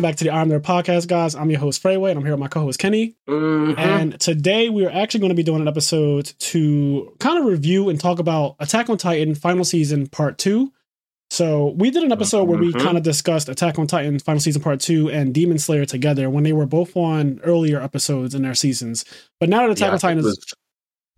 welcome back to the I'm There podcast, guys. I'm your host, Freeway, and I'm here with my co host, Kenny. Mhm. And today we are actually going to be doing an episode to kind of review and talk about Attack on Titan final season part two. So we did an episode where we Mhm. kind of discussed Attack on Titan final season part two and Demon Slayer together when they were both on earlier episodes in their seasons. But now that Attack Yeah, on Titan it is was,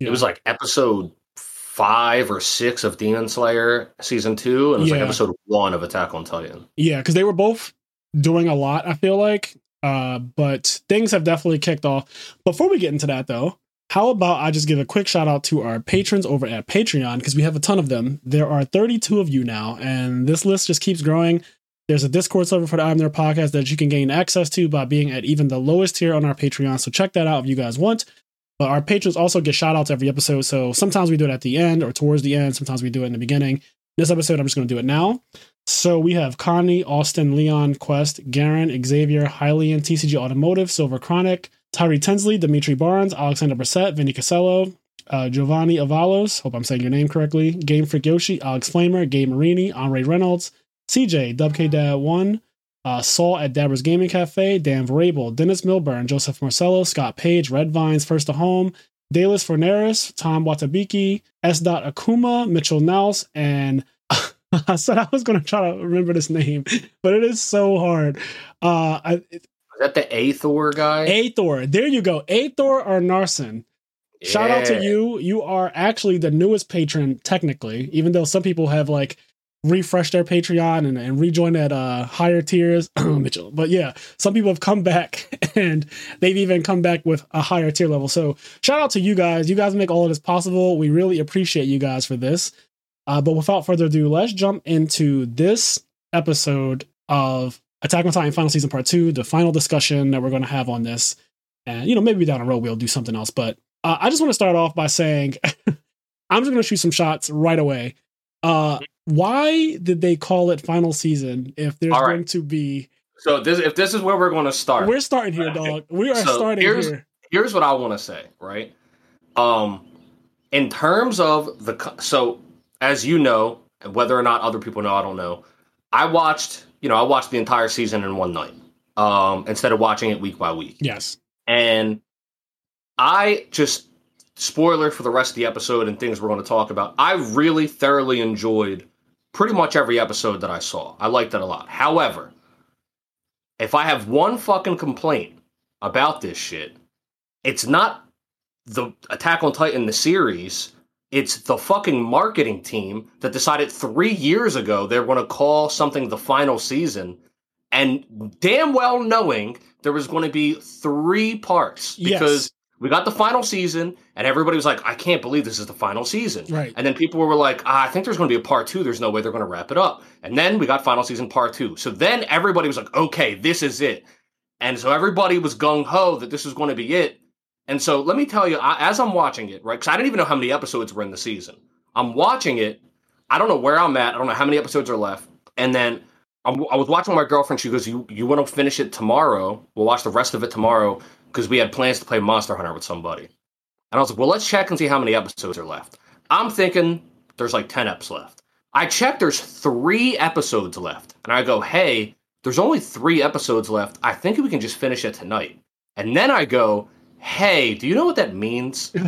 it was like episode five or six of Demon Slayer season two, and it was like episode one of Attack on Titan. Yeah, because they were both doing a lot, I feel like. Uh, but things have definitely kicked off. Before we get into that, though, how about I just give a quick shout out to our patrons over at Patreon because we have a ton of them. There are 32 of you now, and this list just keeps growing. There's a Discord server for the I'm There podcast that you can gain access to by being at even the lowest tier on our Patreon. So check that out if you guys want. But our patrons also get shout outs every episode. So sometimes we do it at the end or towards the end. Sometimes we do it in the beginning. This episode, I'm just going to do it now. So we have Connie, Austin, Leon, Quest, Garen, Xavier, Hylian, TCG Automotive, Silver Chronic, Tyree Tinsley, Dimitri Barnes, Alexander Brissett, Vinny Casello, uh, Giovanni Avalos, hope I'm saying your name correctly, Game Freak Yoshi, Alex Flamer, Gabe Marini, Andre Reynolds, CJ, WK Dad 1, uh, Saul at Dabber's Gaming Cafe, Dan Vrabel, Dennis Milburn, Joseph Marcello, Scott Page, Red Vines, First to Home, Dalis Forneris, Tom Watabiki, S. Dot Akuma, Mitchell Nels, and I said I was going to try to remember this name, but it is so hard. Uh, I, Is that the Aethor guy? Aethor, there you go. Aethor or Narson. Shout out to you. You are actually the newest patron, technically, even though some people have like refreshed their Patreon and, and rejoined at uh, higher tiers. Mitchell. But yeah, some people have come back and they've even come back with a higher tier level. So shout out to you guys. You guys make all of this possible. We really appreciate you guys for this. Uh, but without further ado, let's jump into this episode of Attack on Titan Final Season Part 2, the final discussion that we're going to have on this. And, you know, maybe down the road we'll do something else. But uh, I just want to start off by saying I'm just going to shoot some shots right away. Uh, why did they call it Final Season if there's right. going to be. So this, if this is where we're going to start, We're starting here, dog. We are So starting here's- here. here's what I want to say, right? Um, in terms of the so as you know, and whether or not other people know, I don't know. I watched, you know, I watched the entire season in one night, um, instead of watching it week by week, Yes. and I just spoiler for the rest of the episode and things we're going to talk about. I really thoroughly enjoyed pretty much every episode that I saw. I liked it a lot. However, if I have one fucking complaint about this shit, it's not the Attack on Titan the series. It's the fucking marketing team that decided three years ago they're going to call something the final season, and damn well knowing there was going to be three parts Yes. We got the final season, and everybody was like, "I can't believe this is the final season." Right. And then people were like, ah, I think there's going to be a part two. There's no way they're going to wrap it up. And then we got final season part two. So then everybody was like, okay, this is it. And so everybody was gung ho that this was going to be it. And so let me tell you, I, as I'm watching it, right? Because I didn't even know how many episodes were in the season. I'm watching it. I don't know where I'm at. I don't know how many episodes are left. And then I'm, I was watching my girlfriend. She goes, "You you want to finish it tomorrow? We'll watch the rest of it tomorrow because we had plans to play Monster Hunter with somebody." And I was like, "Well, let's check and see how many episodes are left." I'm thinking there's like 10 eps left. I check there's three episodes left. And I go, hey, there's only three episodes left. I think we can just finish it tonight. And then I go, hey, do you know what that means?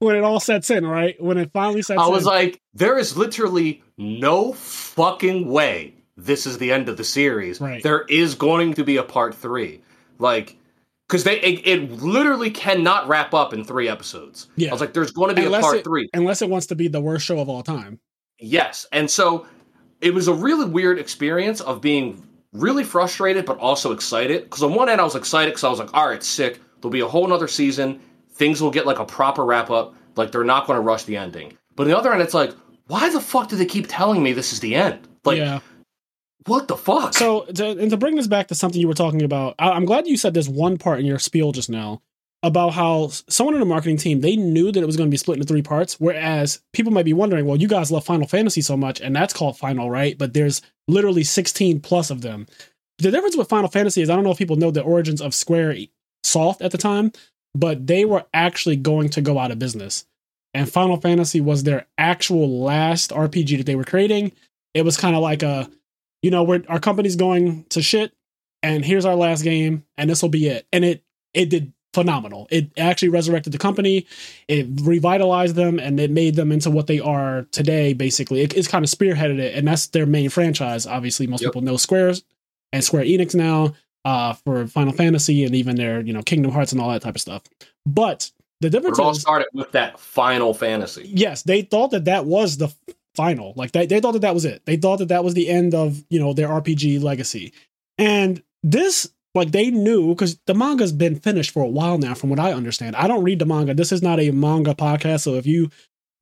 When it all sets in, right? When it finally sets I in. was like, there is literally no fucking way this is the end of the series. Right. There is going to be a part three. Like, because they it, it literally cannot wrap up in three episodes. Yeah. I was like, there's going to be Unless a part it- three. unless it wants to be the worst show of all time. Yes. And so it was a really weird experience of being really frustrated, but also excited. Because on one end, I was excited because I was like, all right, sick. There'll be a whole nother season. Things will get like a proper wrap up. Like they're not going to rush the ending. But on the other end, it's like, why the fuck do they keep telling me this is the end? Like, yeah. What the fuck? So, to, and to bring this back to something you were talking about, I, I'm glad you said this one part in your spiel just now about how someone in the marketing team they knew that it was going to be split into three parts. Whereas people might be wondering, well, you guys love Final Fantasy so much, and that's called Final, right? But there's literally 16 plus of them. The difference with Final Fantasy is I don't know if people know the origins of Square Soft at the time, but they were actually going to go out of business. And Final Fantasy was their actual last RPG that they were creating. It was kind of like a you know, we're our company's going to shit, and here's our last game, and this will be it. And it it did phenomenal. It actually resurrected the company, it revitalized them, and it made them into what they are today. Basically, it, it's kind of spearheaded it, and that's their main franchise. Obviously, most Yep. people know Squares and Square Enix now uh, for Final Fantasy and even their you know Kingdom Hearts and all that type of stuff. But the difference it all started with that Final Fantasy. yes, they thought that that was the final. Like they, they thought that that was it. They thought that that was the end of you know their RPG legacy. And this, like they knew because the manga's been finished for a while now, from what I understand. I don't read the manga. This is not a manga podcast, so if you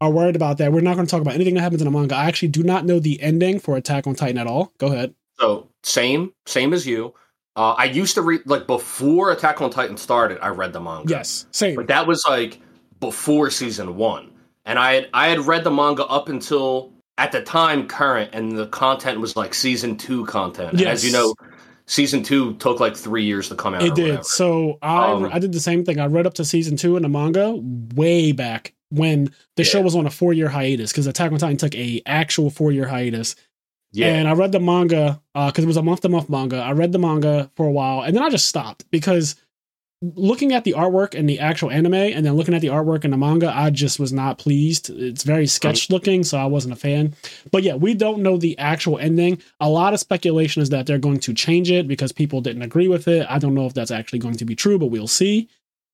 are worried about that, we're not going to talk about anything that happens in the manga. I actually do not know the ending for Attack on Titan at all. Go ahead. So same, same as you. Uh, I used to read like before Attack on Titan started. I read the manga. Yes, same. but that was like before season one, and I had I had read the manga up until at the time current, and the content was like season two content. And as you know, season two took like three years to come out. It did. whatever. So I Um, I did the same thing. I read up to season two in the manga way back when the show was on a four year hiatus because Attack on Titan took a actual four year hiatus. yeah, And I read the manga because it was a month to month manga. I read the manga for a while and then I just stopped because looking at the artwork and the actual anime and then looking at the artwork in the manga, I just was not pleased. It's very sketch looking, so I wasn't a fan. But yeah, we don't know the actual ending. A lot of speculation is that they're going to change it because people didn't agree with it. I don't know if that's actually going to be true, but we'll see.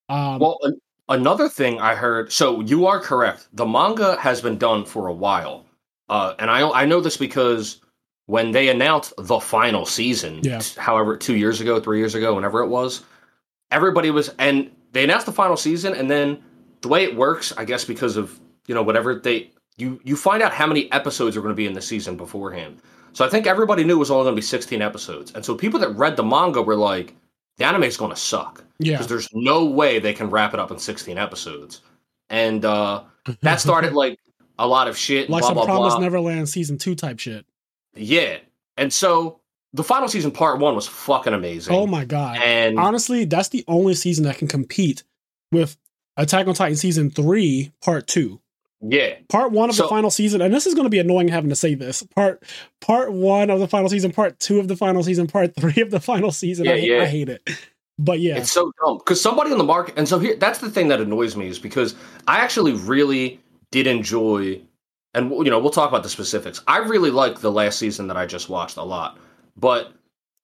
Um, Well, an- another thing I heard. So you are correct. The manga has been done for a while, uh, and I I know this because when they announced the final season, Yeah. t- however, two years ago, three years ago, whenever it was, everybody was, and they announced the final season, and then the way it works, I guess, because of you know whatever they you you find out how many episodes are going to be in the season beforehand. So I think everybody knew it was only going to be 16 episodes, and so people that read the manga were like, the anime is going to suck yeah. because there's no way they can wrap it up in 16 episodes. And uh, that started like a lot of shit. Like blah, some blah, Promised blah. Neverland season two type shit. Yeah. And so the final season, part one, was fucking amazing. Oh my god. And Honestly, that's the only season that can compete with Attack on Titan season three, part two. yeah, Part one of the final season, and this is going to be annoying having to say this. Part part one of the final season, part two of the final season, part three of the final season. I, Yeah, hate- yeah. I hate it. But yeah, it's so dumb because somebody on the market. And so here, that's the thing that annoys me is because I actually really did enjoy, and you know, we'll talk about the specifics. I really like the last season that I just watched a lot, but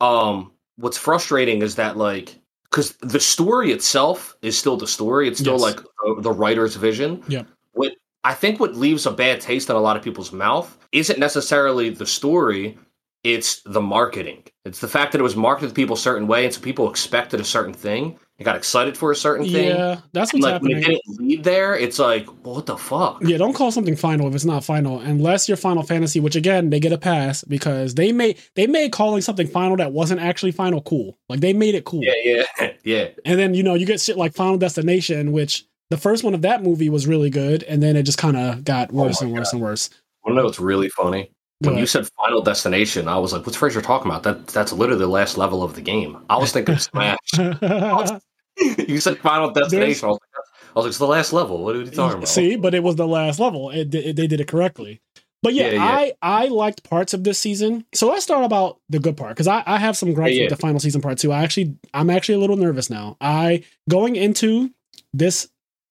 um, what's frustrating is that like because the story itself is still the story. It's still Yes. like the, the writer's vision. Yep. What I think what leaves a bad taste in a lot of people's mouth isn't necessarily the story. It's the marketing. It's the fact that it was marketed to people a certain way, and so people expected a certain thing got excited for a certain thing. yeah, that's what's like when it happening. didn't lead there, it's like, well, what the fuck? Yeah, don't call something final if it's not final, unless you're Final Fantasy, which again they get a pass because they made they made calling something final that wasn't actually final cool. Like they made it cool. Yeah, yeah, yeah. And then, you know, you get shit like Final Destination, which the first one of that movie was really good, and then it just kind of got oh worse Oh and worse and worse. I know what's really funny? When you said Final Destination, I was like, "What's you're talking about? That that's literally the last level of the game." I was thinking Smash. you said Final Destination. I was, like, I was like, "It's the last level." What are you talking about? See, but it was the last level. It, it- they did it correctly. But yeah, Yeah, yeah. I I liked parts of this season. So let's start about the good part because I, I have some gripes Yeah, yeah. with the final season part two. I actually I'm actually a little nervous now. I going into this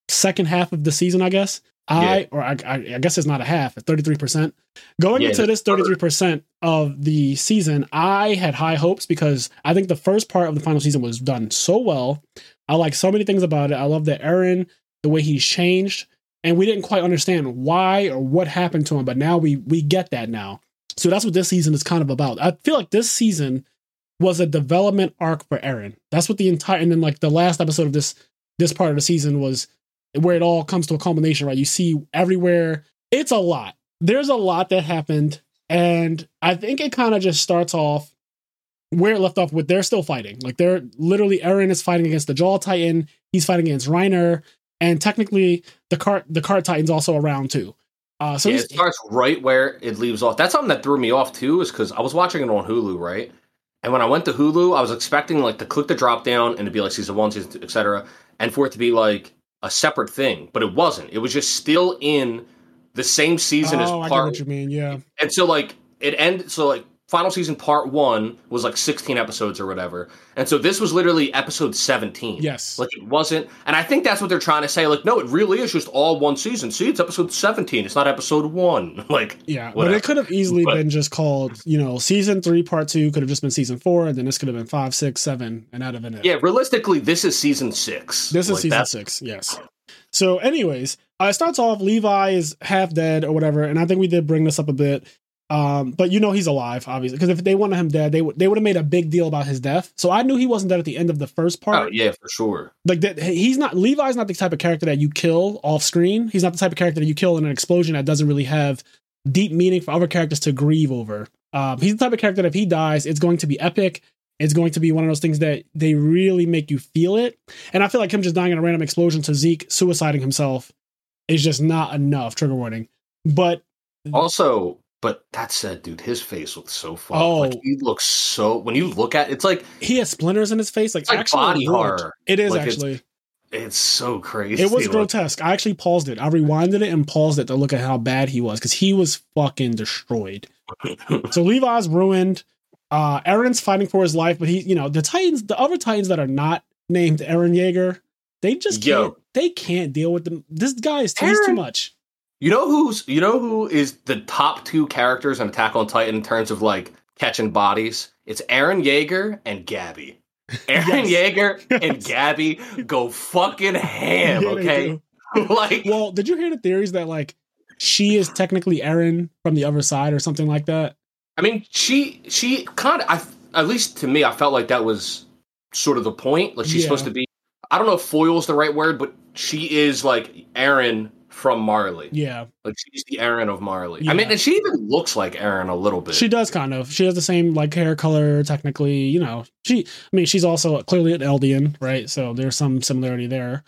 second half of the season, I guess. I or I, I, I guess it's not a half, it's 33%. Going Yeah, into this 33% of the season, I had high hopes because I think the first part of the final season was done so well. I like so many things about it. I love that Eren, the way he's changed, and we didn't quite understand why or what happened to him, but now we we get that now. So that's what this season is kind of about. I feel like this season was a development arc for Eren. That's what the entire and then like the last episode of this this part of the season was where it all comes to a culmination, right? You see everywhere. It's a lot. There's a lot that happened, and I think it kind of just starts off where it left off with they're still fighting. Like they're literally Eren is fighting against the Jaw Titan. He's fighting against Reiner, and technically the cart the cart Titan's also around too. Uh, so yeah, it starts right where it leaves off. That's something that threw me off too, is because I was watching it on Hulu, right? And when I went to Hulu, I was expecting like to click the drop down and to be like season one, season two, etc., and for it to be like a separate thing, but it wasn't. It was just still in the same season oh, I as get part. what you mean. Yeah, And so like it ended. So like final season part one was like 16 episodes or whatever. And so this was literally episode 17. Yes. Like it wasn't. And I think that's what they're trying to say. Like, no, it really is just all one season. See, it's episode 17. It's not episode one. Like, Yeah, whatever. but it could have easily But- been just called, you know, season three, part two could have just been season four, and then this could have been five, six, seven, and that'd have been it. yeah, realistically, this is season six. This is Like, season six, yes. So, anyways, uh, it starts off Levi is half dead or whatever, and I think we did bring this up a bit. Um, but you know he's alive, obviously, because if they wanted him dead, they would they would have made a big deal about his death. So I knew he wasn't dead at the end of the first Oh, part. yeah, for sure. Like that, he's not Levi's not the type of character that you kill off screen. He's not the type of character that you kill in an explosion that doesn't really have deep meaning for other characters to grieve over. Um, he's the type of character that if he dies, it's going to be epic. It's going to be one of those things that they really make you feel it. And I feel like him just dying in a random explosion to Zeke suiciding himself is just not enough. Trigger warning. But Also, but that said, dude, his face looks so fun. Oh. Like he looks so when you look at it's like he has splinters in his face, like, It's like actually body horror. It is Like, actually. it's so crazy. It was Like, grotesque. I actually paused it. I rewinded it and paused it to look at how bad he was because he was fucking destroyed. so Levi's ruined. Uh Eren's fighting for his life, but he, you know, the Titans, the other Titans that are not named Eren Yeager, they just can't. Yo. They can't deal with them. This guy is he's too Eren- much. You know who's you know who is the top two characters in Attack on Titan in terms of like catching bodies? It's Eren Yeager and Gabby. Eren Yes. Yeager and Gabby go fucking ham, Yeah, okay? like Well, did you hear the theories that like she is technically Eren from the other side or something like that? I mean, she she kind of I at least to me I felt like that was sort of the point. Like she's Yeah. supposed to be I don't know if foil is the right word, but she is like Eren from Marley. Yeah, Like she's the Eren of Marley. Yeah. I mean, and she even looks like Eren a little bit. she does kind of. She has the same like hair color. Technically, you know, she. I mean, she's also clearly an Eldian, right? So there's some similarity there.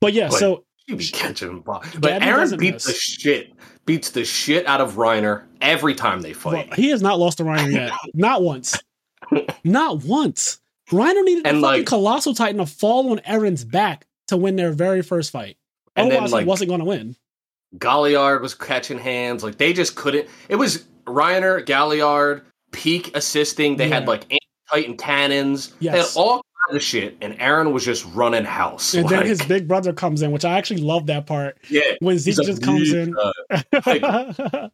But yeah, But- so She be catching bo- But Eren beats miss. the shit, beats the shit out of Reiner every time they well, fight. he has not lost to Reiner yet. not once. Not once. Reiner needed a fucking like- colossal titan to fall on Eren's back to win their very first fight. And then like he wasn't going to win. Galliard was catching hands. Like they just couldn't. It was Reiner, Galliard, Pieck assisting. They Yeah. had like Titan cannons. They had all kinds of shit, and Eren was just running house. And then his big brother comes in, which I actually love that part yeah, when Zeke just comes in. "Yeah." Uh,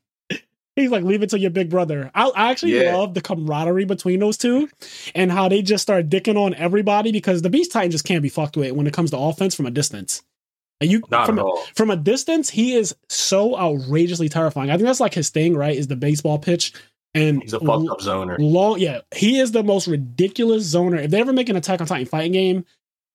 he's like, leave it to your big brother. I, I actually Yeah. love the camaraderie between those two and how they just start dicking on everybody because the Beast Titan just can't be fucked with when it comes to offense from a distance. And you Not from at a, all. from a distance, he is so outrageously terrifying. I think that's like his thing, right? Is the baseball pitch. And He's a fucked up zoner. long yeah he is the most ridiculous zoner if they ever make an attack on titan fighting game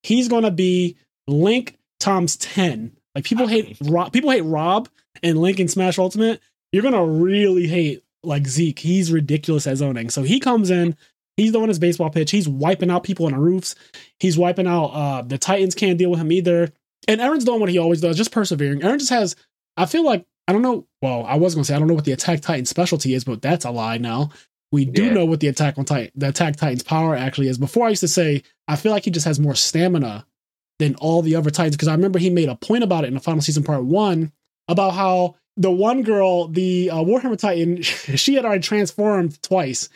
he's gonna be link times 10 like people hate rob people hate rob and link in smash ultimate you're gonna really hate like zeke he's ridiculous at zoning so he comes in he's doing his baseball pitch he's wiping out people on the roofs he's wiping out uh the titans can't deal with him either and eren's doing what he always does just persevering eren just has i feel like i don't know well i was gonna say i don't know what the attack titan specialty is but that's a lie now we do Yeah. know what the attack on Titan, the attack Titan's power actually is. Before I used to say, I feel like he just has more stamina than all the other Titans because I remember he made a point about it in the final season part one about how the one girl, the uh, Warhammer Titan, she had already transformed twice,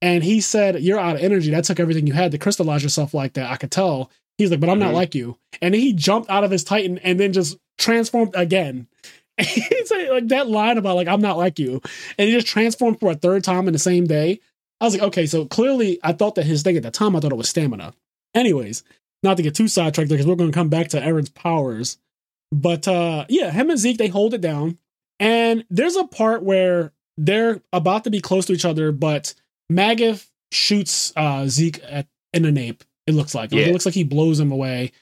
and he said, "You're out of energy. That took everything you had to crystallize yourself like that." I could tell. He's like, "But I'm not Mhm. like you," and then he jumped out of his Titan and then just transformed again. He's like, like that line about like I'm not like you, and he just transformed for a third time in the same day. I was like, okay, so clearly I thought that his thing at the time I thought it was stamina. Anyways, not to get too sidetracked because we're going to come back to Eren's powers, but uh yeah, him and Zeke they hold it down, and there's a part where they're about to be close to each other, but Magath shoots uh Zeke at in the nape. It looks like Like, Yeah. it looks like he blows him away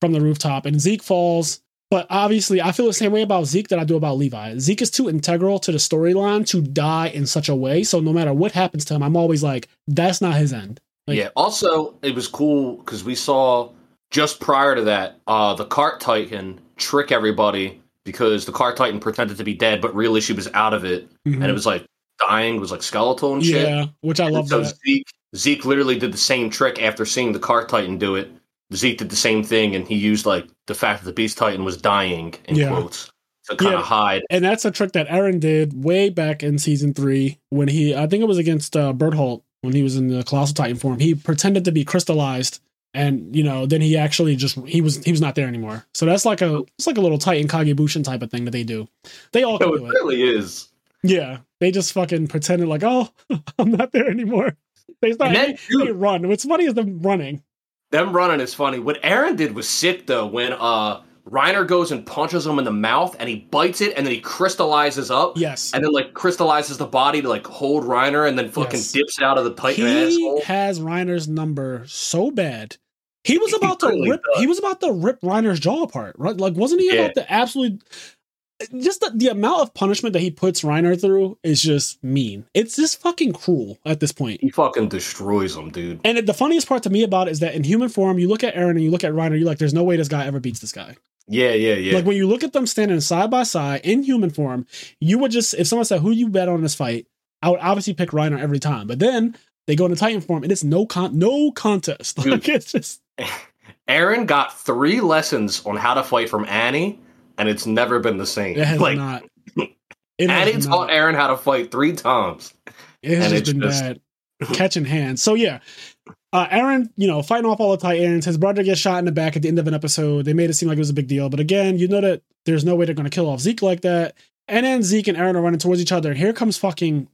from the rooftop, and Zeke falls. But obviously, I feel the same way about Zeke that I do about Levi. Zeke is too integral to the storyline to die in such a way. So no matter what happens to him, I'm always like, that's not his end. Like- yeah. Also, it was cool because we saw just prior to that uh, the cart titan trick everybody because the cart titan pretended to be dead, but really she was out of it, and it was like dying, was like skeletal and shit. Mm-hmm. yeah, which I And love so that. Zeke, Zeke literally did the same trick after seeing the cart Titan do it. Zeke did the same thing, and he used like the fact that the Beast Titan was dying in Yeah. quotes to kind Yeah. of hide. and that's a trick that Eren did way back in season three when he, I think it was against uh, Bertholdt when he was in the Colossal Titan form. He pretended to be crystallized, and you know, then he actually just he was he was not there anymore. So that's like a it's like a little Titan Kagebunshin type of thing that they do. They all So it it. really is. Yeah, they just fucking pretended like, oh, I'm not there anymore. They start then, they, they run. What's funny is them running. Them running is funny. What Eren did was sick though. When uh Reiner goes and punches him in the mouth, and he bites it, and then he crystallizes up, Yes, and then like crystallizes the body to like hold Reiner, and then fucking Yes. dips out of the Titan he asshole. has Reiner's number so bad. He was He about to really rip. does. He was about to rip Reiner's jaw apart. Right? Like, wasn't he Yeah. about to absolutely? Just the, the amount of punishment that he puts Reiner through is just mean. It's just fucking cruel at this point. He fucking destroys him, dude. And the funniest part to me about it is that in human form, you look at Eren and you look at Reiner, you're like, "There's no way this guy ever beats this guy." Yeah, yeah, yeah. Like when you look at them standing side by side in human form, you would just if someone said who you bet on this fight, I would obviously pick Reiner every time. But then they go into Titan form and it's no con no contest. Dude. Like it's just Eren got three lessons on how to fight from Annie, and it's never been the same. it has like not. It not. taught Eren how to fight three times. It has and just it's been just- bad. Catching hands. So yeah. Uh, Eren, you know, fighting off all the Titans. His brother gets shot in the back at the end of an episode. They made it seem like it was a big deal. But again, you know that there's no way they're going to kill off Zeke like that. And then Zeke and Eren are running towards each other. And Here comes fucking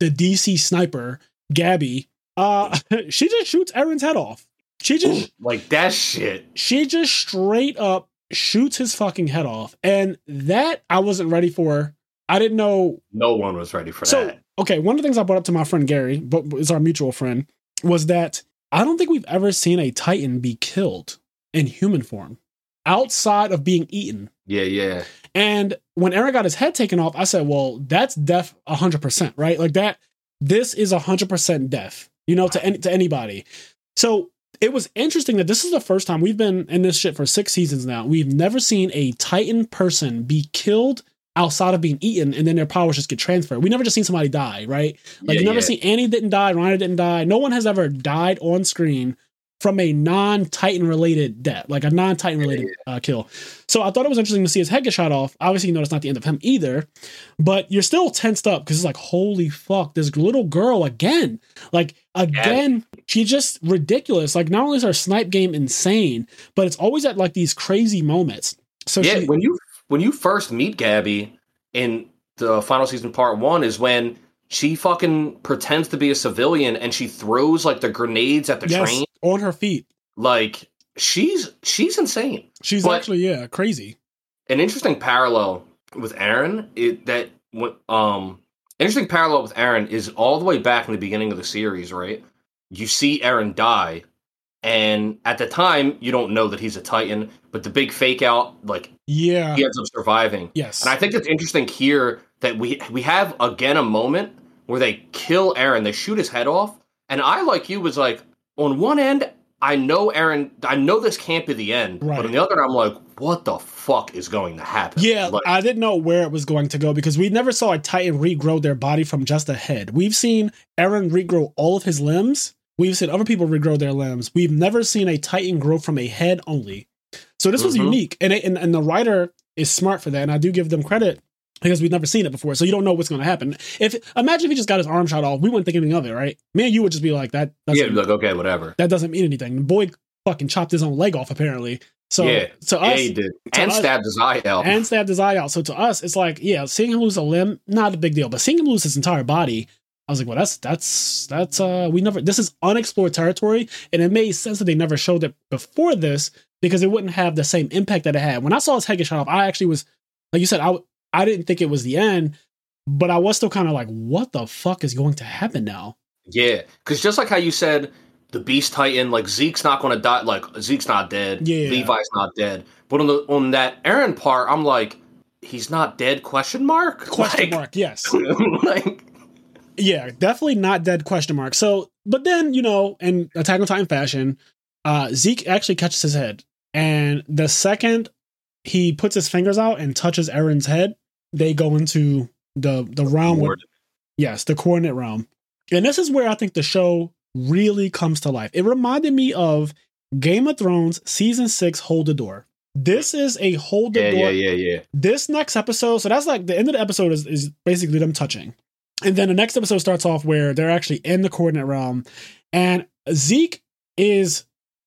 the DC sniper, Gabby. Uh, she just shoots Eren's head off. She just Like that shit. she just straight up shoots his fucking head off. And that I wasn't ready for. I didn't know No one was ready for so that. okay, one of the things I brought up to my friend Gary, but is our mutual friend, was that I don't think we've ever seen a Titan be killed in human form outside of being eaten. Yeah, yeah. And when Eren got his head taken off, I said, "Well, that's death, hundred percent, right? Like that. This is hundred percent death, you know, to any, to anybody." So it was interesting that this is the first time we've been in this shit for six seasons now. We've never seen a Titan person be killed outside of being eaten, and then their powers just get transferred. We never just seen somebody die, right? Like yeah, you never yeah. seen Annie didn't die, Reiner didn't die. No one has ever died on screen from a non-Titan related death, like a non-Titan related uh, kill. So I thought it was interesting to see his head get shot off. Obviously, you know it's not the end of him either, but you're still tensed up because it's like, holy fuck, this little girl again. Like again, she's just ridiculous. Like not only is her snipe game insane, but it's always at like these crazy moments. So yeah, she, when you when you first meet Gabby in the final season part one is when she fucking pretends to be a civilian and she throws like the grenades at the yes, train. on her feet. Like she's she's insane. She's But- actually yeah crazy. An interesting parallel with Eren it, that um interesting parallel with Eren is all the way back in the beginning of the series, right? You see Eren die, and at the time you don't know that he's a Titan, but the big fake out, like Yeah. he ends up surviving. Yes. And I think it's interesting here that we we have again a moment where they kill Eren, they shoot his head off, and I like you was like on one end I know Eren, I know this can't be the end, Right. but on the other I'm like, what the fuck is going to happen? Yeah, Like, I didn't know where it was going to go because we never saw a Titan regrow their body from just a head. We've seen Eren regrow all of his limbs. We've seen other people regrow their limbs. We've never seen a Titan grow from a head only. So this was Mhm. unique, and, it, and and the writer is smart for that, and I do give them credit because we've never seen it before. So you don't know what's going to happen. If imagine if he just got his arm shot off, we wouldn't think anything of it, right? Me and you would just be like that. yeah, like okay, whatever. that doesn't mean anything. The boy fucking chopped his own leg off apparently. So Yeah. to yeah, us, he did, to and us- stabbed his eye out. and stabbed his eye out. So to us, it's like, yeah, seeing him lose a limb, not a big deal. But seeing him lose his entire body, I was like, well, that's that's that's uh we never this is unexplored territory. And it made sense that they never showed it before this because it wouldn't have the same impact that it had. When I saw his head get shot off, I actually was like you said, I I didn't think it was the end, but I was still kind of like, what the fuck is going to happen now? yeah, because just like how you said, the Beast Titan, like Zeke's not going to die. Like Zeke's not dead. Yeah. Levi's not dead. But on the on that Eren part, I'm like, he's not dead? Question mark? Question Like- mark, yes. like yeah, definitely not dead question mark. So, but then, you know, in Attack on Titan fashion, uh, Zeke actually catches his head. And the second he puts his fingers out and touches Eren's head, they go into the the realm with, yes, the coordinate realm. And this is where I think the show really comes to life. It reminded me of Game of Thrones season six, Hold the Door. This is a hold the Yeah, door. yeah, yeah, yeah. This next episode, so that's like the end of the episode is, is basically them touching. And then the next episode starts off where they're actually in the coordinate realm. And Zeke is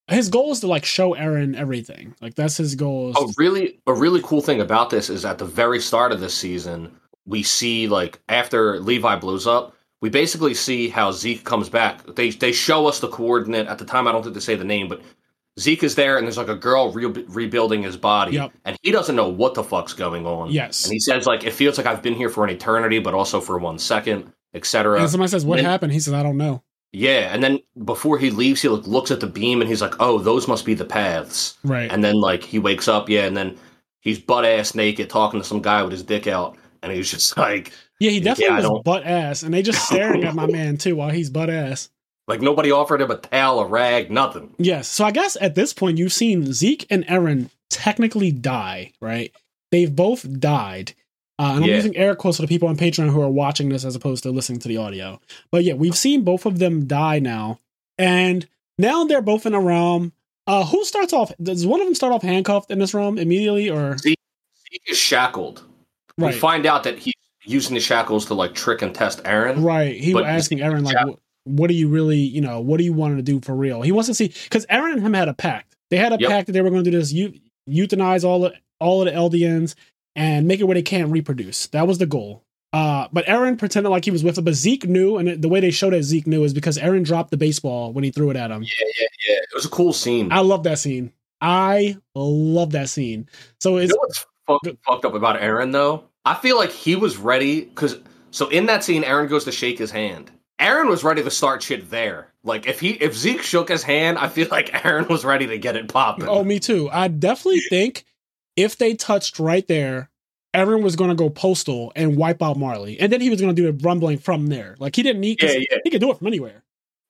his goal is to like show Eren everything. Like that's his goal. is- A really a really cool thing about this is at the very start of this season, we see like after Levi blows up, we basically see how Zeke comes back. They they show us the coordinate at the time. I don't think they say the name, but Zeke is there, and there's like a girl re- rebuilding his body, Yep. and he doesn't know what the fuck's going on. Yes. and he says like it feels like I've been here for an eternity, but also for one second, etc. and somebody says, What then- happened? He says, I don't know. Yeah, and then before he leaves, he like looks at the beam and he's like, "Oh, those must be the paths." Right. And then like he wakes up, yeah, and then he's butt ass naked talking to some guy with his dick out, and he's just like, yeah, he definitely Yeah, was butt ass. And they just staring at my man too while he's butt ass. like nobody offered him a towel, a rag, nothing. Yes. So I guess at this point you've seen Zeke and Eren technically die, right? They've both died. Uh, and I'm using air quotes for the people on Patreon who are watching this as opposed to listening to the audio. But yeah, we've seen both of them die now. And now they're both in a realm. Uh, who starts off? Does one of them start off handcuffed in this realm immediately or? He is shackled. Right. We find out that he's using the shackles to like trick and test Eren. Right. He was asking Eren, like, what, do you really, you know, what do you want to do for real? He wants to see, because Eren and him had a pact. They had a Yep. pact that they were going to do this, eu- euthanize all the, all of the Eldians and make it where they can't reproduce. That was the goal. Uh, but Eren pretended like he was with it, but Zeke knew, and the way they showed that Zeke knew is because Eren dropped the baseball when he threw it at him. Yeah, yeah, yeah. It was a cool scene. I love that scene. I love that scene. So You it's know what's fuck, fucked up about Eren though? I feel like he was ready because so in that scene, Eren goes to shake his hand. Eren was ready to start shit there. Like if he if Zeke shook his hand, I feel like Eren was ready to get it popping. Oh, me too. I definitely think if they touched right there, Eren was going to go postal and wipe out Marley, and then he was going to do the rumbling from there. Like he didn't need. Yeah, yeah. He could do it from anywhere.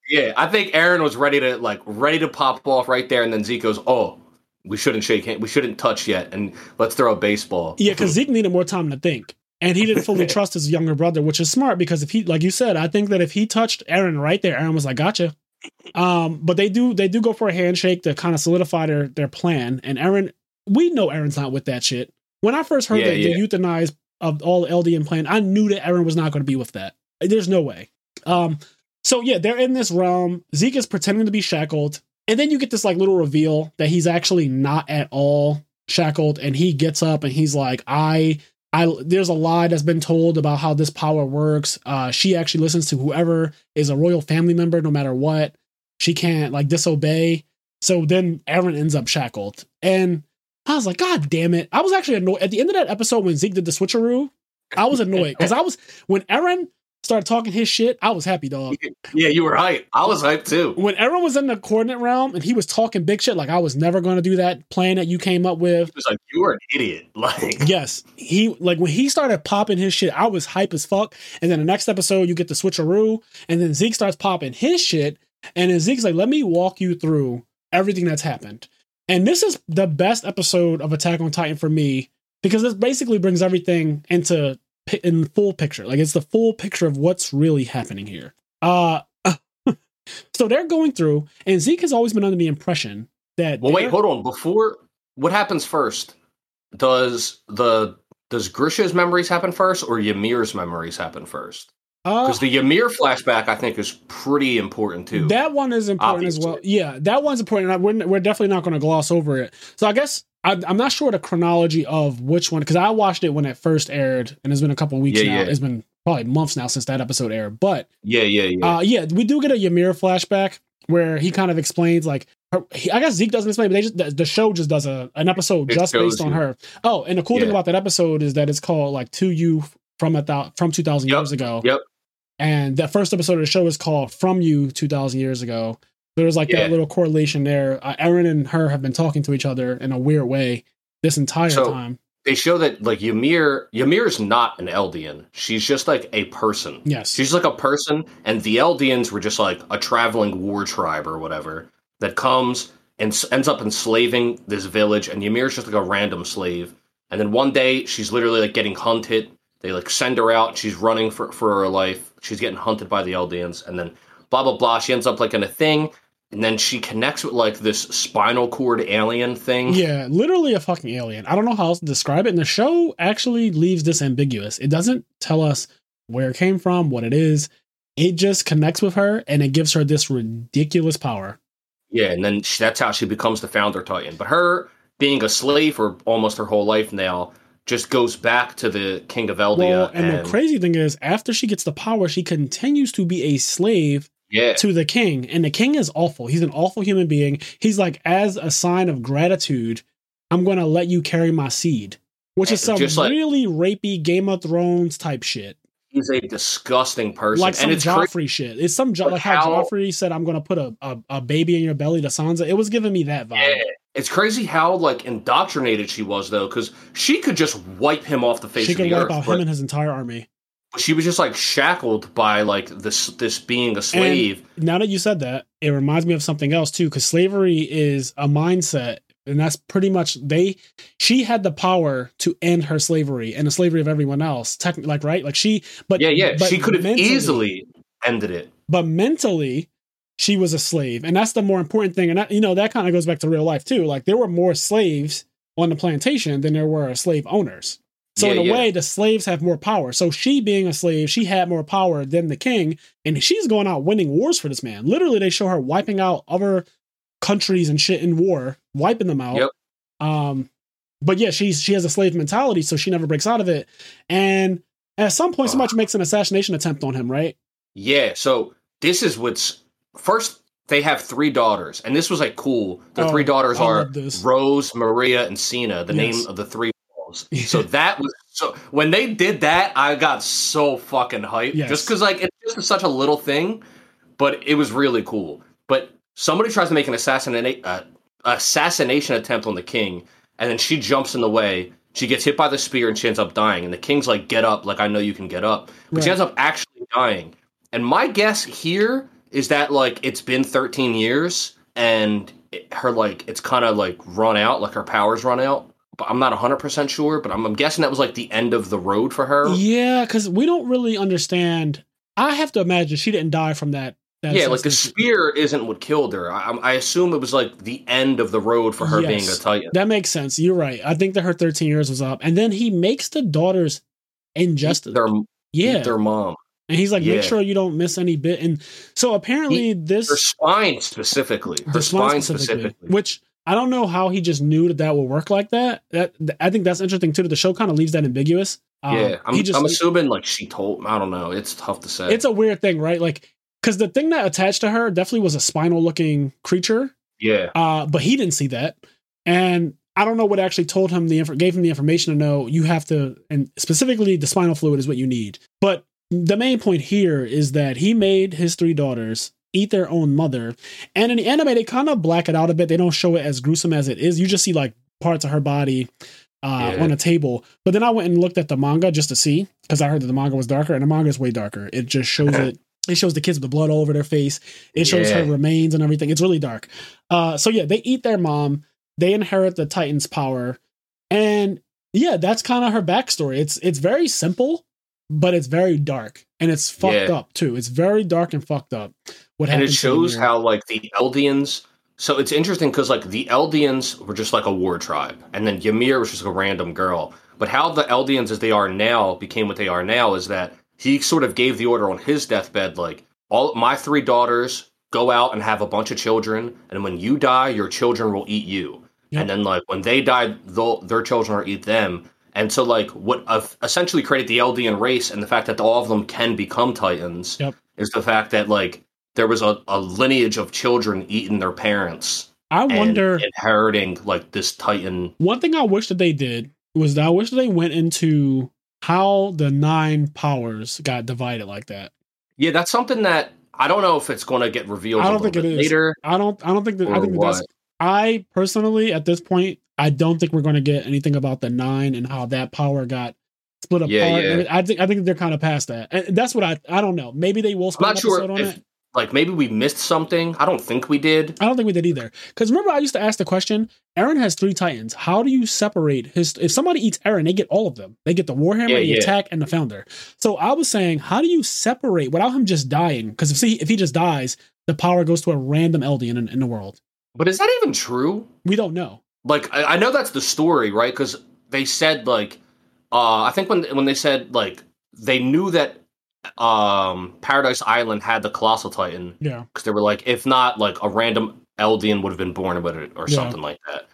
yeah, I think Eren was ready to like ready to pop off right there, and then Zeke goes, "Oh, we shouldn't shake hand, we shouldn't touch yet, and let's throw a baseball." Yeah, because Zeke needed more time to think, and he didn't fully trust his younger brother, which is smart because if he, like you said, I think that if he touched Eren right there, Eren was like, "Gotcha." Um, but they do they do go for a handshake to kind of solidify their their plan, and Eren, we know Eren's not with that shit. When I first heard Yeah, that yeah. the euthanize of all Eldian plan, I knew that Eren was not going to be with that. There's no way. Um, so yeah, they're in this realm. Zeke is pretending to be shackled, and then you get this like little reveal that he's actually not at all shackled, and he gets up and he's like, "I." I, there's a lie that's been told about how this power works. Uh, she actually listens to whoever is a royal family member, no matter what. She can't like disobey. So then Eren ends up shackled, and I was like, God damn it! I was actually annoyed at the end of that episode when Zeke did the switcheroo. I was annoyed because I was when Eren started talking his shit. I was happy, dog. yeah, you were hype. I was hyped too. When Eren was in the coordinate realm and he was talking big shit, like I was never going to do that plan that you came up with. He was like, "You were an idiot." Like, Yes, he like when he started popping his shit, I was hype as fuck. And then the next episode, you get the switcheroo, and then Zeke starts popping his shit, and then Zeke's like, "Let me walk you through everything that's happened." And this is the best episode of Attack on Titan for me because this basically brings everything into in full picture. Like it's the full picture of what's really happening here. Uh, so they're going through, and Zeke has always been under the impression that well, wait, hold on. Before what happens first? Does the does Grisha's memories happen first, or Ymir's memories happen first? uh, Because the Ymir flashback, I think, is pretty important too. That one is important as well. Yeah, that one's important. We're, we're definitely not going to gloss over it. So I guess I, I'm not sure the chronology of which one because I watched it when it first aired, and it's been a couple weeks Yeah, now. yeah. It's been probably months now since that episode aired. But yeah, yeah, yeah. uh, yeah, we do get a Ymir flashback where he kind of explains like. Her, he, I guess Zeke doesn't explain, but they just the, the show just does a an episode It just based on her. Oh, and the cool thing about that episode is that it's called like "To You" from a thou, from two thousand Yep, years ago. yep. And that first episode of the show is called "From You" two thousand years ago. There's like Yeah. that little correlation there. Uh, Eren and her have been talking to each other in a weird way this entire So- time. they show that like Ymir, Ymir's not an Eldian. She's just like a person. Yes. She's like a person, and the Eldians were just like a traveling war tribe or whatever that comes and s- ends up enslaving this village. And Ymir's just like a random slave. And then one day, she's literally like getting hunted. They like send her out. She's running for, for her life. She's getting hunted by the Eldians. And then blah, blah, blah. She ends up like in a thing. and then she connects with like this spinal cord alien thing. Yeah, literally a fucking alien. I don't know how else to describe it. And the show actually leaves this ambiguous. It doesn't tell us where it came from, what it is. It just connects with her and it gives her this ridiculous power. Yeah, and then she, that's how she becomes the founder Titan. But her being a slave for almost her whole life now just goes back to the King of Eldia. Well, and, the crazy thing is, after she gets the power, she continues to be a slave yeah. to the king. And the king is awful. He's an awful human being. He's like, as a sign of gratitude, I'm going to let you carry my seed, which is some like- really rapey Game of Thrones type shit. He's a disgusting person. Like some and it's Joffrey shit. It's some jo- like how, how- Joffrey said, "I'm gonna put a, a a baby in your belly." To Sansa, it was giving me that vibe. Yeah. It's crazy how like indoctrinated she was though, because she could just wipe him off the face She of could wipe earth. out but him and his entire army. She was just like shackled by like this this being a slave. Now that you said that, it reminds me of something else too, because slavery is a mindset, and that's pretty much they. She had the power to end her slavery and the slavery of everyone else. Technically, like right, like she, but yeah, yeah. but She could have easily ended it. but mentally, she was a slave, and that's the more important thing. And that, you know that kind of goes back to real life too. Like there were more slaves on the plantation than there were slave owners. So Yeah, in a yeah. way, the slaves have more power. So she, being a slave, she had more power than the king, and she's going out winning wars for this man. Literally, they show her wiping out other countries and shit in war, wiping them out. Yep. Um, but yeah, she's she has a slave mentality, so she never breaks out of it. And at some point, somebody makes an assassination attempt on him, right? Yeah. So this is what's first. They have three daughters, and this was like cool. The Oh, three daughters I are. Rose, Maria, and Sina. The Yes. name of the three So that was so. When they did that, I got so fucking hyped. Yes. Just because like it's just such a little thing, but it was really cool. But somebody tries to make an assassinate uh, assassination attempt on the king, and then she jumps in the way. She gets hit by the spear and she ends up dying. And the king's like, "Get up! Like I know you can get up." But she ends up actually dying. And my guess here is that like it's been 13 years and it, her like it's kind of like run out, like her powers run out. I'm not 100% sure, but I'm, I'm guessing that was like the end of the road for her. Yeah, because we don't really understand. I have to imagine she didn't die from that. that Yeah, like the spear isn't what killed her. I, I assume it was like the end of the road for her being Yes. a titan. That makes sense. You're right. I think that her 13 years was up, and then he makes the daughters injustice. Their, yeah, their mom. and he's like, Yeah. make sure you don't miss any bit. And so apparently, this Her spine specifically. Her spine, spine specifically. which I don't know how he just knew that that would work like that. That I think that's interesting too. That the show kind of leaves that ambiguous. Um, yeah, I'm, he just I'm assuming like she told. I don't know. It's tough to say. it's a weird thing, right? Like because the thing that attached to her definitely was a spinal looking creature. yeah. Uh, but he didn't see that, and I don't know what actually told him the inf- gave him the information to know you have to, and specifically the spinal fluid is what you need. But the main point here is that he made his three daughters eat their own mother, and in the anime they kind of black it out a bit. They don't show it as gruesome as it is. You just see like parts of her body. Uh, Yeah. on a table, but then I went and looked at the manga just to see because I heard that the manga was darker, and the manga is way darker. It just shows it. It shows the kids with the blood all over their face. It shows her remains and everything. It's really dark. Uh, so yeah, they eat their mom. They inherit the Titan's power, and yeah, that's kind of her backstory. It's it's very simple, but it's very dark and it's fucked Yeah. up too. It's very dark and fucked up. What and it shows how like the Eldians. So it's interesting because like the Eldians were just like a war tribe, and then Ymir was just a random girl. But how the Eldians, as they are now, became what they are now is that he sort of gave the order on his deathbed, like all my three daughters go out and have a bunch of children, and when you die, your children will eat you. Yep. And then like when they die, their children will eat them. And so like what uh, essentially created the Eldian race and the fact that all of them can become Titans Yep. is the fact that like there was a, a lineage of children eating their parents I wonder. inheriting like this titan One thing I wish that they did was that I wish that they went into how the nine powers got divided like that. yeah that's something that i don't know if it's going to get revealed I don't think it is. later I don't. I don't think that. I think that that's. I personally, at this point, I don't think we're going to get anything about the nine and how that power got split apart. Yeah, yeah. I think. I think they're kind of past that, and that's what I. I don't know. Maybe they will i'm split not an sure episode on if it. Like maybe we missed something i don't think we did I don't think we did either. Because remember, I used to ask the question: Eren has three titans. How do you separate his? If somebody eats Eren, they get all of them. They get the Warhammer, Yeah, the yeah. attack, and the Founder. So I was saying, how do you separate without him just dying? Because if he if he just dies, the power goes to a random Eldian in, in the world. But is that even true? We don't know. Like I, I know that's the story, right? Because they said like uh I think when when they said like they knew that um Paradise Island had the Colossal Titan Yeah. because they were like, if not, like a random Eldian would have been born with it or Yeah. something like that.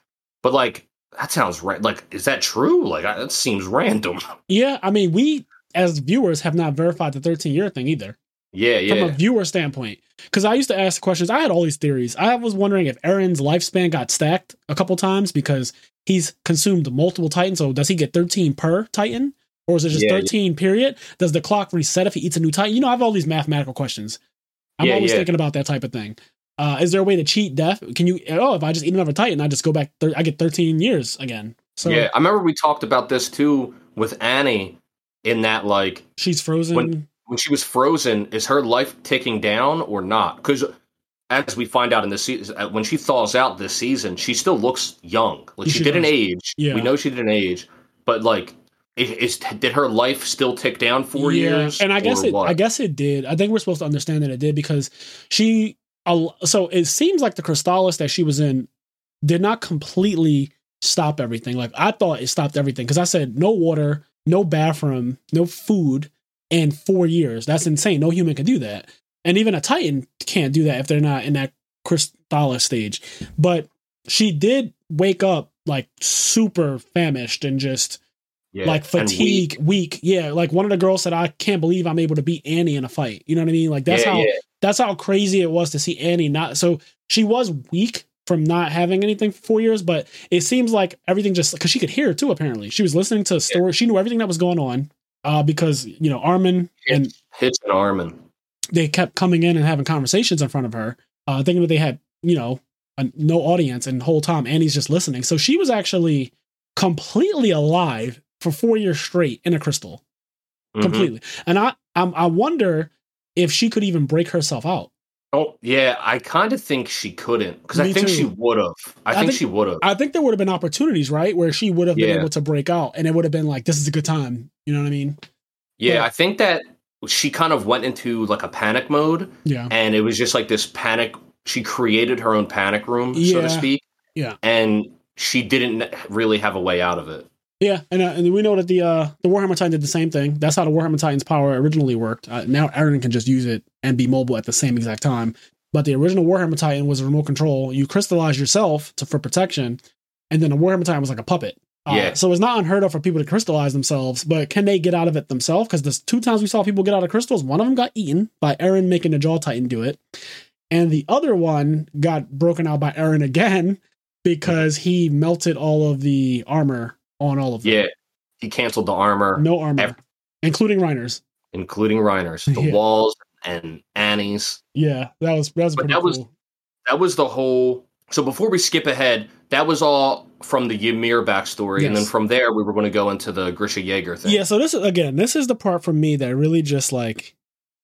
But like that sounds right. Like, is that true? Like I, that seems random. Yeah. I mean, we as viewers have not verified the 13 year thing either. yeah, yeah. from a viewer standpoint. Because I used to ask questions. I had all these theories. I was wondering if Eren's lifespan got stacked a couple times because he's consumed multiple Titans. So does he get 13 per Titan? Or is it just Yeah, yeah. 13 period? Does the clock reset if he eats a new Titan? You know, I have all these mathematical questions. I'm Yeah, always yeah. thinking about that type of thing. Uh, is there a way to cheat death? Can you, oh, if I just eat another Titan, I just go back, thir- I get 13 years again. So yeah. I remember we talked about this too with Annie. In that, like, she's frozen. When- when she was frozen, is her life ticking down or not? Because as we find out in this season, uh, when she thaws out this season, she still looks young. Like she, She didn't age. Yeah. We know she didn't age, but like, is, did her life still tick down four years? And I guess it. what? I guess it did. I think we're supposed to understand that it did because she. So it seems like the Crystallis that she was in did not completely stop everything. Like I thought it stopped everything because I said no water, no bathroom, no food in four years. That's insane. No human can do that, and even a Titan can't do that if they're not in that Crystallis stage. But she did wake up like super famished and just Yeah, like and weak. fatigue, weak. Yeah, like one of the girls said, "I can't believe I'm able to beat Annie in a fight." You know what I mean? Like that's yeah, how yeah. that's how crazy it was to see Annie not. So she was weak from not having anything for four years, but it seems like everything just because she could hear too. Apparently, she was listening to stories. She knew everything that was going on uh, because you know Armin and Hitch and Armin. they kept coming in and having conversations in front of her, uh, thinking that they had, you know, a, no audience, and whole time Annie's just listening. So she was actually completely alive for four years straight in a crystal, Mhm. completely. And I, I'm, I wonder if she could even break herself out. Oh yeah, I kind of think she couldn't because I think she would have. I, think, she would have. I think there would have been opportunities, right, where she would have been able to break out, and it would have been like, "This is a good time." You know what I mean? Yeah, Yeah. I think that she kind of went into like a panic mode, Yeah. and it was just like this panic. She created her own panic room, so to speak. Yeah. and she didn't really have a way out of it. Yeah, and uh, and we know that the uh the Warhammer Titan did the same thing. That's how the Warhammer Titan's power originally worked. Uh, now Eren can just use it and be mobile at the same exact time. But the original Warhammer Titan was a remote control. You crystallize yourself to for protection, and then the Warhammer Titan was like a puppet. Uh, Yeah. So it's not unheard of for people to crystallize themselves, but can they get out of it themselves? Because the two times we saw people get out of crystals, one of them got eaten by Eren making the Jaw Titan do it, and the other one got broken out by Eren again because he melted all of the armor on all of them. Yeah, he canceled the armor, No armor, including Reiner's. including Reiner's, the Yeah. walls, and Annie's. Yeah, that was that was But that was- That was the whole. So before we skip ahead, that was all from the Ymir backstory, and then from there we were going to go into the Grisha Jaeger thing. Yeah, so this is again, this is the part for me that really just like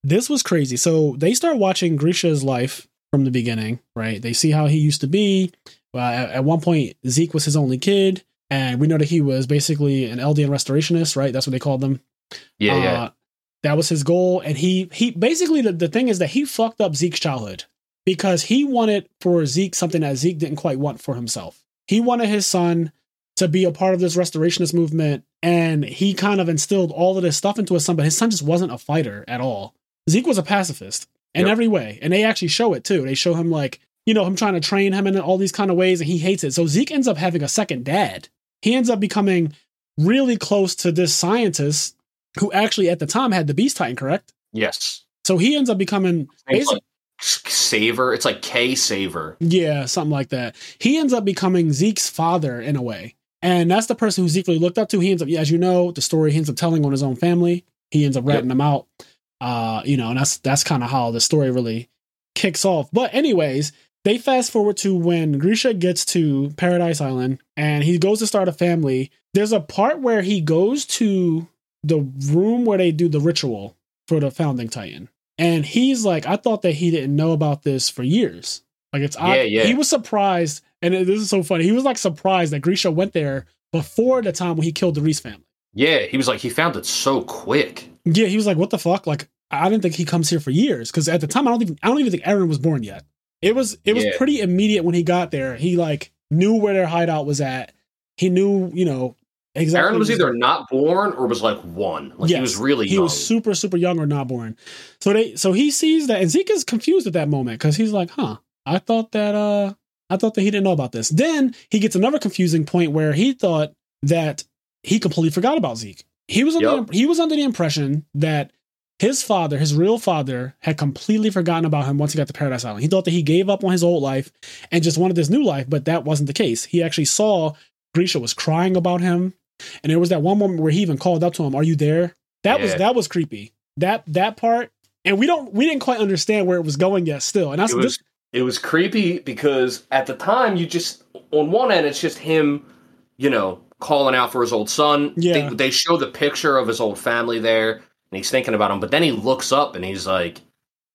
this was crazy. So they start watching Grisha's life from the beginning, right? They see how he used to be. Well, at, at one point, Zeke was his only kid, and we know that he was basically an Eldian restorationist, right? That's what they called them. yeah, yeah. Uh, that was his goal, and he he basically the, the thing is that he fucked up Zeke's childhood because he wanted for Zeke something that Zeke didn't quite want for himself. He wanted his son to be a part of this restorationist movement, and he kind of instilled all of this stuff into his son, but his son just wasn't a fighter at all. Zeke was a pacifist in Yep. every way, and they actually show it too. They show him like you know him trying to train him in all these kind of ways, and he hates it. So Zeke ends up having a second dad. He ends up becoming really close to this scientist who actually at the time had the Beast Titan, correct? yes. So he ends up becoming like Saver. It's like Ksaver. yeah, something like that. He ends up becoming Zeke's father in a way. And that's the person who Zeke really looked up to. He ends up, as you know, the story he ends up telling on his own family. He ends up ratting them out. Uh, you know, and that's that's kind of how the story really kicks off. But anyways, they fast forward to when Grisha gets to Paradise Island and he goes to start a family. There's a part where he goes to the room where they do the ritual for the founding Titan. And he's like, I thought that he didn't know about this for years. Like it's odd. Yeah, yeah. He was surprised, and this is so funny. He was like surprised that Grisha went there before the time when he killed the Reiss family. Yeah, he was like he found it so quick. Yeah, he was like, "What the fuck?" Like, I didn't think he comes here for years because at the time I don't even I don't even think Eren was born yet. It was it was Yeah. pretty immediate when he got there. He like knew where their hideout was at. He knew you know exactly. Eren was either not born or was like one. Like he was really he young. was super super young or not born. So they so he sees that and Zeke is confused at that moment because he's like, huh, I thought that uh I thought that he didn't know about this. Then he gets another confusing point where he thought that he completely forgot about Zeke. He was under Yep. the, he was under the impression that his father, his real father, had completely forgotten about him once he got to Paradise Island. He thought that he gave up on his old life and just wanted this new life, but that wasn't the case. He actually saw Grisha was crying about him, and there was that one moment where he even called up to him, "Are you there?" That was that was creepy. That that part, and we don't we didn't quite understand where it was going yet. Still, and that's it was it was creepy because at the time you just on one end it's just him, you know, calling out for his old son. Yeah. They, they show the picture of his old family there, and he's thinking about him. But then he looks up and he's like,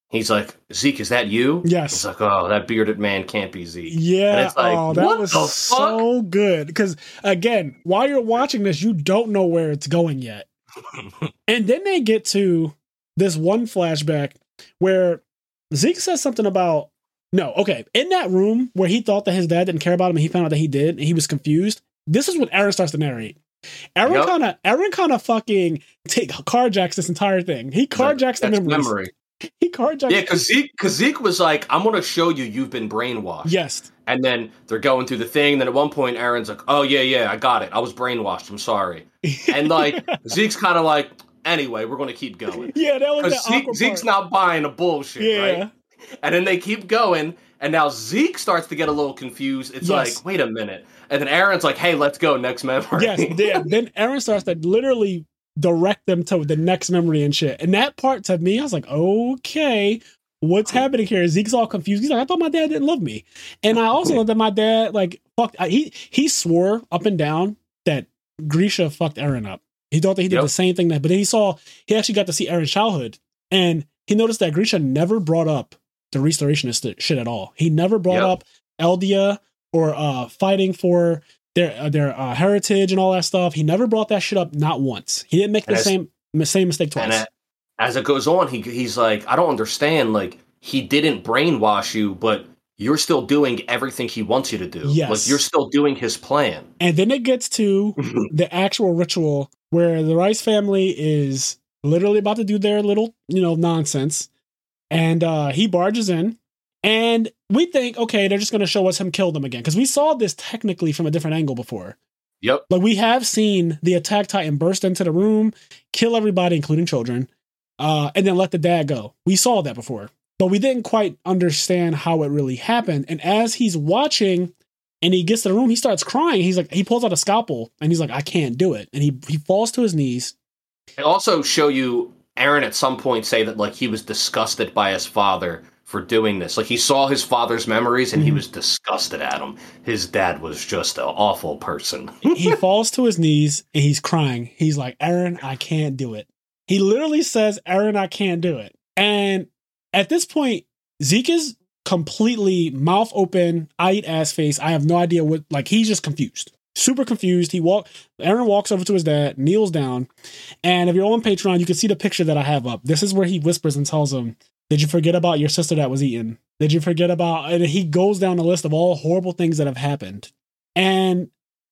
he's like, Zeke, is that you? Yes. He's like, oh, that bearded man can't be Zeke. Yeah. And it's like, oh, that what was so good. Because again, while you're watching this, you don't know where it's going yet. and then they get to this one flashback where Zeke says something about no, okay, in that room where he thought that his dad didn't care about him and he found out that he did and he was confused. This is when Eren starts to narrate. Eren Yup. kind of Eren kind of fucking take carjacks this entire thing. He carjacks the That's memories. memory. He carjacks. Yeah, because Zeke, Zeke was like, I'm going to show you you've been brainwashed. yes, And then they're going through the thing. Then at one point, Eren's like, "Oh yeah, yeah, I got it. I was brainwashed. I'm sorry." And like Zeke's kind of like, "Anyway, we're going to keep going." yeah, that was that Zeke, Zeke's not buying the bullshit, Yeah. right? And then they keep going, and now Zeke starts to get a little confused. It's Yes. like, wait a minute. And then Eren's like, "Hey, let's go next memory." yes, yeah. Then Eren starts to literally direct them to the next memory and shit. And that part to me, I was like, okay, what's happening here? Zeke's all confused. He's like, I thought my dad didn't love me. And I also thought that my dad, like, fucked. He he swore up and down that Grisha fucked Eren up. He thought that he did Yep. the same thing that, but then he saw he actually got to see Eren's childhood, and he noticed that Grisha never brought up the restorationist shit at all. He never brought Yep. up Eldia or uh fighting for their uh, their uh, heritage and all that stuff. He never brought that shit up, not once. He didn't make the as- same same mistake twice. And a- as it goes on, he he's like, "I don't understand. Like, he didn't brainwash you, but." You're still doing everything he wants you to do. Yes. Like you're still doing his plan. And then it gets to the actual ritual where the Reiss family is literally about to do their little, you know, nonsense. And uh he barges in. And we think, okay, they're just gonna show us him kill them again. Because we saw this technically from a different angle before. Yep. Like we have seen the attack titan burst into the room, kill everybody, including children, uh, and then let the dad go. We saw that before. But we didn't quite understand how it really happened. And as he's watching and he gets to the room, he starts crying. He's like, he pulls out a scalpel and he's like, I can't do it. And he he falls to his knees. They also show you Eren at some point say that like he was disgusted by his father for doing this. Like he saw his father's memories and he Mhm. was disgusted at him. His dad was just an awful person. he falls to his knees and he's crying. He's like, Eren, I can't do it. He literally says, Eren, I can't do it. And at this point, Zeke is completely mouth open, I eat ass face. I have no idea what, like, he's just confused. Super confused. He walk. Eren walks over to his dad, kneels down, and if you're on Patreon, you can see the picture that I have up. This is where he whispers and tells him, "Did you forget about your sister that was eaten? Did you forget about?" And he goes down the list of all horrible things that have happened. And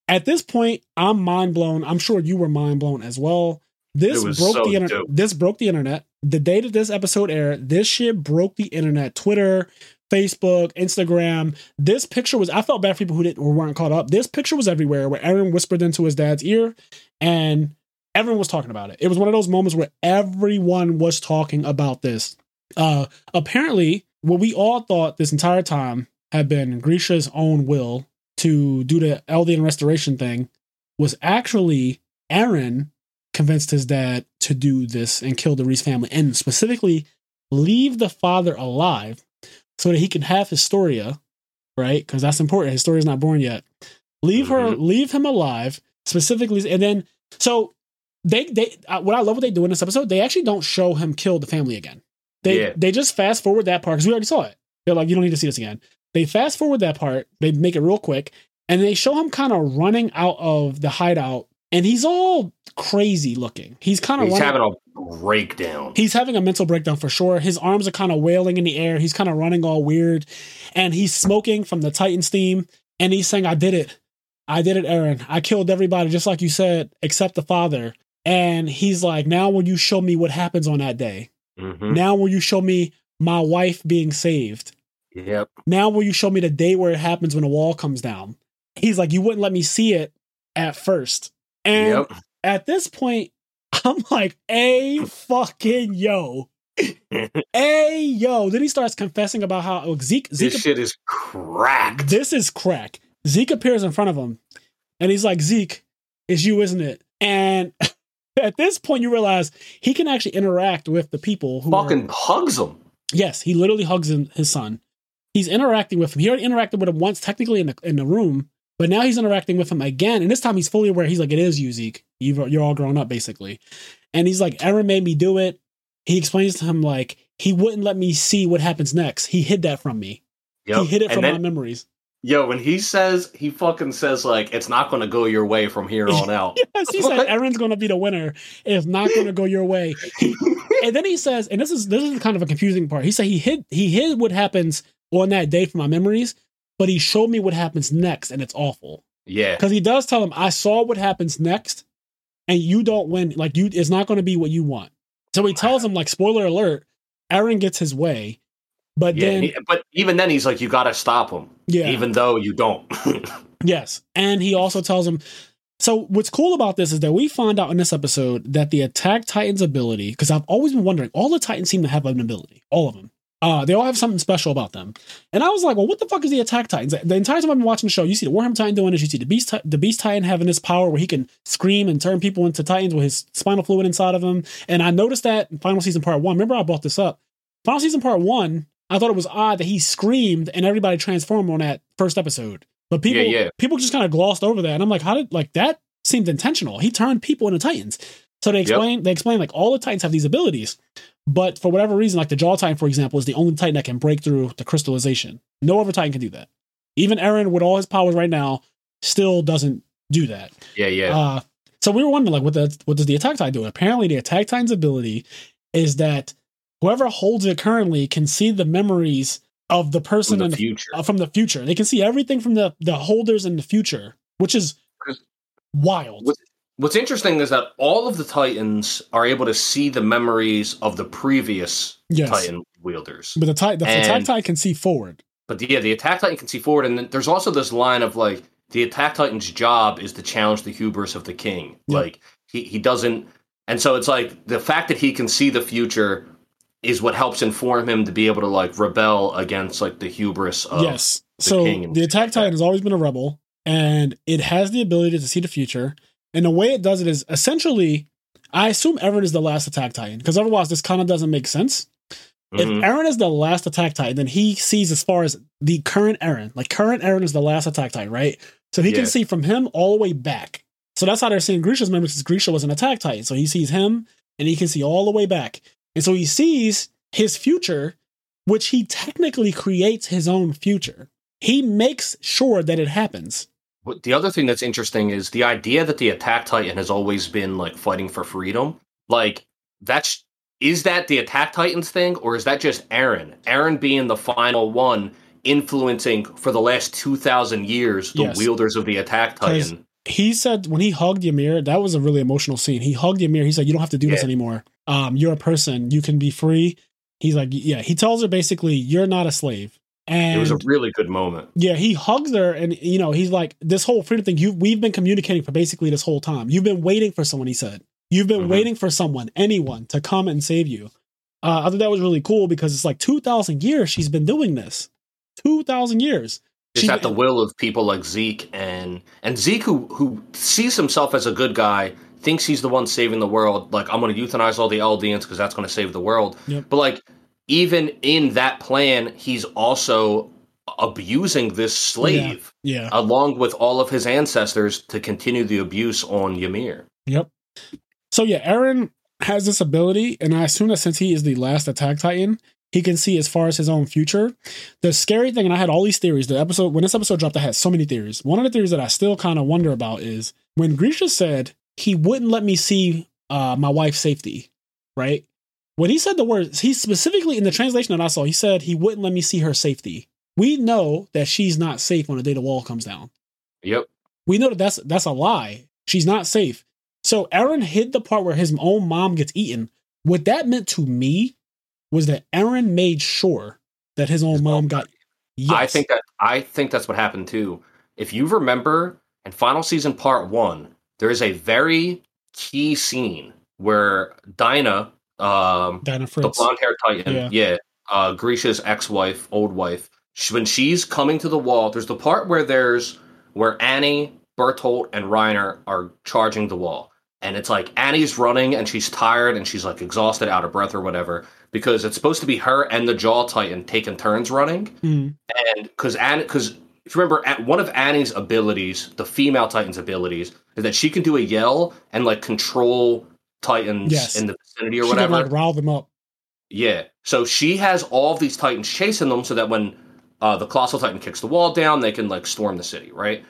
at this point, I'm mind blown. I'm sure you were mind blown as well. This broke so the internet. This broke the internet. The day that this episode aired, this shit broke the internet. Twitter, Facebook, Instagram. This picture was. I felt bad for people who didn't weren't caught up. This picture was everywhere, where Eren whispered into his dad's ear, and everyone was talking about it. It was one of those moments where everyone was talking about this. Uh, apparently, what we all thought this entire time had been Grisha's own will to do the Eldian restoration thing was actually Eren convinced his dad to do this and kill the Reiss family and specifically leave the father alive so that he can have Historia, right? Because that's important. Historia's not born yet. Leave her, Mhm. leave him alive specifically, and then so they they uh, what I love what they do in this episode. They actually don't show him kill the family again. They Yeah. they just fast forward that part because we already saw it. They're like, you don't need to see this again. They fast forward that part. They make it real quick, and they show him kind of running out of the hideout, and he's all crazy looking. He's kind of He's running. having a breakdown. He's having a mental breakdown for sure. His arms are kind of wailing in the air. He's kind of running all weird. And he's smoking from the Titan's theme. And he's saying, I did it. I did it, Eren. I killed everybody, just like you said, except the father. And he's like, Now will you show me what happens on that day? hmm Now will you show me my wife being saved? Yep. Now will you show me the day where it happens when the wall comes down? He's like, You wouldn't let me see it at first. And Yep. at this point, I'm like, a fucking yo. a yo. Then he starts confessing about how oh, Zeke, Zeke This shit is cracked. this is crack. Zeke appears in front of him and he's like, Zeke, it's you, isn't it? And at this point, you realize he can actually interact with the people who are- Fucking hugs him. Yes, he literally hugs him, his son. He's interacting with him. He already interacted with him once, technically in the in the room, but now he's interacting with him again. And this time he's fully aware. He's like, "It is you, Zeke. You've, you're all grown up, basically." And he's like, "Eren made me do it." He explains to him like he wouldn't let me see what happens next. He hid that from me. Yep. He hid it and from then, my memories. Yo, when he says he fucking says like it's not going to go your way from here on out. Yes, he said Eren's going to be the winner. It's not going to go your way. and then he says, and this is this is kind of a confusing part. He said he hid he hid what happens on that day from my memories, but he showed me what happens next, and it's awful. yeah. Because he does tell him, I saw what happens next, and you don't win. Like you, it's not going to be what you want. So he tells him, like, spoiler alert, Eren gets his way, but Yeah, then he- but even then, he's like, you got to stop him, yeah, even though you don't. Yes. And he also tells him. So what's cool about this is that we find out in this episode that the Attack Titan's ability, because I've always been wondering, all the Titans seem to have an ability. All of them. Uh, they all have something special about them. And I was like, well, what the fuck is the Attack Titans? The entire time I've been watching the show, you see the Warhammer Titan doing this, you see the Beast, the Beast Titan having this power where he can scream and turn people into Titans with his spinal fluid inside of him. And I noticed that in Final Season Part 1. Remember I brought this up. Final Season Part 1, I thought it was odd that he screamed and everybody transformed on that first episode. But people, Yeah, yeah. people just kind of glossed over that, and I'm like, how did like that seemed intentional? He turned people into titans. So they Yep. explain, they explain like all the titans have these abilities, but for whatever reason, like the jaw titan, for example, is the only titan that can break through the crystallization. No other titan can do that. Even Eren, with all his powers right now, still doesn't do that. yeah, yeah. Uh, so we were wondering, like, what the what does the attack titan do? Apparently, the attack titan's ability is that whoever holds it currently can see the memories of the person From in the the future. uh, from the future. They can see everything from the the holders in the future, which is wild. What- What's interesting is that all of the Titans are able to see the memories of the previous Yes, Titan wielders. but the titan, the attack titan can see forward. But the, yeah, the attack titan can see forward, and then there's also this line of like the attack titan's job is to challenge the hubris of the king. Yep. Like he he doesn't, and so it's like the fact that he can see the future is what helps inform him to be able to like rebel against like the hubris of yes. the So and the attack titan has always been a rebel, and it has the ability to see the future. And the way it does it is essentially, I assume Eren is the last attack titan because otherwise this kind of doesn't make sense. If Mhm. Eren is the last attack titan, then he sees as far as the current Eren. Like current Eren is the last attack titan, right? So he Yeah. can see from him all the way back. So that's how they're seeing Grisha's memories because Grisha was an attack titan. So he sees him and he can see all the way back. And so he sees his future, which he technically creates his own future. He makes sure that it happens. The other thing that's interesting is the idea that the attack titan has always been like fighting for freedom. Like that's is that the attack titans thing or is that just Eren? Eren being the final one influencing for the last 2000 years the Yes. wielders of the attack titan. He said when he hugged Ymir, that was a really emotional scene. He hugged Ymir. He said, "You don't have to do this anymore. Um, you're a person. You can be free." He's like, "Yeah." He tells her basically, "You're not a slave." And It was a really good moment. Yeah, he hugs her, and you know he's like, "This whole freedom thing, you we've been communicating for basically this whole time. You've been waiting for someone." He said, "You've been Mhm. waiting for someone, anyone, to come and save you." Uh, I thought that was really cool because it's like two thousand years she's been doing this. Two thousand years. It's She- at the will of people like Zeke and and Zeke who who sees himself as a good guy, thinks he's the one saving the world. Like I'm going to euthanize all the Eldians because that's going to save the world. Yep. But like even in that plan, he's also abusing this slave Yeah. along with all of his ancestors to continue the abuse on Ymir. Yep. So yeah, Eren has this ability, and I assume that since he is the last attack titan, he can see as far as his own future. The scary thing, and I had all these theories. The episode when this episode dropped, I had so many theories. One of the theories that I still kind of wonder about is when Grisha said he wouldn't let me see uh, my wife's safety. right? When he said the words, he specifically in the translation that I saw, he said he wouldn't let me see her safety. We know that she's not safe when the day the wall comes down. Yep. We know that that's that's a lie. She's not safe. So Eren hid the part where his own mom gets eaten. What that meant to me was that Eren made sure that his own His mom mom got. Yes. I think that I think that's what happened too. If you remember in final season part one, there is a very key scene where Dinah, um, Dinah the blonde haired titan, Yeah. yeah, uh, Grisha's ex wife, old wife, she, when she's coming to the wall, there's the part where there's where Annie, Bertholdt, and Reiner are charging the wall. And it's like Annie's running and she's tired and she's like exhausted, out of breath or whatever, because it's supposed to be her and the Jaw Titan taking turns running Mhm. and because Annie because if you remember, at one of Annie's abilities, the female Titan's abilities, is that she can do a yell and like control Titans Yes. in the vicinity or She can whatever. like rile them up. yeah, so she has all of these Titans chasing them, so that when uh, the Colossal Titan kicks the wall down, they can like storm the city, right?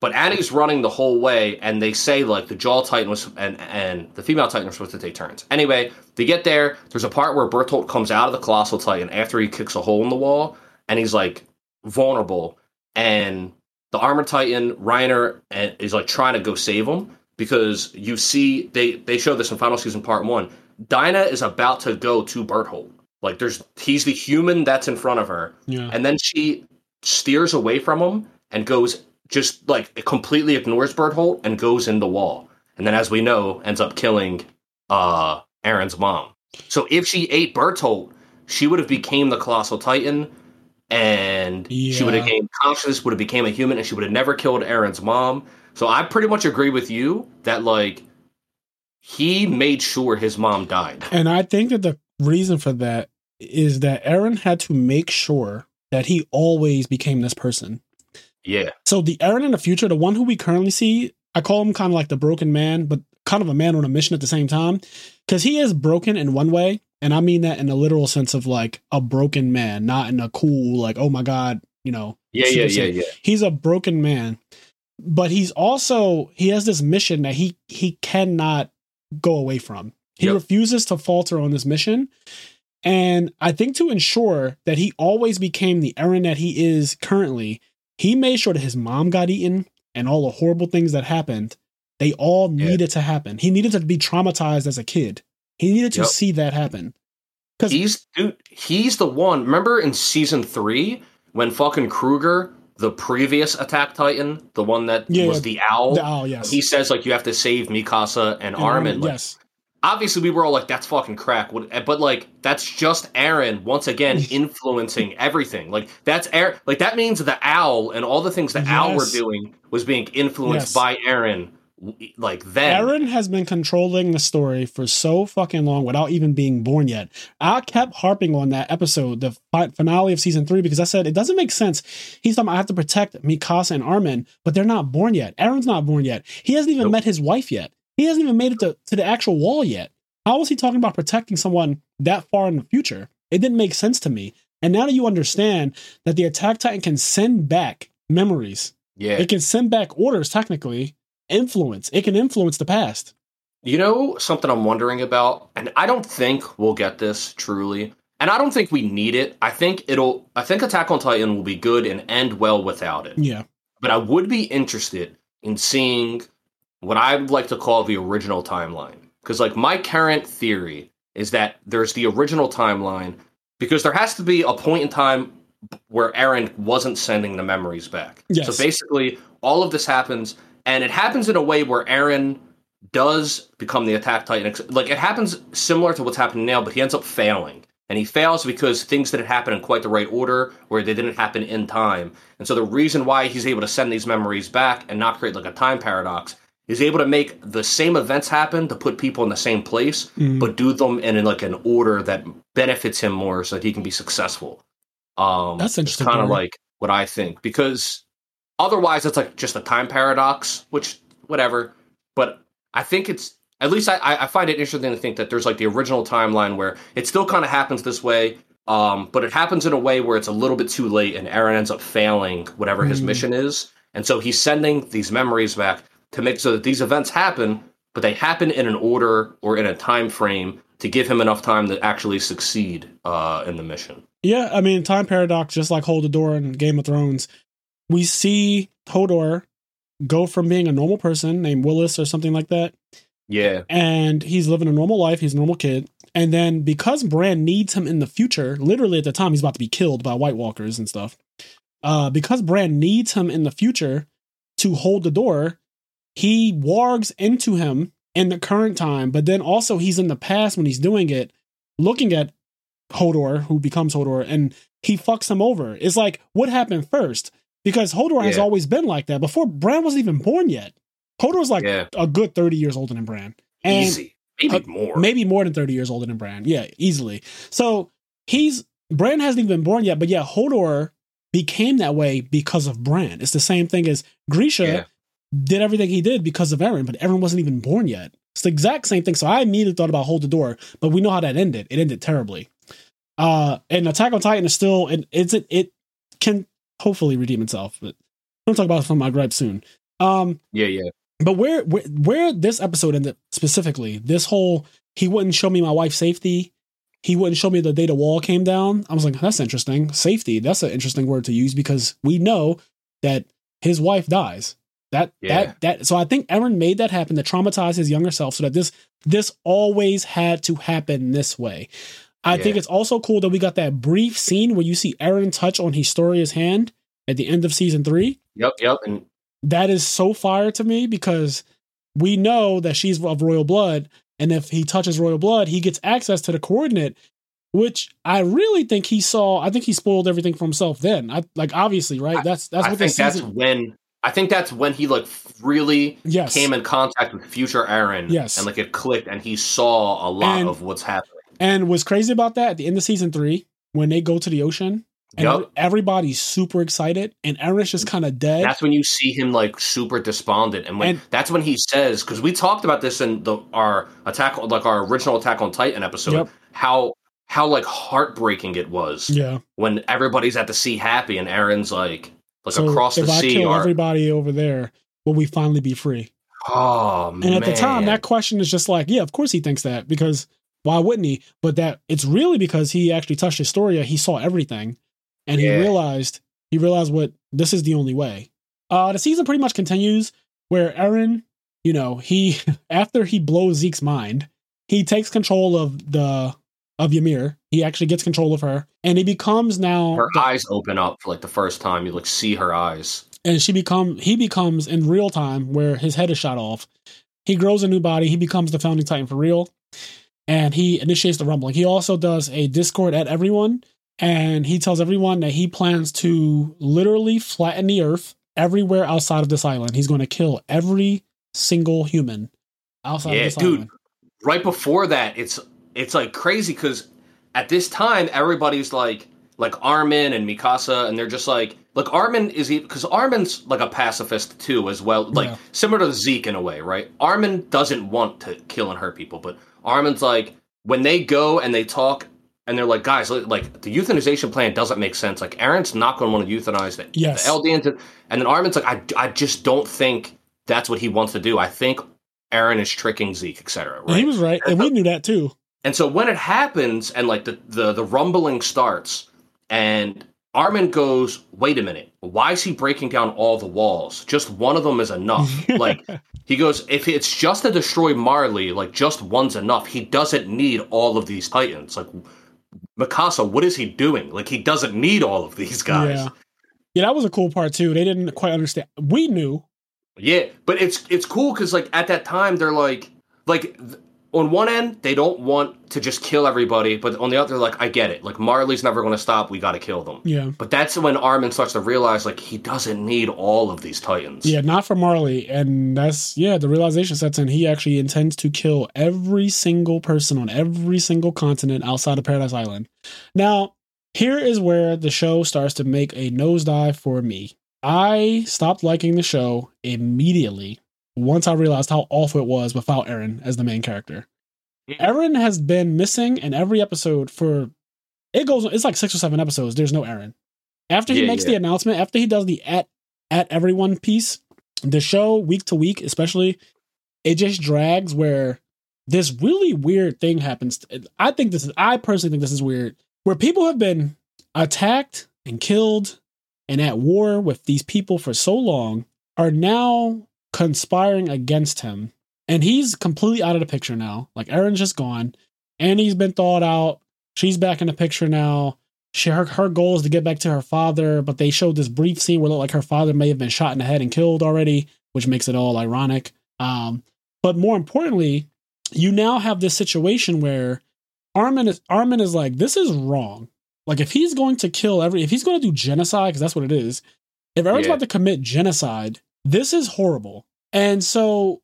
But Annie's running the whole way, and they say like the Jaw Titan was and and the female Titan are supposed to take turns. Anyway, they get there. There's a part where Bertholdt comes out of the Colossal Titan after he kicks a hole in the wall, and he's like vulnerable, and the Armored Titan Reiner uh, is like trying to go save him because you see they they show this in Final Season Part One. Dinah is about to go to Bertholdt. Like there's he's the human that's in front of her, Yeah. and then she steers away from him and goes just like completely ignores Bertholdt and goes in the wall. And then as we know, ends up killing uh Eren's mom. So if she ate Bertholdt, she would have became the colossal titan and she would have gained consciousness, would have became a human, and she would have never killed Eren's mom. So I pretty much agree with you that like he made sure his mom died. And I think that the reason for that is that Eren had to make sure that he always became this person. Yeah. So the Eren in the future, the one who we currently see, I call him kind of like the broken man, but kind of a man on a mission at the same time. Because he is broken in one way, and I mean that in a literal sense of like a broken man, not in a cool, like, oh my God, you know. Yeah, yeah, yeah, yeah. He's a broken man. But he's also he has this mission that he he cannot go away from. He Yep. refuses to falter on this mission. And I think to ensure that he always became the Eren that he is currently, he made sure that his mom got eaten and all the horrible things that happened, they all Yeah. needed to happen. He needed to be traumatized as a kid. He needed to Yep. see that happen. Because He's dude, he's the one. Remember in season three when fucking Kruger, the previous Attack Titan, the one that Yeah, was the owl, oh yes, he says like you have to save Mikasa and, And Armin. Like, yes, obviously we were all like that's fucking crack. Eh, but like that's just eren once again influencing everything. Like that's eren like that means the owl and all the things the owl were doing was being influenced Yes. by eren like then Eren has been controlling the story for so fucking long without even being born yet. I kept harping on that episode, the fi- finale of season three, because I said it doesn't make sense. He's talking, I have to protect Mikasa and Armin, but they're not born yet. Eren's not born yet. He hasn't even Nope. met his wife yet. He hasn't even made it to, to the actual wall yet. How was he talking about protecting someone that far in the future? It didn't make sense to me. And now that you understand that the Attack Titan can send back memories, yeah it can send back orders technically, influence. It can influence the past. you know something i'm wondering about and i don't think we'll get this truly and i don't think we need it i think it'll i think attack on titan will be good and end well without it Yeah. but I would be interested in seeing what I would like to call the original timeline. Because, like, my current theory is that there's the original timeline because there has to be a point in time where Eren wasn't sending the memories back. Yes. So basically, all of this happens, and it happens in a way where Eren does become the attack titan. Like, it happens similar to what's happening now, but he ends up failing. And he fails because things didn't happen in quite the right order, where they didn't happen in time. And so the reason why he's able to send these memories back and not create like a time paradox is able to make the same events happen to put people in the same place, Mhm. but do them in like an order that benefits him more so that he can be successful. Um That's interesting Kind of like what I think because otherwise it's like just a time paradox, which whatever. But I think it's at least I, I find it interesting to think that there's like the original timeline where it still kind of happens this way, um, but it happens in a way where it's a little bit too late, and Eren ends up failing whatever his Hmm. mission is, and so he's sending these memories back to make so that these events happen, but they happen in an order or in a time frame to give him enough time to actually succeed uh, in the mission. Yeah, I mean, time paradox, just like Hold the Door in Game of Thrones. We see Hodor go from being a normal person named Wylis or something like that. Yeah. And he's living a normal life. He's a normal kid. And then because Bran needs him in the future, literally at the time he's about to be killed by White Walkers and stuff. Uh, because Bran needs him in the future to hold the door, he wargs into him in the current time, but then also he's in the past when he's doing it, looking at Hodor, who becomes Hodor, and he fucks him over. It's like, what happened first? Because Hodor has always been like that. Before Bran wasn't even born yet. Hodor's like Yeah. a good 30 years older than Bran. And Easy. Maybe uh, more. maybe more than 30 years older than Bran. Yeah, easily. So he's Bran hasn't even been born yet, but yeah, Hodor became that way because of Bran. It's the same thing as Grisha Yeah. did everything he did because of Eren, but Eren wasn't even born yet. It's the exact same thing. So I immediately thought about Hold the Door, but we know how that ended. It ended terribly. Uh and Attack on Titan is still and it's it it can hopefully redeem itself, but I'm gonna talk about some of my gripes soon. Um Yeah, yeah. but where, where where this episode ended specifically, this whole he wouldn't show me my wife's safety. He wouldn't show me the day the wall came down. I was like, that's interesting. Safety, that's an interesting word to use because we know that his wife dies. That Yeah. that that so I think Eren made that happen to traumatize his younger self so that this this always had to happen this way. I think it's also cool that we got that brief scene where you see Eren touch on Historia's hand at the end of season three Yep, yep. And that is so fire to me because we know that she's of royal blood and if he touches royal blood he gets access to the coordinate which i really think he saw i think he spoiled everything for himself then i like obviously right that's that's I what think this that's when I think that's when he like really yes came in contact with future Eren. Yes. And like it clicked and he saw a lot And- of what's happening. And what's crazy about that at the end of season three when they go to the ocean and Yep. everybody's super excited and eren's just kind of dead That's when you see him like super despondent, and when And- that's when he says, because we talked about this in the our attack, like our original Attack on Titan episode, Yep. how how like heartbreaking it was yeah when everybody's at the sea happy and Eren's like like so across if the i sea. kill Or, everybody over there will we finally be free oh And man! at the time, that question is just like, yeah, of course he thinks that because why wouldn't he? But that it's really because he actually touched Historia. He saw everything, and he realized he realized what this is the only way. Uh, the season pretty much continues where Eren, you know, he after he blows Zeke's mind, he takes control of the of Ymir. He actually gets control of her, and he becomes now her the- eyes open up for like the first time. You like see her eyes. and she become he becomes in real time where his head is shot off. He grows a new body. He becomes the founding titan for real, and he initiates the rumbling. He also does a discord at everyone, and he tells everyone that he plans to literally flatten the earth everywhere outside of this island. He's going to kill every single human outside of Yeah, this dude. island. right before that, it's it's like crazy because at this time everybody's like like Armin and Mikasa, and they're just like like Armin is because Armin's like a pacifist too as well, like Yeah. similar to Zeke in a way, right? Armin doesn't want to kill and hurt people, but Armin's like when they go and they talk. And they're like, guys, like the euthanization plan doesn't make sense. Like, Eren's not going to want to euthanize the, Yes. the LD, and, then Armin's like, I, I just don't think that's what he wants to do. I think Eren is tricking Zeke, etc. And he was right, and we knew that too. And so when it happens and like the, the the rumbling starts and Armin goes, "Wait a minute. Why is he breaking down all the walls? Just one of them is enough." like he goes, "If it's just to destroy Marley, like just one's enough. He doesn't need all of these titans." Like Mikasa, what is he doing? Like he doesn't need all of these guys. Yeah. Yeah, that was a cool part too. They didn't quite understand. We knew. Yeah, but it's it's cool because like at that time they're like like on one end they don't want to just kill everybody, but on the other like I get it. Like Marley's never going to stop. We got to kill them. Yeah. But that's when Armin starts to realize like he doesn't need all of these titans. Yeah, not for Marley. And that's, yeah, the realization sets in. He actually intends to kill every single person on every single continent outside of Paradise Island. Now, here is where the show starts to make a nosedive for me. I stopped liking the show immediately once I realized how awful it was without Eren as the main character. Eren has been missing in every episode for it goes it's like six or seven episodes. There's no Eren. After he Yeah, makes yeah. the announcement, after he does the at at everyone piece, the show week to week, especially, it just drags where this really weird thing happens. I think this is, I personally think this is weird, where people have been attacked and killed and at war with these people for so long are now conspiring against him. And he's completely out of the picture now. Like Eren's just gone. Annie's been thawed out. She's back in the picture now. She, her, her goal is to get back to her father, but they showed this brief scene where it looked like her father may have been shot in the head and killed already, which makes it all ironic. Um, but more importantly, you now have this situation where Armin is Armin is like, this is wrong. Like if he's going to kill every, if he's going to do genocide, because that's what it is. If everyone's yeah. about to commit genocide, this is horrible. And so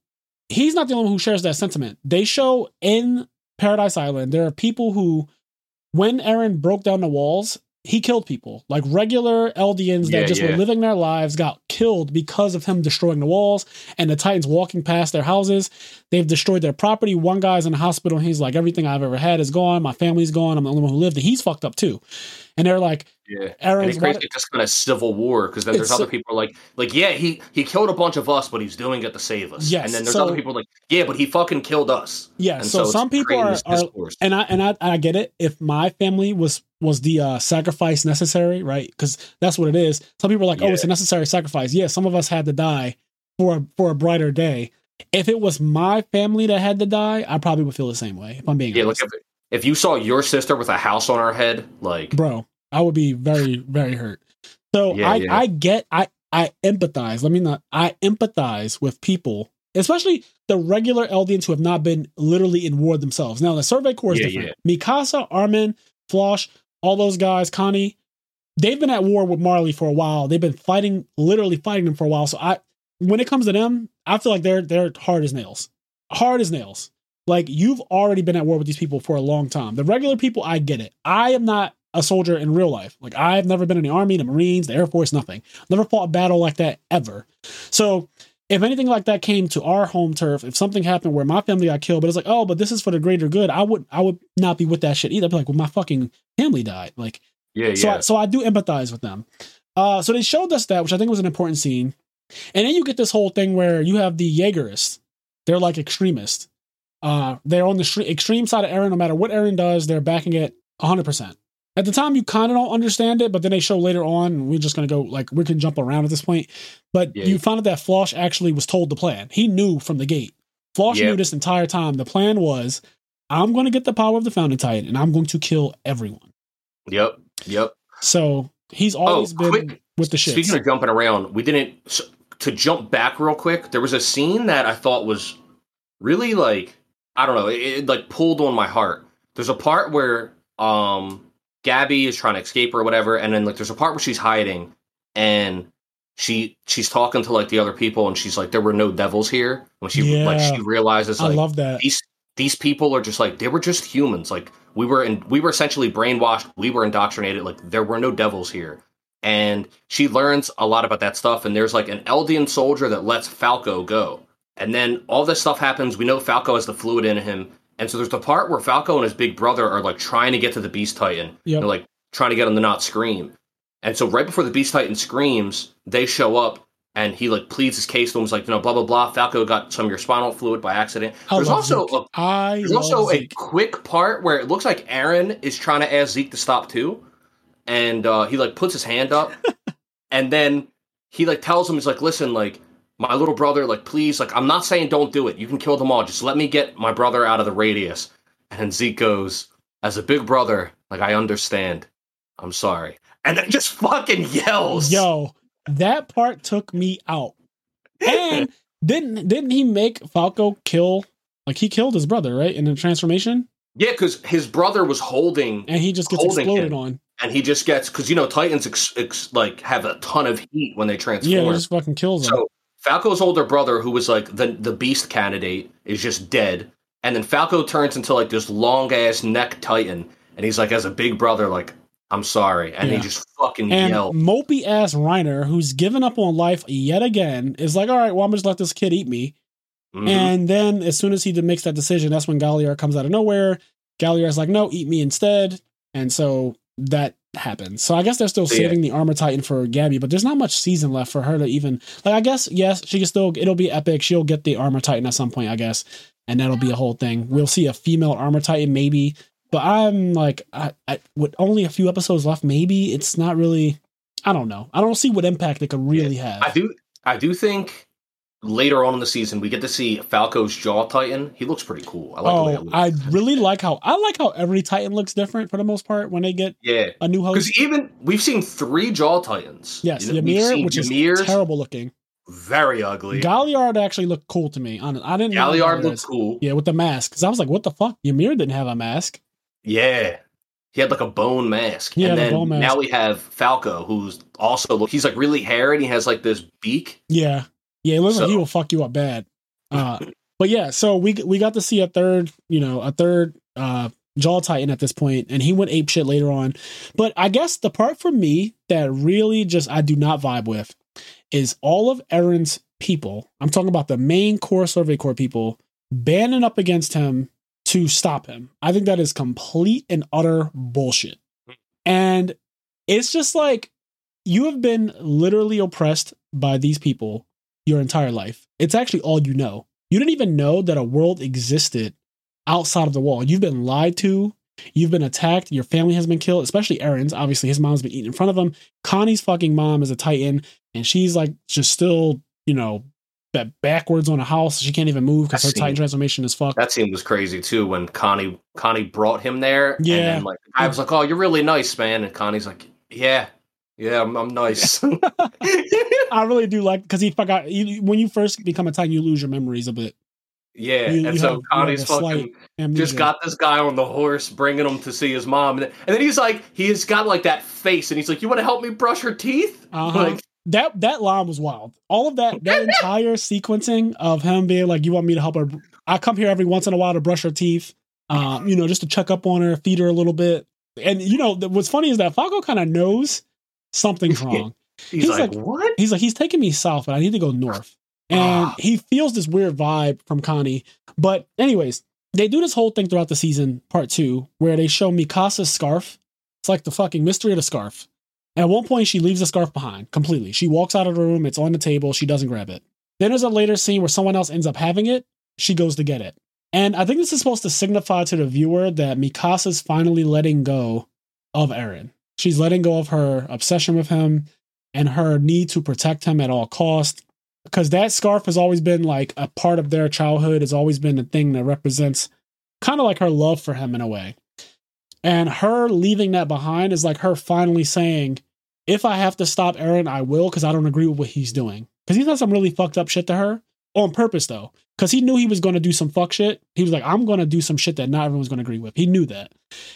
he's not the only one who shares that sentiment. They show in Paradise Island there are people who when Eren broke down the walls, he killed people. Like regular Eldians that just yeah. were living their lives got killed because of him destroying the walls and the Titans walking past their houses. They've destroyed their property. One guy's in the hospital and he's like, everything I've ever had is gone. My family's gone. I'm the only one who lived. And he's fucked up too. And they're like, yeah, Eren's and it's just kind of civil war because then there's other people like, like yeah, he he killed a bunch of us, but he's doing it to save us. Yes, and then there's so, other people like, yeah, but he fucking killed us. Yeah, so, so some people are, are and I and I I get it. If my family was was the uh, sacrifice necessary, right? Because that's what it is. Some people are like, yeah. oh, it's a necessary sacrifice. Yeah, some of us had to die for a, for a brighter day. If it was my family that had to die, I probably would feel the same way. If I'm being yeah, honest. Look, if, if you saw your sister with a house on her head, like bro, I would be very very hurt. So yeah, I yeah. I get I I empathize. Let me not. I empathize with people, especially the regular Eldians who have not been literally in war themselves. Now the Survey Corps is different. Mikasa, Armin, Floch, all those guys, Connie, they've been at war with Marley for a while. They've been fighting, literally fighting them for a while. So I, when it comes to them, I feel like they're they're hard as nails, hard as nails. Like you've already been at war with these people for a long time. The regular people, I get it. I am not a soldier in real life. Like I've never been in the army, the Marines, the Air Force, nothing. Never fought a battle like that ever. So if anything like that came to our home turf, if something happened where my family got killed, but it's like, oh, but this is for the greater good, I would I would not be with that shit either. I'd be like, well, my fucking family died. Like, yeah, so yeah. I, so I do empathize with them. Uh, so they showed us that, which I think was an important scene. And then you get this whole thing where you have the Jaegerists. They're like extremists. Uh, they're on the extreme side of Eren. No matter what Eren does, they're backing it 100%. At the time, you kind of don't understand it, but then they show later on, and we're just going to go, like, we can jump around at this point. But yeah. you found out that Floch actually was told the plan. He knew from the gate. Floch yeah. knew this entire time. The plan was I'm going to get the power of the Founding Titan, and I'm going to kill everyone. Yep. Yep. So he's always oh, been quick, with the shit. Speaking of jumping around, we didn't. So, to jump back real quick, there was a scene that I thought was really like I don't know, it, it like pulled on my heart. There's a part where um Gabi is trying to escape or whatever, and then like there's a part where she's hiding and she she's talking to like the other people and she's like there were no devils here. When she yeah. like she realizes like I love that. these these people are just like they were just humans. Like we were in we were essentially brainwashed we were indoctrinated like there were no devils here. And she learns a lot about that stuff and there's like an Eldian soldier that lets Falco go. And then all this stuff happens we know Falco has the fluid in him and so there's the part where Falco and his big brother are like trying to get to the Beast Titan yep. they're like trying to get him to not scream and so right before the Beast Titan screams they show up and he like pleads his case to him. He's like, you know, blah blah blah. Falco got some of your spinal fluid by accident. I there's also Zeke. a, I there's also Zeke. a quick part where it looks like Eren is trying to ask Zeke to stop too, and uh, he like puts his hand up, and then he like tells him, he's like, listen, like my little brother, like please, like I'm not saying don't do it. You can kill them all. Just let me get my brother out of the radius. And Zeke goes, as a big brother, like I understand. I'm sorry. And then just fucking yells. Yo, that part took me out. And didn't didn't he make Falco kill like he killed his brother, right? In the transformation? Yeah, because his brother was holding And he just gets exploded him, on. And he just gets because you know Titans ex, ex, like have a ton of heat when they transform. Yeah, he just fucking kills him. So Falco's older brother, who was like the the beast candidate, is just dead. And then Falco turns into like this long ass neck Titan, and he's like, as a big brother, like I'm sorry. And yeah. he just fucking and yelled. Mopey ass Reiner, who's given up on life yet again, is like, all right, well, I'm just let this kid eat me. Mm-hmm. And then as soon as he makes that decision, that's when Galliard comes out of nowhere. Galliard's like, no, eat me instead. And so that happens. So I guess they're still saving yeah. the armor titan for Gabi, but there's not much season left for her to even like I guess, yes, she can still it'll be epic. She'll get the armor titan at some point, I guess. and that'll be a whole thing. We'll see a female armor titan maybe, but I'm like, I, I with only a few episodes left, maybe it's not really. I don't know. I don't see what impact it could really have. I do. I do think later on in the season we get to see Falco's jaw titan. He looks pretty cool. I like the oh, way oh, looks. I really like how I like how every Titan looks different for the most part when they get yeah. a new host. Because even we've seen three jaw titans. Yes, You know, Ymir, which Ymir's is terrible looking. very ugly. Galliard actually looked cool to me. Hon- I didn't. know Galliard looked cool. Yeah, with the mask. Because I was like, what the fuck? Ymir didn't have a mask. Yeah. He had like a bone mask. He and then bone mask. now we have Falco, who's also look he's like really hairy and he has like this beak. Yeah, yeah. It looks like he will fuck you up bad. Uh, but yeah, so we we got to see a third, you know, a third uh jaw titan at this point, and he went ape shit later on. But I guess the part for me that really just I do not vibe with is all of Eren's people. I'm talking about the main core Survey Corps people banding up against him to stop him. I think that is complete and utter bullshit. And it's just like you have been literally oppressed by these people your entire life. It's actually all you know. You didn't even know that a world existed outside of the wall. You've been lied to. You've been attacked. Your family has been killed, especially Eren's. Obviously, his mom's been eaten in front of him. Connie's fucking mom is a Titan, and she's like just still, you know, backwards on a house. She can't even move because her see. Titan transformation is fucked. That scene was crazy too when Connie Connie brought him there. Yeah. And then like I was like, Oh, you're really nice, man. And Connie's like, Yeah, yeah, I'm, I'm nice. I really do like because he forgot you, when you first become a Titan, you lose your memories a bit. yeah. You- and you so have- Connie's have a slight fucking Amnesia. just got this guy on the horse bringing him to see his mom. And then, and then he's like, he's got like that face and he's like, You want to help me brush her teeth? Uh-huh. Like, that that line was wild. All of that that entire sequencing of him being like, "You want me to help her? I come here every once in a while to brush her teeth, um, you know, just to check up on her, feed her a little bit." And you know, what's funny is that Falco kind of knows something's wrong. he's, He's like, like- What? He's like, he's taking me south, but I need to go north. And Ah. he feels this weird vibe from Connie. But anyways, they do this whole thing throughout the season, part two, where they show Mikasa's scarf. It's like the fucking mystery of the scarf. And at one point, she leaves the scarf behind completely. She walks out of the room. It's on the table. She doesn't grab it. Then there's a later scene where someone else ends up having it. She goes to get it. And I think this is supposed to signify to the viewer that Mikasa's finally letting go of Eren. She's letting go of her obsession with him and her need to protect him at all cost. Because that scarf has always been like a part of their childhood. It's always been a thing that represents kind of like her love for him in a way. And her leaving that behind is like her finally saying, if I have to stop eren I will, because I don't agree with what he's doing. Because he's done some really fucked up shit to her on purpose, though. Because he knew he was going to do some fuck shit. He was like, I'm going to do some shit that not everyone's going to agree with. He knew that.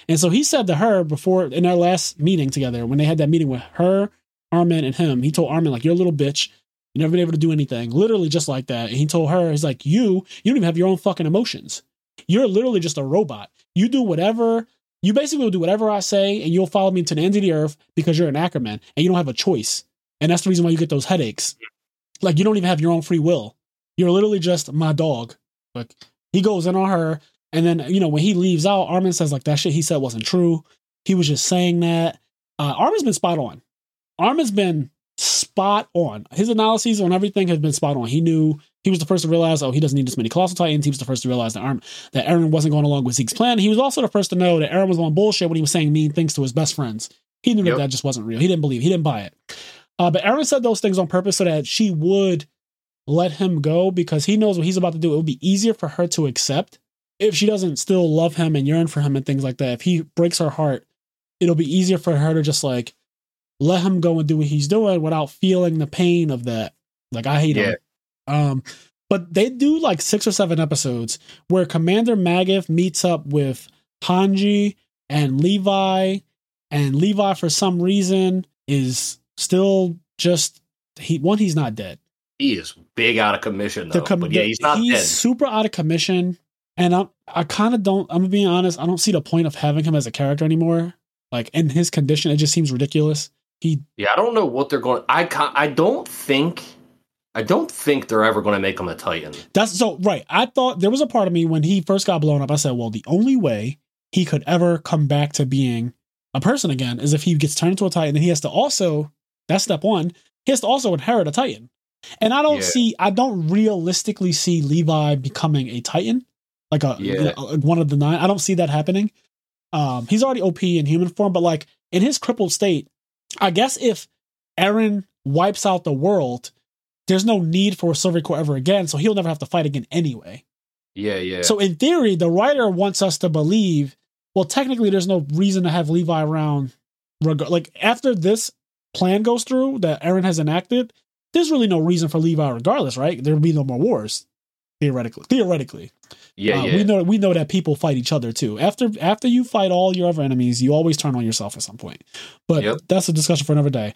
And so he said to her before, in their last meeting together, when they had that meeting with her, Armin, and him, he told Armin, like, you're a little bitch. You never been able to do anything. Literally just like that. And he told her, he's like, you, you don't even have your own fucking emotions. You're literally just a robot. You do whatever you basically will do whatever I say, and you'll follow me to the end of the earth because you're an Ackerman and you don't have a choice. And that's the reason why you get those headaches. Like you don't even have your own free will. You're literally just my dog. Like he goes in on her, and then you know when he leaves out, Armin says like that shit he said wasn't true. He was just saying that. Uh, Armin's been spot on. Armin's been spot on. His analyses on everything have been spot on. He knew he was the first to realize, oh, he doesn't need this many colossal titans. He was the first to realize that Arm that Eren wasn't going along with Zeke's plan. He was also the first to know that Eren was on bullshit when he was saying mean things to his best friends. He knew Yep. that that just wasn't real. He didn't believe. He didn't buy it. Uh, but Eren said those things on purpose so that she would let him go because he knows what he's about to do. It would be easier for her to accept if she doesn't still love him and yearn for him and things like that. If he breaks her heart, it'll be easier for her to just like let him go and do what he's doing without feeling the pain of that. Like I hate him. Um, but they do like six or seven episodes where Commander Magath meets up with Hanji and Levi, and Levi for some reason is still just he one he's not dead. He is big out of commission though. Com- but yeah, he's not dead. super out of commission, and I I kind of don't. I'm being honest. I don't see the point of having him as a character anymore. Like in his condition, it just seems ridiculous. He Yeah, I don't know what they're going. I I don't think. I don't think they're ever going to make him a Titan. That's so right. I thought there was a part of me when he first got blown up. I said, well, the only way he could ever come back to being a person again is if he gets turned into a Titan. And he has to also, that's step one, he has to also inherit a Titan. And I don't Yeah. see, I don't realistically see Levi becoming a Titan. like a, Yeah. know, one of the nine. I don't see that happening. Um, he's already OP in human form, but like in his crippled state, I guess if Eren wipes out the world, there's no need for a Survey Corps ever again, so he'll never have to fight again anyway. Yeah, yeah. So in theory, the writer wants us to believe. Well, technically, there's no reason to have Levi around. Reg- like after this plan goes through that Eren has enacted, there's really no reason for Levi, regardless, right? There will be no more wars, theoretically. Theoretically, yeah, Uh, yeah. we know we know that people fight each other too. After after you fight all your other enemies, you always turn on yourself at some point. But Yep. that's a discussion for another day.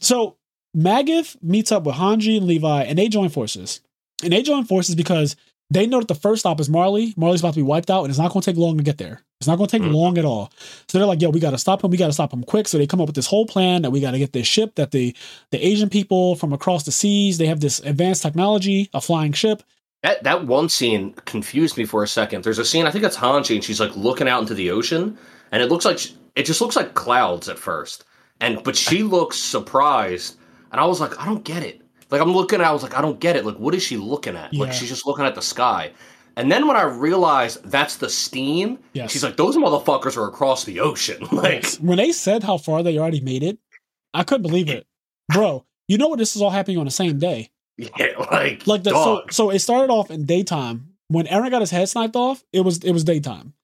So Magath meets up with Hanji and Levi, and they join forces. And they join forces because they know that the first stop is Marley. Marley's about to be wiped out, and it's not going to take long to get there. It's not going to take Mhm. long at all. So they're like, "Yo, we got to stop him. We got to stop him quick." So they come up with this whole plan that we got to get this ship that the the Asian people from across the seas they have this advanced technology, a flying ship. That that one scene confused me for a second. There's a scene I think it's Hanji, and she's like looking out into the ocean, and it looks like sh- it just looks like clouds at first, and but she looks surprised, and I was like, I don't get it. Like I'm looking, I was like, I don't get it. Like what is she looking at? Yeah. Like she's just looking at the sky. And then when I realized that's the steam, Yes. she's like, those motherfuckers are across the ocean. like, when they said how far they already made it, I couldn't believe it, bro. You know what? This is all happening on the same day. yeah, like, Like the, so, so it started off in daytime. When Eren got his head sniped off, it was it was daytime.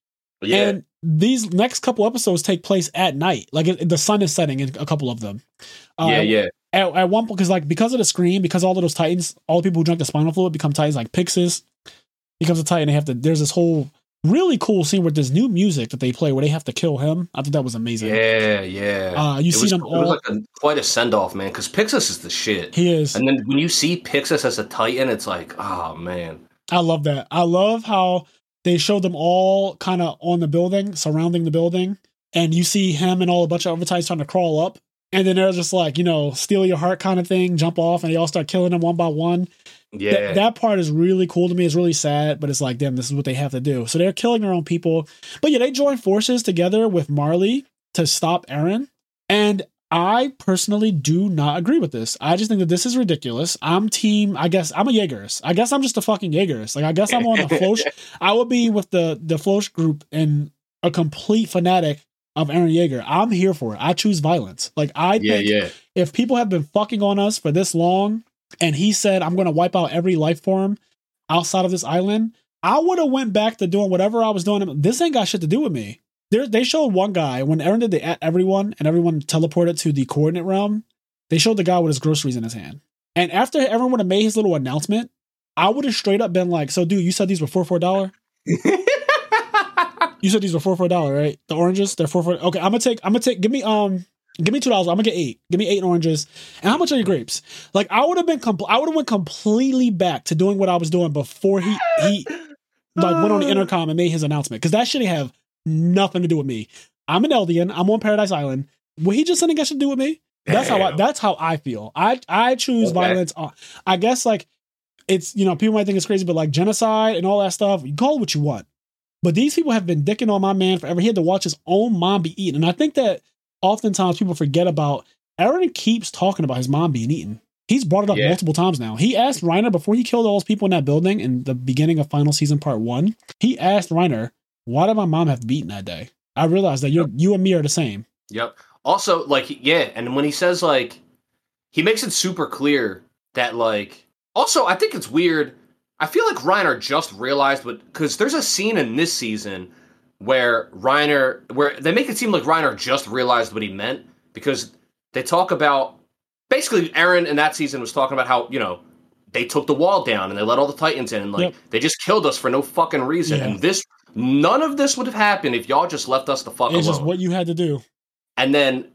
yeah, And these next couple episodes take place at night. Like it, the sun is setting in a couple of them. Uh, yeah, yeah, At, at one point, because like because of the screen, because all of those titans, all the people who drank the spinal fluid become titans. Like Pixis becomes a titan. They have to. There's this whole really cool scene with this new music that they play where they have to kill him. I thought that was amazing. yeah, yeah. Uh, you it see was, them it all. was like a, quite a send off, man. Because Pixis is the shit. he is. And then when you see Pixis as a Titan, it's like, oh man. I love that. I love how they showed them all kind of on the building, surrounding the building, and you see him and all a bunch of other titans trying to crawl up. And then they're just like, you know, steal your heart kind of thing, jump off, and they all start killing them one by one. Yeah. Th- that part is really cool to me. It's really sad, but it's like, damn, this is what they have to do. So they're killing their own people. But yeah, they join forces together with Marley to stop Eren. And I personally do not agree with this. I just think that this is ridiculous. I'm team, I guess I'm a Jaegerist. I guess I'm just a fucking Jaegerist. Like I guess I'm on the Floch. I would be with the the Floch group and a complete fanatic of Eren Yeager. I'm here for it. I choose violence. Like I yeah, think yeah. if people have been fucking on us for this long and he said i'm going to wipe out every life form outside of this island i would have went back to doing whatever i was doing this ain't got shit to do with me there, they showed one guy when eren did the at everyone and everyone teleported to the coordinate realm they showed the guy with his groceries in his hand and after everyone would have made his little announcement i would have straight up been like so dude you said these were four four dollar you said these were four for a dollar, right? The oranges, they're four for. Okay, I'm gonna take. I'm gonna take. Give me um. Give me two dollars. I'm gonna get eight. Give me eight oranges. And how much are your grapes? Like I would have been. Compl- I would have went completely back to doing what I was doing before he he like went on the intercom and made his announcement because that shouldn't have nothing to do with me. I'm an Eldian. I'm on Paradise Island. What he just something got to do with me? That's how I. That's how I feel. I I choose Okay. violence. On, I guess like it's you know people might think it's crazy, but like genocide and all that stuff. You call it what you want. But these people have been dicking on my man forever. He had to watch his own mom be eaten. And I think that oftentimes people forget about Eren keeps talking about his mom being eaten. He's brought it up Yeah. multiple times now. He asked Reiner before he killed all those people in that building in the beginning of final season part one. He asked Reiner, why did my mom have to be eaten that day? I realized that you're you and me are the same. Yep. Also, like, yeah, and when he says like, he makes it super clear that like. Also, I think it's weird. I feel like Reiner just realized what because there's a scene in this season where Reiner where they make it seem like Reiner just realized what he meant because they talk about basically Eren in that season was talking about how you know they took the wall down and they let all the Titans in and like Yep. they just killed us for no fucking reason Yeah. and this none of this would have happened if y'all just left us the fuck It's alone. just what you had to do. and then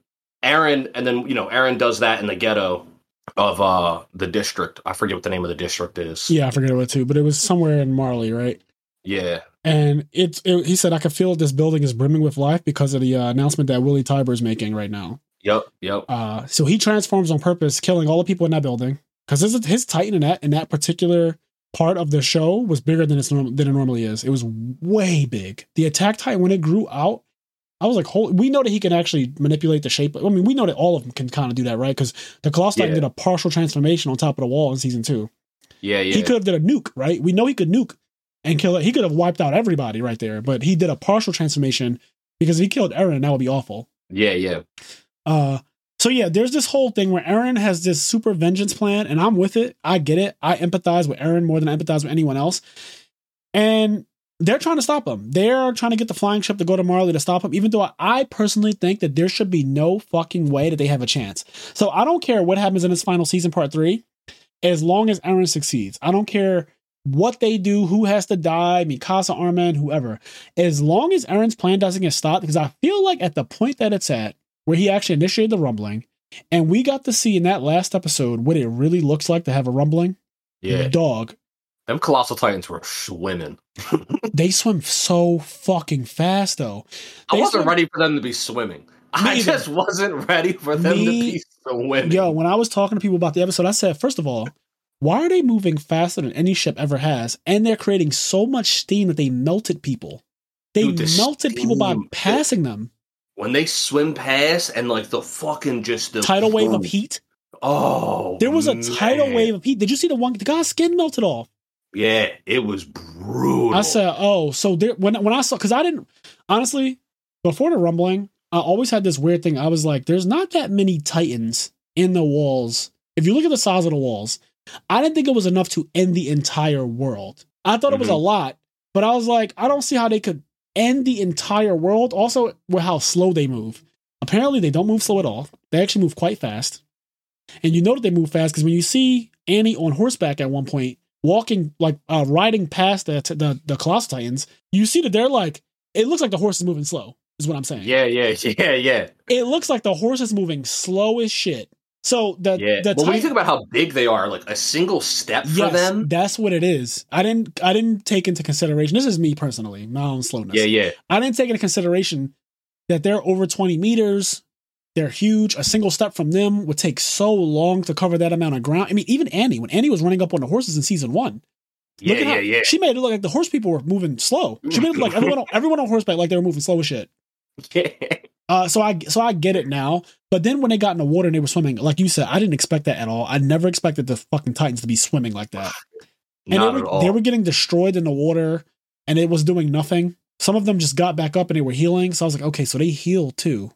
Eren, and then you know Eren does that in the ghetto of uh the district. I forget what the name of the district is. Yeah, I forget what too, but it was somewhere in Marley, right? yeah, And it's it, he said I could feel this building is brimming with life because of the uh, announcement that Willy Tybur is making right now. yep, yep, Uh, so he transforms on purpose, killing all the people in that building because his his Titan in that in that particular part of the show was bigger than it's norm- than it normally is. It was way big. The attack Titan when it grew out, I was like, holy. We know that he can actually manipulate the shape. I mean, we know that all of them can kind of do that, right? Because the Colossus Yeah. did a partial transformation on top of the wall in season two. yeah, yeah. He could have did a nuke, right? We know he could nuke and kill it. He could have wiped out everybody right there, but he did a partial transformation because if he killed Eren, that would be awful. Yeah, yeah. Uh, so yeah, there's this whole thing where Eren has this super vengeance plan, and I'm with it. I get it. I empathize with Eren more than I empathize with anyone else. And they're trying to stop him. They're trying to get the flying ship to go to Marley to stop him, even though I personally think that there should be no fucking way that they have a chance. So I don't care what happens in this final season, part three, as long as Eren succeeds. I don't care what they do, who has to die, Mikasa, Armin, whoever. As long as Eren's plan doesn't get stopped, because I feel like at the point that it's at, where he actually initiated the rumbling, and we got to see in that last episode what it really looks like to have a rumbling. Yeah. Dog, Them colossal titans were swimming. they swim so fucking fast though. I wasn't swim- ready for them to be swimming. I either. just wasn't ready for them to be swimming. Yo, when I was talking to people about the episode, I said, first of all, why are they moving faster than any ship ever has? And they're creating so much steam that they melted people. They Dude, the melted people by passing them. when they swim past and like the fucking just the Tidal wave of heat. Oh, There was a tidal wave of heat. Did you see the one? The guy's skin melted off. Yeah, it was brutal. I said, "Oh, so there." When when I saw, because I didn't honestly before the rumbling, I always had this weird thing. I was like, "There's not that many titans in the walls." If you look at the size of the walls, I didn't think it was enough to end the entire world. I thought it was a Mhm. lot, but I was like, I don't see how they could end the entire world. Also, with how slow they move. Apparently, they don't move slow at all. They actually move quite fast, and you know that they move fast because when you see Annie on horseback at one point walking like uh riding past the the the colossal titans you see that they're like it looks like the horse is moving slow is what i'm saying yeah, yeah, yeah, yeah, it looks like the horse is moving slow as shit so the yeah. the Well, when you think about how big they are, like a single step for yes them. that's what it is i didn't i didn't take into consideration this is me personally my own slowness Yeah, yeah, i didn't take into consideration that they're over 20 meters they're huge a single step from them would take so long to cover that amount of ground i mean even annie when annie was running up on the horses in season one yeah, Look at yeah, how- yeah. She made it look like the horse people were moving slow. She made it look like everyone, on, everyone on horseback like they were moving slow as shit. yeah. Uh, so I, so I get it now. But then when they got in the water and they were swimming, like you said, I didn't expect that at all. I never expected the fucking Titans to be swimming like that. And Not they at were, all. they were getting destroyed in the water, and it was doing nothing. Some of them just got back up and they were healing. So I was like, okay, so they heal too.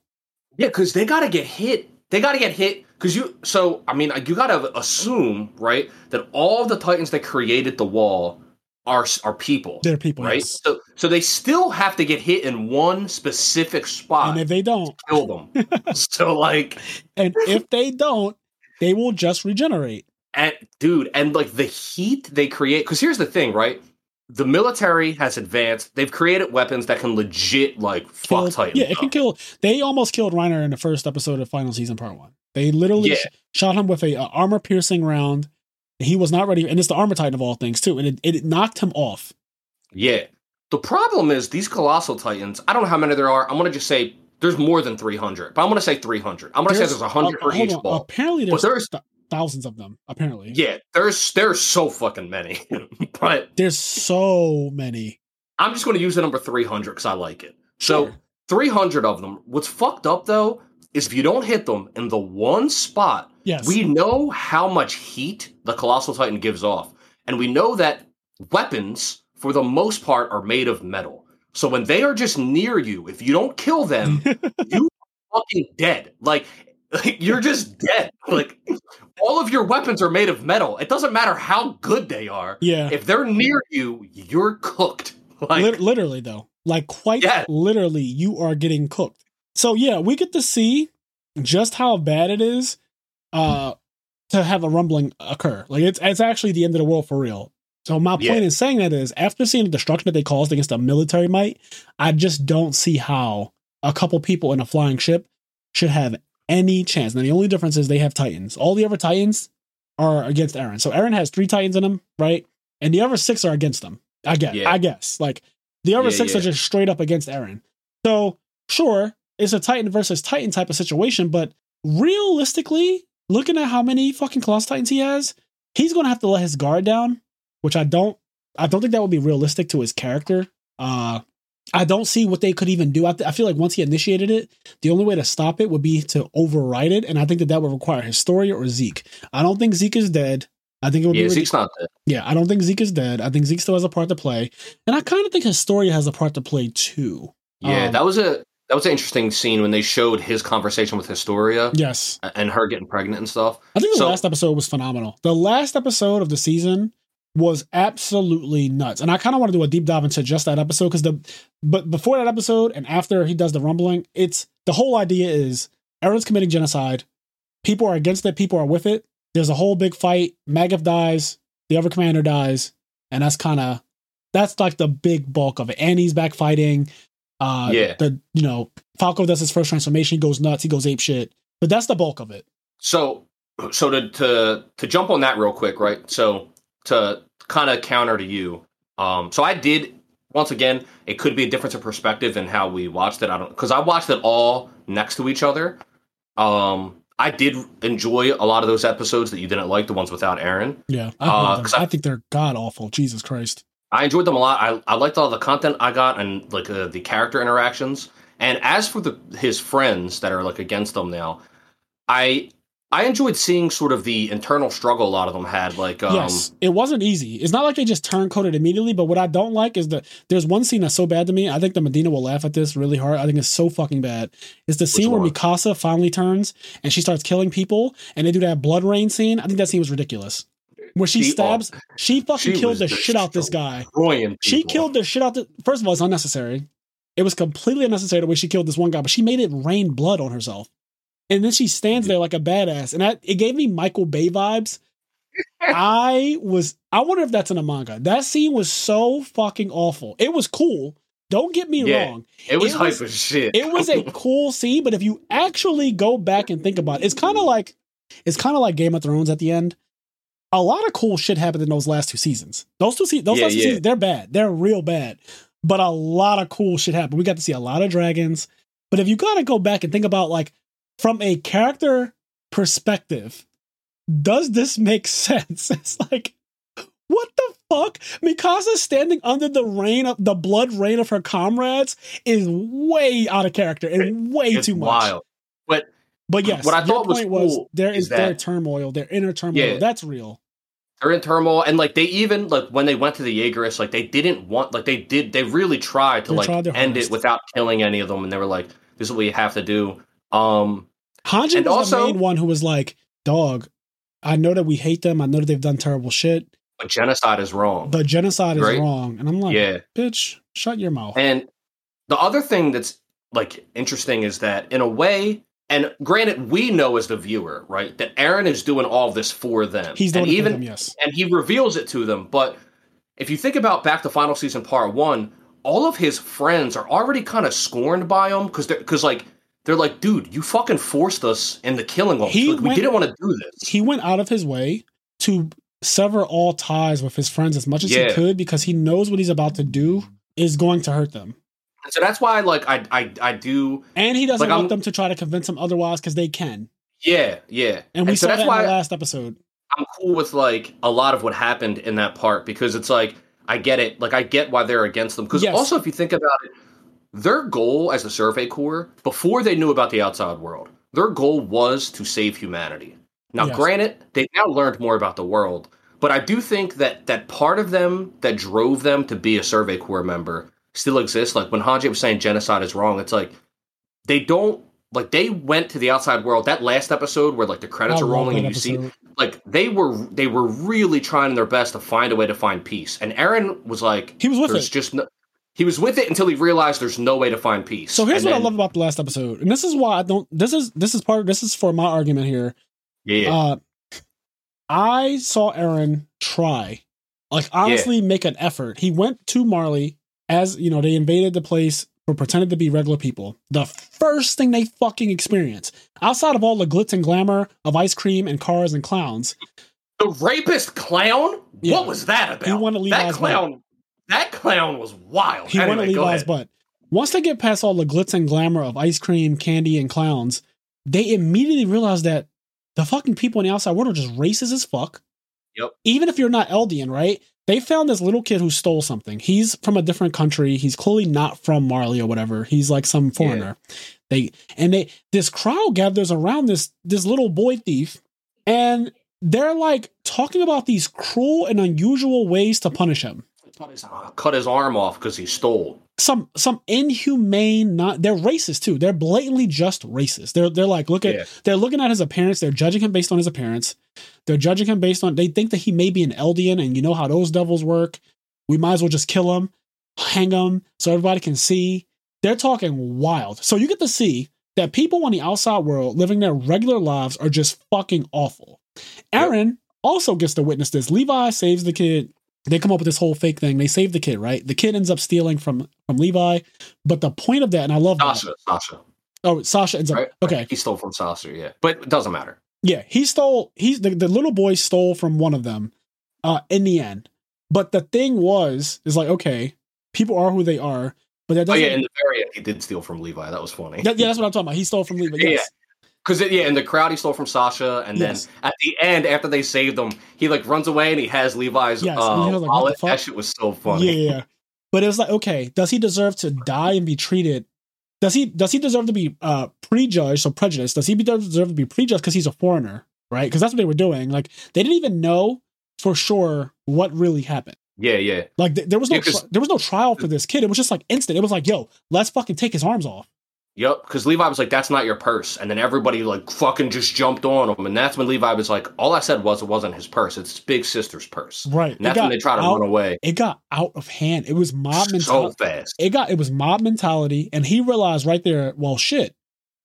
Yeah, because they got to get hit. They got to get hit because you. So I mean, you got to assume right that all the titans that created the wall are are people, They're people, right? yes. So so they still have to get hit in one specific spot And if they don't, kill them. so like, and if they don't, they will just regenerate. and dude, and like the heat they create. Because here's the thing, right? The military has advanced. They've created weapons that can legit like fuck Killed- titans. yeah, it can kill. They almost killed Reiner in the first episode of final season part one. They literally Yeah. sh- shot him with a, uh, armor piercing round. He was not ready, and it's the armor titan of all things too, and it, it knocked him off. Yeah. The problem is these colossal titans. I don't know how many there are. I'm gonna just say there's more than 300, but I'm gonna say 300. I'm gonna say there's 100 uh, for each on. ball. Apparently, there's, there's- th- thousands of them. Apparently, Yeah, there's there's so fucking many. but there's so many. I'm just gonna use the number 300 because I like it. So Sure. 300 of them. What's fucked up though is if you don't hit them in the one spot, Yes, we know how much heat the colossal titan gives off, and we know that weapons, for the most part, are made of metal. So when they are just near you, if you don't kill them, you are fucking dead. Like you're just dead. Like all of your weapons are made of metal. It doesn't matter how good they are. yeah. If they're near you, you're cooked. Like Lit- literally though like quite Yeah. literally you are getting cooked so yeah we get to see just how bad it is uh to have a rumbling occur. Like it's it's actually the end of the world for real. So my point Yeah. in saying that is after seeing the destruction that they caused against a military might i just don't see how a couple people in a flying ship should have any chance. Now the only difference is they have titans. All the other titans are against eren so eren has three titans in him right? And the other six are against him. I guess Yeah. i guess. Like the other Yeah, six are just straight up against Eren. So, sure, it's a Titan versus Titan type of situation, but realistically, looking at how many fucking Colossus Titans he has, he's going to have to let his guard down, which I don't I don't think that would be realistic to his character. Uh I don't see what they could even do. I, th- I feel like once he initiated it, the only way to stop it would be to override it, and I think that that would require Historia or Zeke. I don't think Zeke is dead. I think it would Yeah, be ridiculous. Zeke's not dead. Yeah, I don't think Zeke is dead. I think Zeke still has a part to play, and I kind of think Historia has a part to play too. Yeah, Um, that was a that was an interesting scene when they showed his conversation with Historia Yes, and her getting pregnant and stuff. I think the So- last episode was phenomenal. The last episode of the season was absolutely nuts, and I kind of want to do a deep dive into just that episode because the but before that episode and after he does the rumbling, it's the whole idea is Eren's committing genocide. People are against it. People are with it. There's a whole big fight. Magath dies. The other commander dies, and that's kind of that's like the big bulk of it. Annie's back fighting. Uh, Yeah. The you know Falco does his first transformation. He goes nuts. He goes ape shit. But that's the bulk of it. So so to to to jump on that real quick, right? So to kind of counter to you, um, so I did once again. It could be a difference of perspective in how we watched it. I don't because I watched it all next to each other. Um, I did enjoy a lot of those episodes that you didn't like, the ones without Eren. Yeah, I, Uh, I- I think they're god awful. Jesus Christ. I enjoyed them a lot. I, I liked all the content I got and like uh, the character interactions. And as for the his friends that are like against them now, I I enjoyed seeing sort of the internal struggle a lot of them had. Like um, yes, it wasn't easy. It's not like they just turn coded immediately. But what I don't like is that there's one scene that's so bad to me. I think the Medina will laugh at this really hard. I think it's so fucking bad. It's the scene where? Mikasa finally turns and she starts killing people, and they do that blood rain scene. I think that scene was ridiculous. Where she, She- stabs, she fucking she killed the shit out this guy. She killed the shit out. The, first of all, it's unnecessary. It was completely unnecessary the way she killed this one guy, but she made it rain blood on herself. And then she stands there like a badass, and that, it gave me Michael Bay vibes. I was. I wonder if that's in a manga. That scene was so fucking awful. It was cool. Don't get me Yeah. wrong. It was it hype was- as shit. It was a cool scene, but if you actually go back and think about it, it's kind of like it's kind of like Game of Thrones at the end. A lot of cool shit happened in those last two seasons. Those two seasons, those Yeah, last two yeah. seasons, they're bad. They're real bad. But a lot of cool shit happened. We got to see a lot of dragons. But if you got to go back and think about like from a character perspective, does this make sense? It's like what the fuck? Mikasa standing under the rain of the blood rain of her comrades is way out of character and way It's too much. But But yes, What I thought was point was cool there is is their turmoil, their inner turmoil. Yeah. That's real. They're in turmoil, and like they even like when they went to the Jaegerists, like they didn't want, like they did, they really tried to They like tried end it without killing any of them, and they were like, "This is what you have to do." Um, Hanji And was also- the main one who was like, "Dog, I know that we hate them. I know that they've done terrible shit, but genocide is wrong. but genocide is wrong." And I'm like, yeah, "Bitch, shut your mouth." And the other thing that's like interesting is that in a way, and granted, we know as the viewer, right, that Eren is doing all this for them. He's doing and it for even them, yes. and he reveals it to them. But if you think about back to final season part one, all of his friends are already kind of scorned by him because they're because like they're like, dude, you fucking forced us into killing them. He Like, we didn't want to do this. He went out of his way to sever all ties with his friends as much as Yeah. he could because he knows what he's about to do is going to hurt them. So that's why, like, I I I do, And he doesn't Like, want I'm- them to try to convince him otherwise because they can. yeah, yeah. And we so saw that's that why in the last episode. I'm cool with like a lot of what happened in that part because it's like I get it. Like I get why they're against them. Because Yes. also, if you think about it, their goal as the Survey Corps before they knew about the outside world, their goal was to save humanity. Now, Yes. granted, they've now learned more about the world, but I do think that that part of them that drove them to be a Survey Corps member still exists. Like when Hanji was saying genocide is wrong, it's like they don't like they went to the outside world. That last episode where like the credits I are rolling and you see like they were they were really trying their best to find a way to find peace. And Eren was like, He was with "There's it. just no." He was with it until he realized there's no way to find peace. So here's And what I love about the last episode, and this is why I don't. This is this is part. This is for my argument here. Yeah, Uh, I saw Eren try, like honestly, make an effort. He went to Marley as you know they invaded the place for pretending to be regular people. The first thing they fucking experience, outside of all the glitz and glamour of ice cream and cars and clowns, the rapist clown. Yeah. What was that about? He wanted to leave. that Levi's clown. That clown was wild. he anyway, wanted Levi's butt. Once they get past all the glitz and glamour of ice cream, candy, and clowns, they immediately realize that the fucking people in the outside world are just racist as fuck. Yep. Even if you're not Eldian, right? They found this little kid who stole something. He's from a different country. He's clearly not from Marley or whatever. He's like some foreigner. They and they this crowd gathers around this this little boy thief, and they're like talking about these cruel and unusual ways to punish him. Cut his, cut his arm off because he stole. Some some inhumane, not they're racist too. They're blatantly just racist. They're they're like look at Yeah. they're looking at his appearance. They're judging him based on his appearance. They're judging him based on they think that he may be an Eldian, and you know how those devils work. We might as well just kill him, hang him, so everybody can see. They're talking wild. So you get to see that people in the outside world living their regular lives are just fucking awful. Eren also gets to witness this. Levi saves the kid. They come up with this whole fake thing. They save the kid, right? The kid ends up stealing from from Levi. But the point of that, and I love that. Sasha, Sasha. Oh, Sasha ends up Right? okay. He stole from Sasha, yeah. But it doesn't matter. Yeah, he stole. He's the, the little boy stole from one of them. Uh, in the end, but the thing was is like okay, people are who they are, but that doesn't. Oh yeah, in the very end, he did steal from Levi. That was funny. that- yeah, that's what I'm talking about. He stole from Levi. Yeah, Yes. Because yeah, in the crowd he stole from Sasha, and Yes. then at the end, after they saved him, he like runs away and he has Levi's Yes, uh, he was like, wallet. That shit was so funny. Yeah, yeah. But it was like, okay, does he deserve to die and be treated? Does he does he deserve to be uh prejudged, so prejudiced? Does he deserve to be prejudged because he's a foreigner, right? Because that's what they were doing. Like they didn't even know for sure what really happened. yeah, yeah. Like th- there was no Yeah, tri- there was no trial for this kid. It was just like instant. It was like, yo, let's fucking take his arms off. Yep, because Levi was like, "That's not your purse," and then everybody like fucking just jumped on him, and that's when Levi was like, "All I said was it wasn't his purse; it's his big sister's purse." Right. And that's when they try to out, run away It got out of hand. It was mob mentality. so fast. it got it was mob mentality, and he realized right there, well, shit,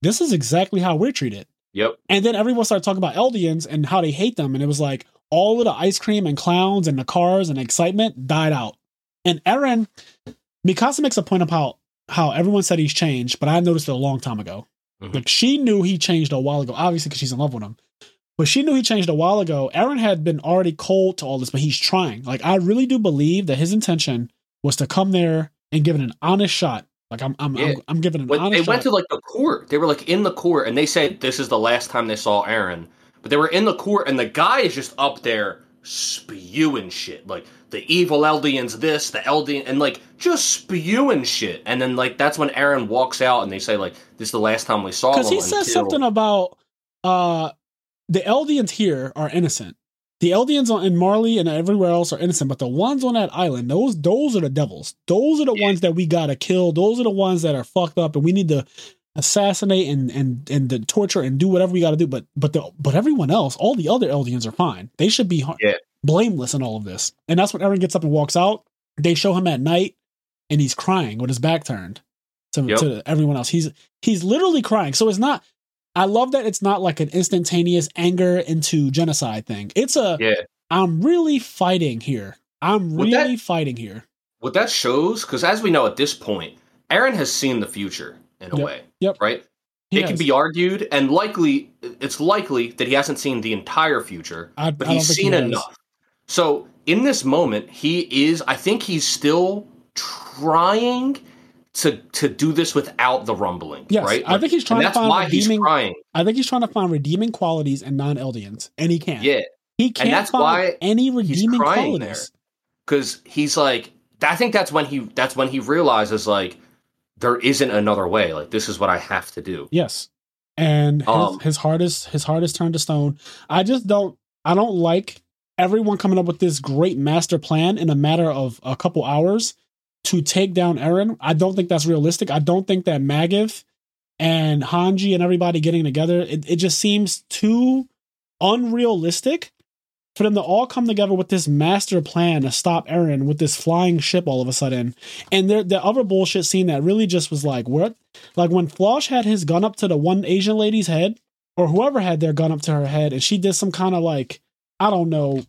this is exactly how we're treated. Yep. And then everyone started talking about Eldians and how they hate them. And it was like all of the ice cream and clowns and the cars and excitement died out. And Eren, Mikasa makes a point about how everyone said he's changed, but I noticed it a long time ago. Mhm. Like she knew he changed a while ago, obviously because she's in love with him. But she knew he changed a while ago. Eren had been already cold to all this, but he's trying. Like I really do believe that his intention was to come there and give it an honest shot. Like I'm, I'm, Yeah. I'm, I'm giving an When honest they went to like the court, they were like in the court, and they said this is the last time they saw Eren. But they were in the court, and the guy is just up there spewing shit, like the evil Eldians, this, the Eldian, and like just spewing shit. And then like that's when Eren walks out, and they say like this is the last time we saw him. because he says until- something about uh the Eldians here are innocent. The Eldians on, in Marley and everywhere else are innocent, but the ones on that island, those those are the devils. Those are the Yeah. ones that we gotta kill. Those are the ones that are fucked up, and we need to assassinate and and and the torture and do whatever we got to do. But but the but everyone else, all the other Eldians are fine. They should be har- Yeah. Blameless in all of this. And that's when Eren gets up and walks out. They show him at night, and he's crying with his back turned to, Yep. to everyone else. He's he's literally crying. So it's not. I love that it's not like an instantaneous anger into genocide thing. It's a Yeah. I'm really fighting here. I'm really that- fighting here. What that shows, because as we know at this point, Eren has seen the future in a Yep. way. Yep. Right? He it can be argued, and likely, it's likely that he hasn't seen the entire future, I, but I he's think he seen enough. So in this moment, he is, I think he's still trying to to do this without the rumbling. Yes, right? I think he's trying and to that's find why redeeming. he's trying. I think he's trying to find redeeming qualities in non-Eldians, and he can't. Yeah. he can't that's find why any redeeming qualities. because he's like i think that's when he that's when he realizes like there isn't another way like this is what i have to do Yes, and his, Um, his heart is his heart is turned to stone. I just don't. I don't like everyone coming up with this great master plan in a matter of a couple hours to take down Eren. I don't think that's realistic. I don't think that Magath and Hanji and everybody getting together. It, it just seems too unrealistic for them to all come together with this master plan to stop Eren with this flying ship all of a sudden. And the other bullshit scene that really just was like, what? Like when Floch had his gun up to the one Asian lady's head, or whoever had their gun up to her head, and she did some kind of like, I don't know,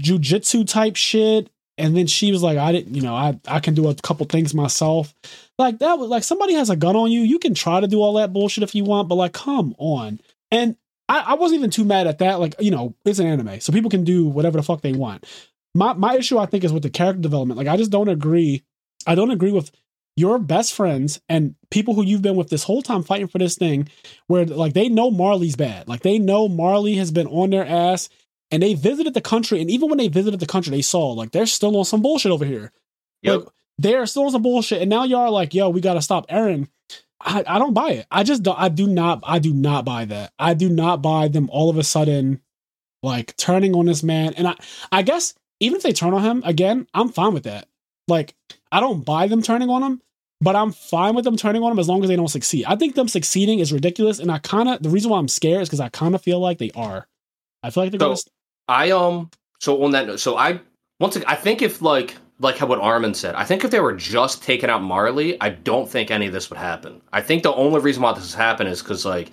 jujitsu type shit. And then she was like, I didn't, you know, I, I can do a couple things myself. Like that was like somebody has a gun on you. You can try to do all that bullshit if you want, but like, come on. And I, I wasn't even too mad at that. Like, you know, it's an anime, so people can do whatever the fuck they want. My my issue, I think, is with the character development. Like, I just don't agree. I don't agree with your best friends and people who you've been with this whole time fighting for this thing, where like they know Marley's bad. Like they know Marley has been on their ass, and they visited the country. And even when they visited the country, they saw like they're still on some bullshit over here. Yep. Like, they're still on some bullshit, and now y'all are like, yo, we gotta stop Eren. I, I don't buy it. I just don't, I do not I do not buy that. I do not buy them all of a sudden like turning on this man. And I, I guess even if they turn on him again, I'm fine with that. Like, I don't buy them turning on him, but I'm fine with them turning on him as long as they don't succeed. I think them succeeding is ridiculous, and I kind of the reason why I'm scared is because I kind of feel like they are. I feel like they're So- gonna. I um so on that note, so I once again I think if like like what Armin said, I think if they were just taking out Marley, I don't think any of this would happen. I think the only reason why this has happened is because like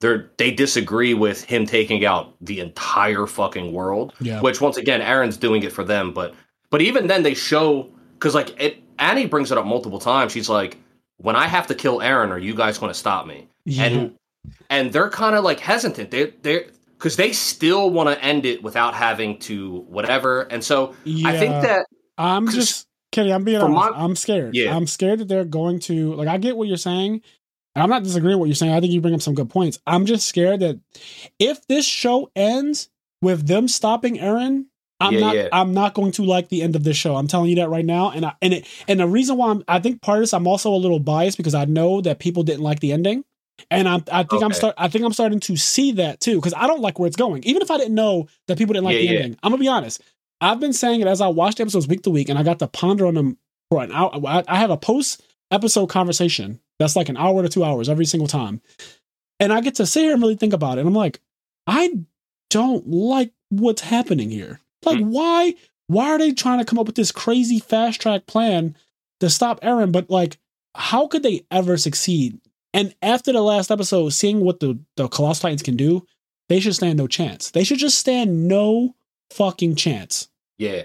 they're they disagree with him taking out the entire fucking world. Yeah. Which once again, Eren's doing it for them, but but even then they show because like it Annie brings it up multiple times. She's like, when I have to kill Eren, are you guys going to stop me? Yeah. and and they're kind of like hesitant. They they because they still want to end it without having to whatever. And so I think that I'm just Kenny. I'm being honest. my- I'm scared. Yeah. I'm scared that they're going to like. I get what you're saying. And I'm not disagreeing with what you're saying. I think you bring up some good points. I'm just scared that if this show ends with them stopping Eren, I'm Yeah, not. yeah. I'm not going to like the end of this show. I'm telling you that right now. And I and it and the reason why I'm, I think part of this, I'm also a little biased because I know that people didn't like the ending. And I, I think I'm start. I think I'm starting to see that too because I don't like where it's going. Even if I didn't know that people didn't like Yeah, the yeah. ending, I'm gonna be honest. I've been saying it as I watched episodes week to week, and I got to ponder on them for an hour. I, I have a post episode conversation that's like an hour to two hours every single time, and I get to sit here and really think about it. And I'm like, I don't like what's happening here. Like, Hmm. why? Why are they trying to come up with this crazy fast track plan to stop Eren? But like, how could they ever succeed? And after the last episode, seeing what the the Colossal Titans can do, they should stand no chance. They should just stand no fucking chance. yeah.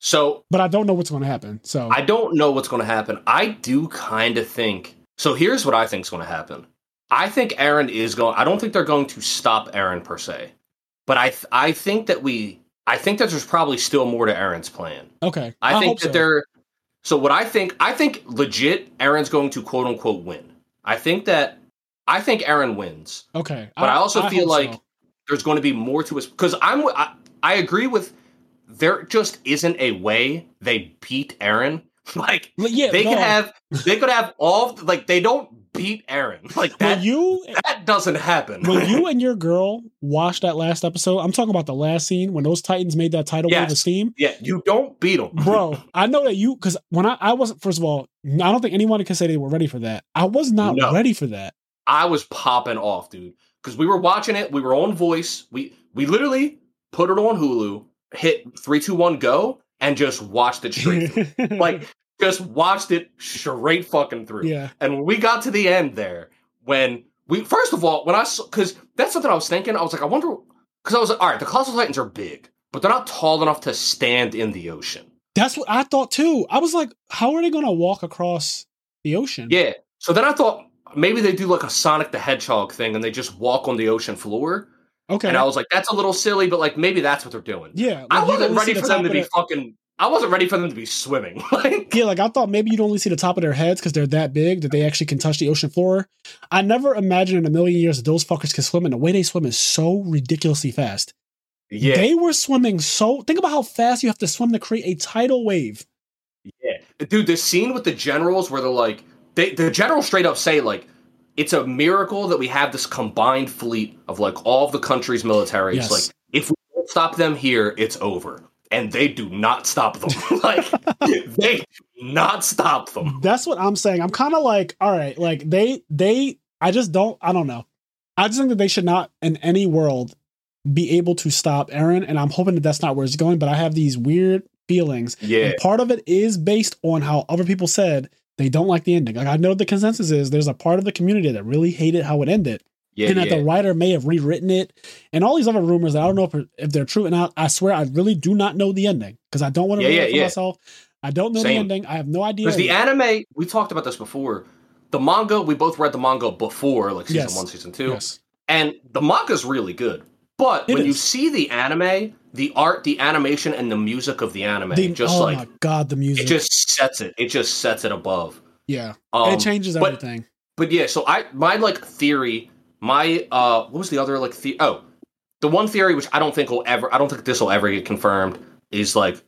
So But I don't know what's going to happen. So I don't know what's going to happen. I do kind of think. So here's what I think is going to happen. I think Eren is going. I don't think they're going to stop Eren per se, but I th- I think that we. I think that there's probably still more to Eren's plan. okay, I, think hope that so. they're so what I think I think legit Eren's going to quote unquote win. I think that I think Eren wins. okay. But I, also feel like so. there's going to be more to us because I'm I, I agree with there just isn't a way they beat Eren. Like yeah, they no, could have they could have all like they don't beat Eren. Like when that you that doesn't happen. when you and your girl watch that last episode. I'm talking about the last scene when those Titans made that tidal wave of Yes. steam. yeah, you don't beat them. Bro, I know that you because when I, I wasn't first of all, I don't think anyone can say they were ready for that. I was not No. ready for that. I was popping off, dude, because we were watching it. We were on Voice. We we literally put it on Hulu, hit three, two, one, go, and just watched it straight. like just watched it straight fucking through. yeah, And when we got to the end there, when we first of all, when I saw because that's something I was thinking, I was like, I wonder because I was like, all right, the Colossal Titans are big, but they're not tall enough to stand in the ocean. That's what I thought too. I was like, how are they going to walk across the ocean? Yeah. So then I thought maybe they do like a Sonic the Hedgehog thing and they just walk on the ocean floor. Okay. And I was like, that's a little silly, but like maybe that's what they're doing. yeah. like, I wasn't ready the for them to be their- fucking. I wasn't ready for them to be swimming. like, Yeah, like I thought maybe you'd only see the top of their heads because they're that big that they actually can touch the ocean floor. I never imagined in a million years that those fuckers can swim, and the way they swim is so ridiculously fast. Yeah, They were swimming so. Think about how fast you have to swim to create a tidal wave. yeah, dude. The scene with the generals where they're like, they the generals straight up say like, it's a miracle that we have this combined fleet of like all of the country's militaries. Yes. Like, if we don't stop them here, it's over. And they do not stop them. like, they do not stop them. That's what I'm saying. I'm kind of like, all right, like they they. I just don't. I don't know. I just think that they should not in any world be able to stop Eren, and I'm hoping that that's not where it's going. But I have these weird feelings Yeah, And part of it is based on how other people said they don't like the ending. Like I know the consensus is there's a part of the community that really hated how it ended. yeah, and that yeah. the writer may have rewritten it and all these other rumors that I don't know if, if they're true. And I, I swear I really do not know the ending because I don't want to Yeah, yeah, it for yeah. myself. I don't know the ending. I have no idea. Because the anime, we talked about this before. The manga, we both read the manga before, like season Yes. one, season two, yes. and the manga's really good. But It when you see the anime, the art, the animation, and the music of the anime, The- just oh like my god, the music. it just sets it. It just sets it above. yeah. Um, it changes but- everything. But yeah, so I my like theory, my uh, what was the other like the oh, the one theory which I don't think will ever, I don't think this will ever get confirmed is like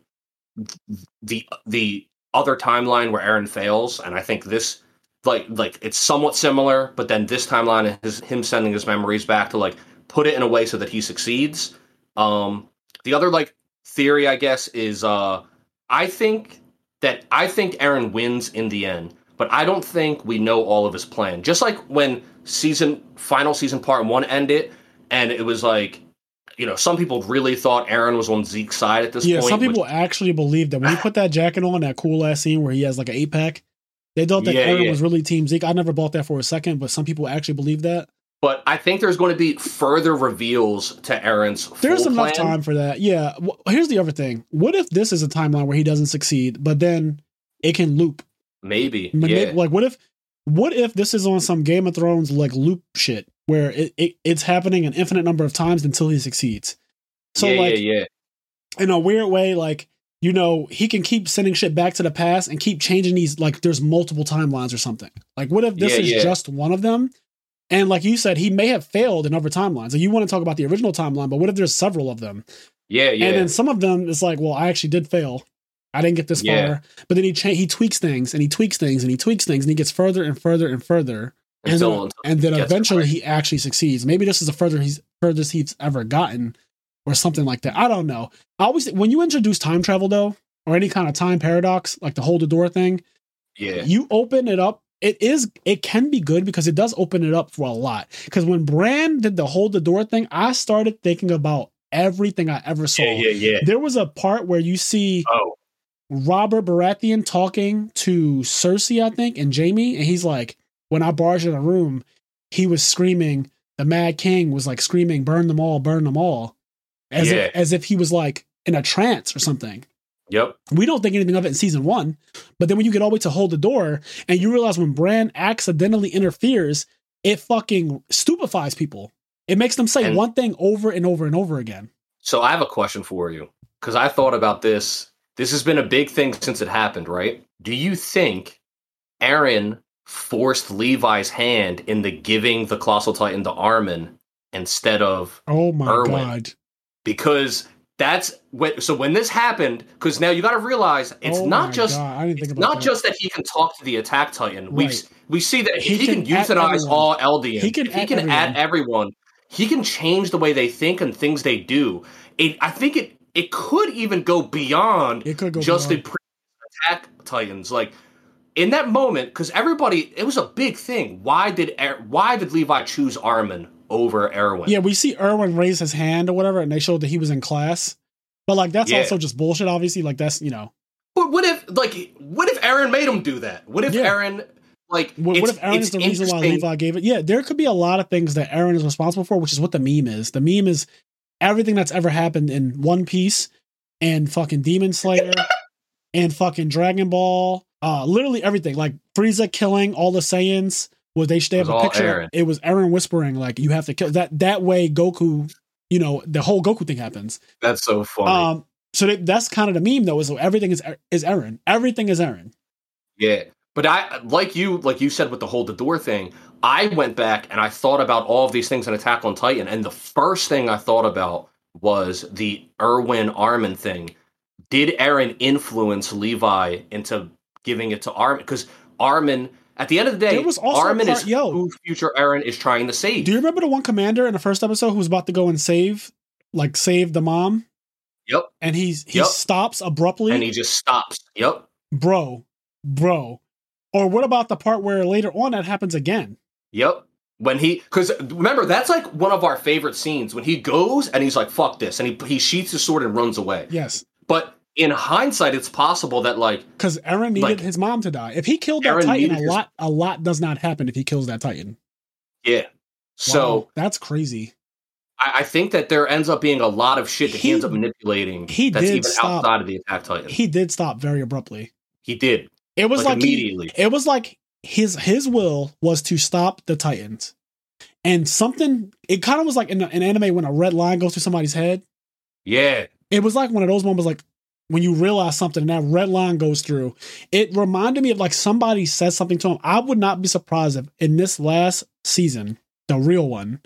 the the other timeline where Eren fails, and I think this like like it's somewhat similar, but then this timeline is him sending his memories back to like put it in a way so that he succeeds. Um, the other like theory, I guess, is uh, I think that I think Eren wins in the end, but I don't think we know all of his plan. Just like when season final season part one ended, and it was like, you know, some people really thought Eren was on Zeke's side at this yeah, point. some people which- actually believe that when he put that jacket on, that cool ass scene where he has like an eight pack, they thought that Yeah, Eren yeah. was really Team Zeke. I never bought that for a second, but some people actually believe that. But I think there's going to be further reveals to Eren's. There's enough plan. time for that. Yeah. Wh- Here's the other thing. What if this is a timeline where he doesn't succeed, but then it can loop? Maybe, yeah, Like, what if, what if this is on some Game of Thrones like loop shit where it, it it's happening an infinite number of times until he succeeds? So yeah, like yeah, yeah. in a weird way, like you know, he can keep sending shit back to the past and keep changing these. Like, there's multiple timelines or something. Like, what if this Yeah, is yeah. just one of them? And like you said, he may have failed in other timelines. Like, you want to talk about the original timeline, but what if there's several of them? Yeah, yeah. And then some of them, it's like, well, I actually did fail. I didn't get this Yeah. far. But then he cha- he tweaks things and he tweaks things and he tweaks things and he gets further and further and further. And Until- then, and then he gets it eventually right. he actually succeeds. Maybe this is the further he's furthest he's ever gotten, or something like that. I don't know. I always when you introduce time travel though, or any kind of time paradox, like the hold the door thing, yeah, you open it up. It is it can be good because it does open it up for a lot. Because when Bran did the hold the door thing, I started thinking about everything I ever saw. yeah, yeah, yeah. There was a part where you see Oh, Robert Baratheon talking to Cersei, I think, and Jamie, and he's like, when I barged in the room, he was screaming. The Mad King was like screaming, "Burn them all! Burn them all!" As Yeah. if as if he was like in a trance or something. Yep. We don't think anything of it in season one, but then when you get all the way to hold the door, and you realize when Bran accidentally interferes, it fucking stupefies people. It makes them say And- one thing over and over and over again. So I have a question for you because I thought about this. This has been a big thing since it happened, right? Do you think Eren forced Levi's hand in the giving the Colossal Titan to Armin instead of Oh my Erwin. god! because that's when so when this happened because now you got to realize it's Oh not just God, I didn't it's not that. just that he can talk to the attack titan we Right. we see that He he, can can, everyone. all Eldians. He can he add can add everyone he can change the way they think and things they do it, i think it it could even go beyond It could go just beyond. the pre- attack titans like in that moment because everybody it was a big thing why did Er- why did levi choose armin over erwin Yeah, we see Erwin raise his hand or whatever, and they showed that he was in class. But like that's Yeah. also just bullshit. Obviously, like that's you know, But what if, like, what if Eren made him do that? What if Yeah. Eren, like, what, what it's- if Eren it's is the reason why Levi gave it? Yeah, there could be a lot of things that Eren is responsible for, which is what the meme is. The meme is everything that's ever happened in One Piece and fucking Demon Slayer and fucking Dragon Ball. Uh, literally everything. Like Frieza killing all the Saiyans. Was they It have a picture? Eren. It was Eren whispering like you have to kill that. That way, Goku. You know the whole Goku thing happens. That's so funny. Um, so that, that's kind of the meme though. Is everything is is Eren. Everything is Eren. yeah, but I like you, like you said with the hold the door thing. I went back and I thought about all of these things in Attack on Titan, and the first thing I thought about was the Erwin Armin thing. Did Eren influence Levi into giving it to Armin? Because Armin, at the end of the day, There was also Armin part- is yo. who future Eren is trying to save. Do you remember the one commander in the first episode who was about to go and save, like save the mom, yep, and he's he Yep. stops abruptly, and he just stops. Yep. bro, bro. Or what about the part where later on that happens again? Yep. When he, because remember, that's like one of our favorite scenes when he goes and he's like, fuck this. And he, he sheaths his sword and runs away. Yes, But in hindsight, it's possible that, like, because Eren needed Like- his mom to die. If he killed that Aaron Titan, a his- lot, a lot does not happen if he kills that Titan. yeah. So Wow, that's crazy. I, I think that there ends up being a lot of shit that he, He- ends up manipulating he that's did even stop- outside of the Attack Titan. He, He did stop very abruptly. He did. It was Like, like, he, immediately. it was like his his will was to stop the Titans, and something. It kind of was like in an anime when a red line goes through somebody's head. Yeah. It was like one of those moments, like when you realize something and that red line goes through. It reminded me of like somebody says something to him. I would not be surprised if in this last season, the real one,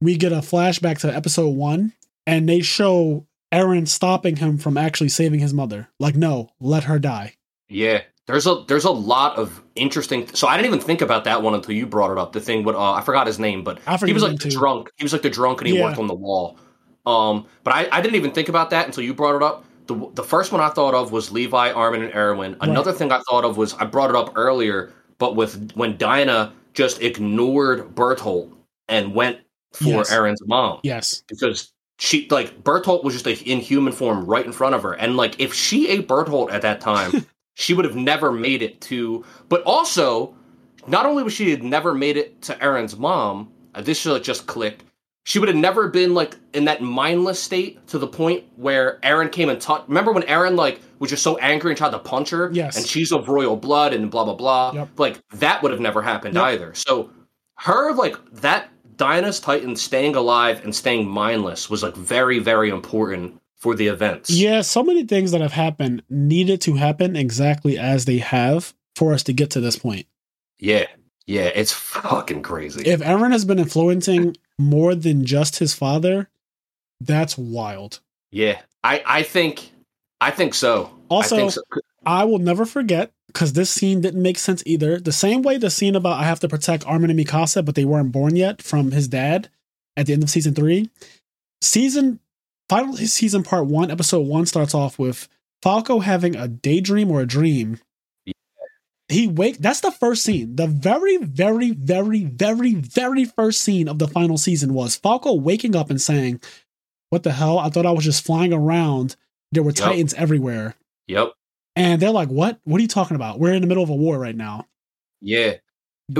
we get a flashback to episode one, and they show Eren stopping him from actually saving his mother. Like, no, let her die. Yeah. There's a there's a lot of interesting. So I didn't even think about that one until you brought it up. The thing with uh, I forgot his name, but he was like the too. drunk. He was like the drunk, and he Yeah. worked on the wall. Um, but I, I didn't even think about that until you brought it up. The, the first one I thought of was Levi, Armin, and Erwin. Another thing I thought of was I brought it up earlier, but with when Dinah just ignored Bertholdt and went for Yes. Eren's mom Yes. because she like Bertholdt was just like in human form right in front of her, and like if she ate Bertholdt at that time, she would have never made it to. But also, not only was she had never made it to Eren's mom, this should just clicked. She would have never been like in that mindless state to the point where Eren came and touched. Remember when Eren like was just so angry and tried to punch her? Yes. And she's of royal blood and blah blah blah. Yep. Like that would have never happened Yep. either. So her like that Dinah's Titan staying alive and staying mindless was like very very important for the events. Yeah, so many things that have happened needed to happen exactly as they have for us to get to this point. Yeah. Yeah, it's fucking crazy. If Eren has been influencing more than just his father, that's wild. yeah. I I think I think so. Also, I think so. I will never forget because this scene didn't make sense either. The same way the scene about I have to protect Armin and Mikasa, but they weren't born yet from his dad at the end of season three. Season final season part one, episode one starts off with Falco having a daydream or a dream. He wake that's the first scene. The very, very, very, very, very first scene of the final season was Falco waking up and saying, What the hell? I thought I was just flying around. There were Yep. titans everywhere. Yep. And they're like, "What? What are you talking about? We're in the middle of a war right now. Yeah.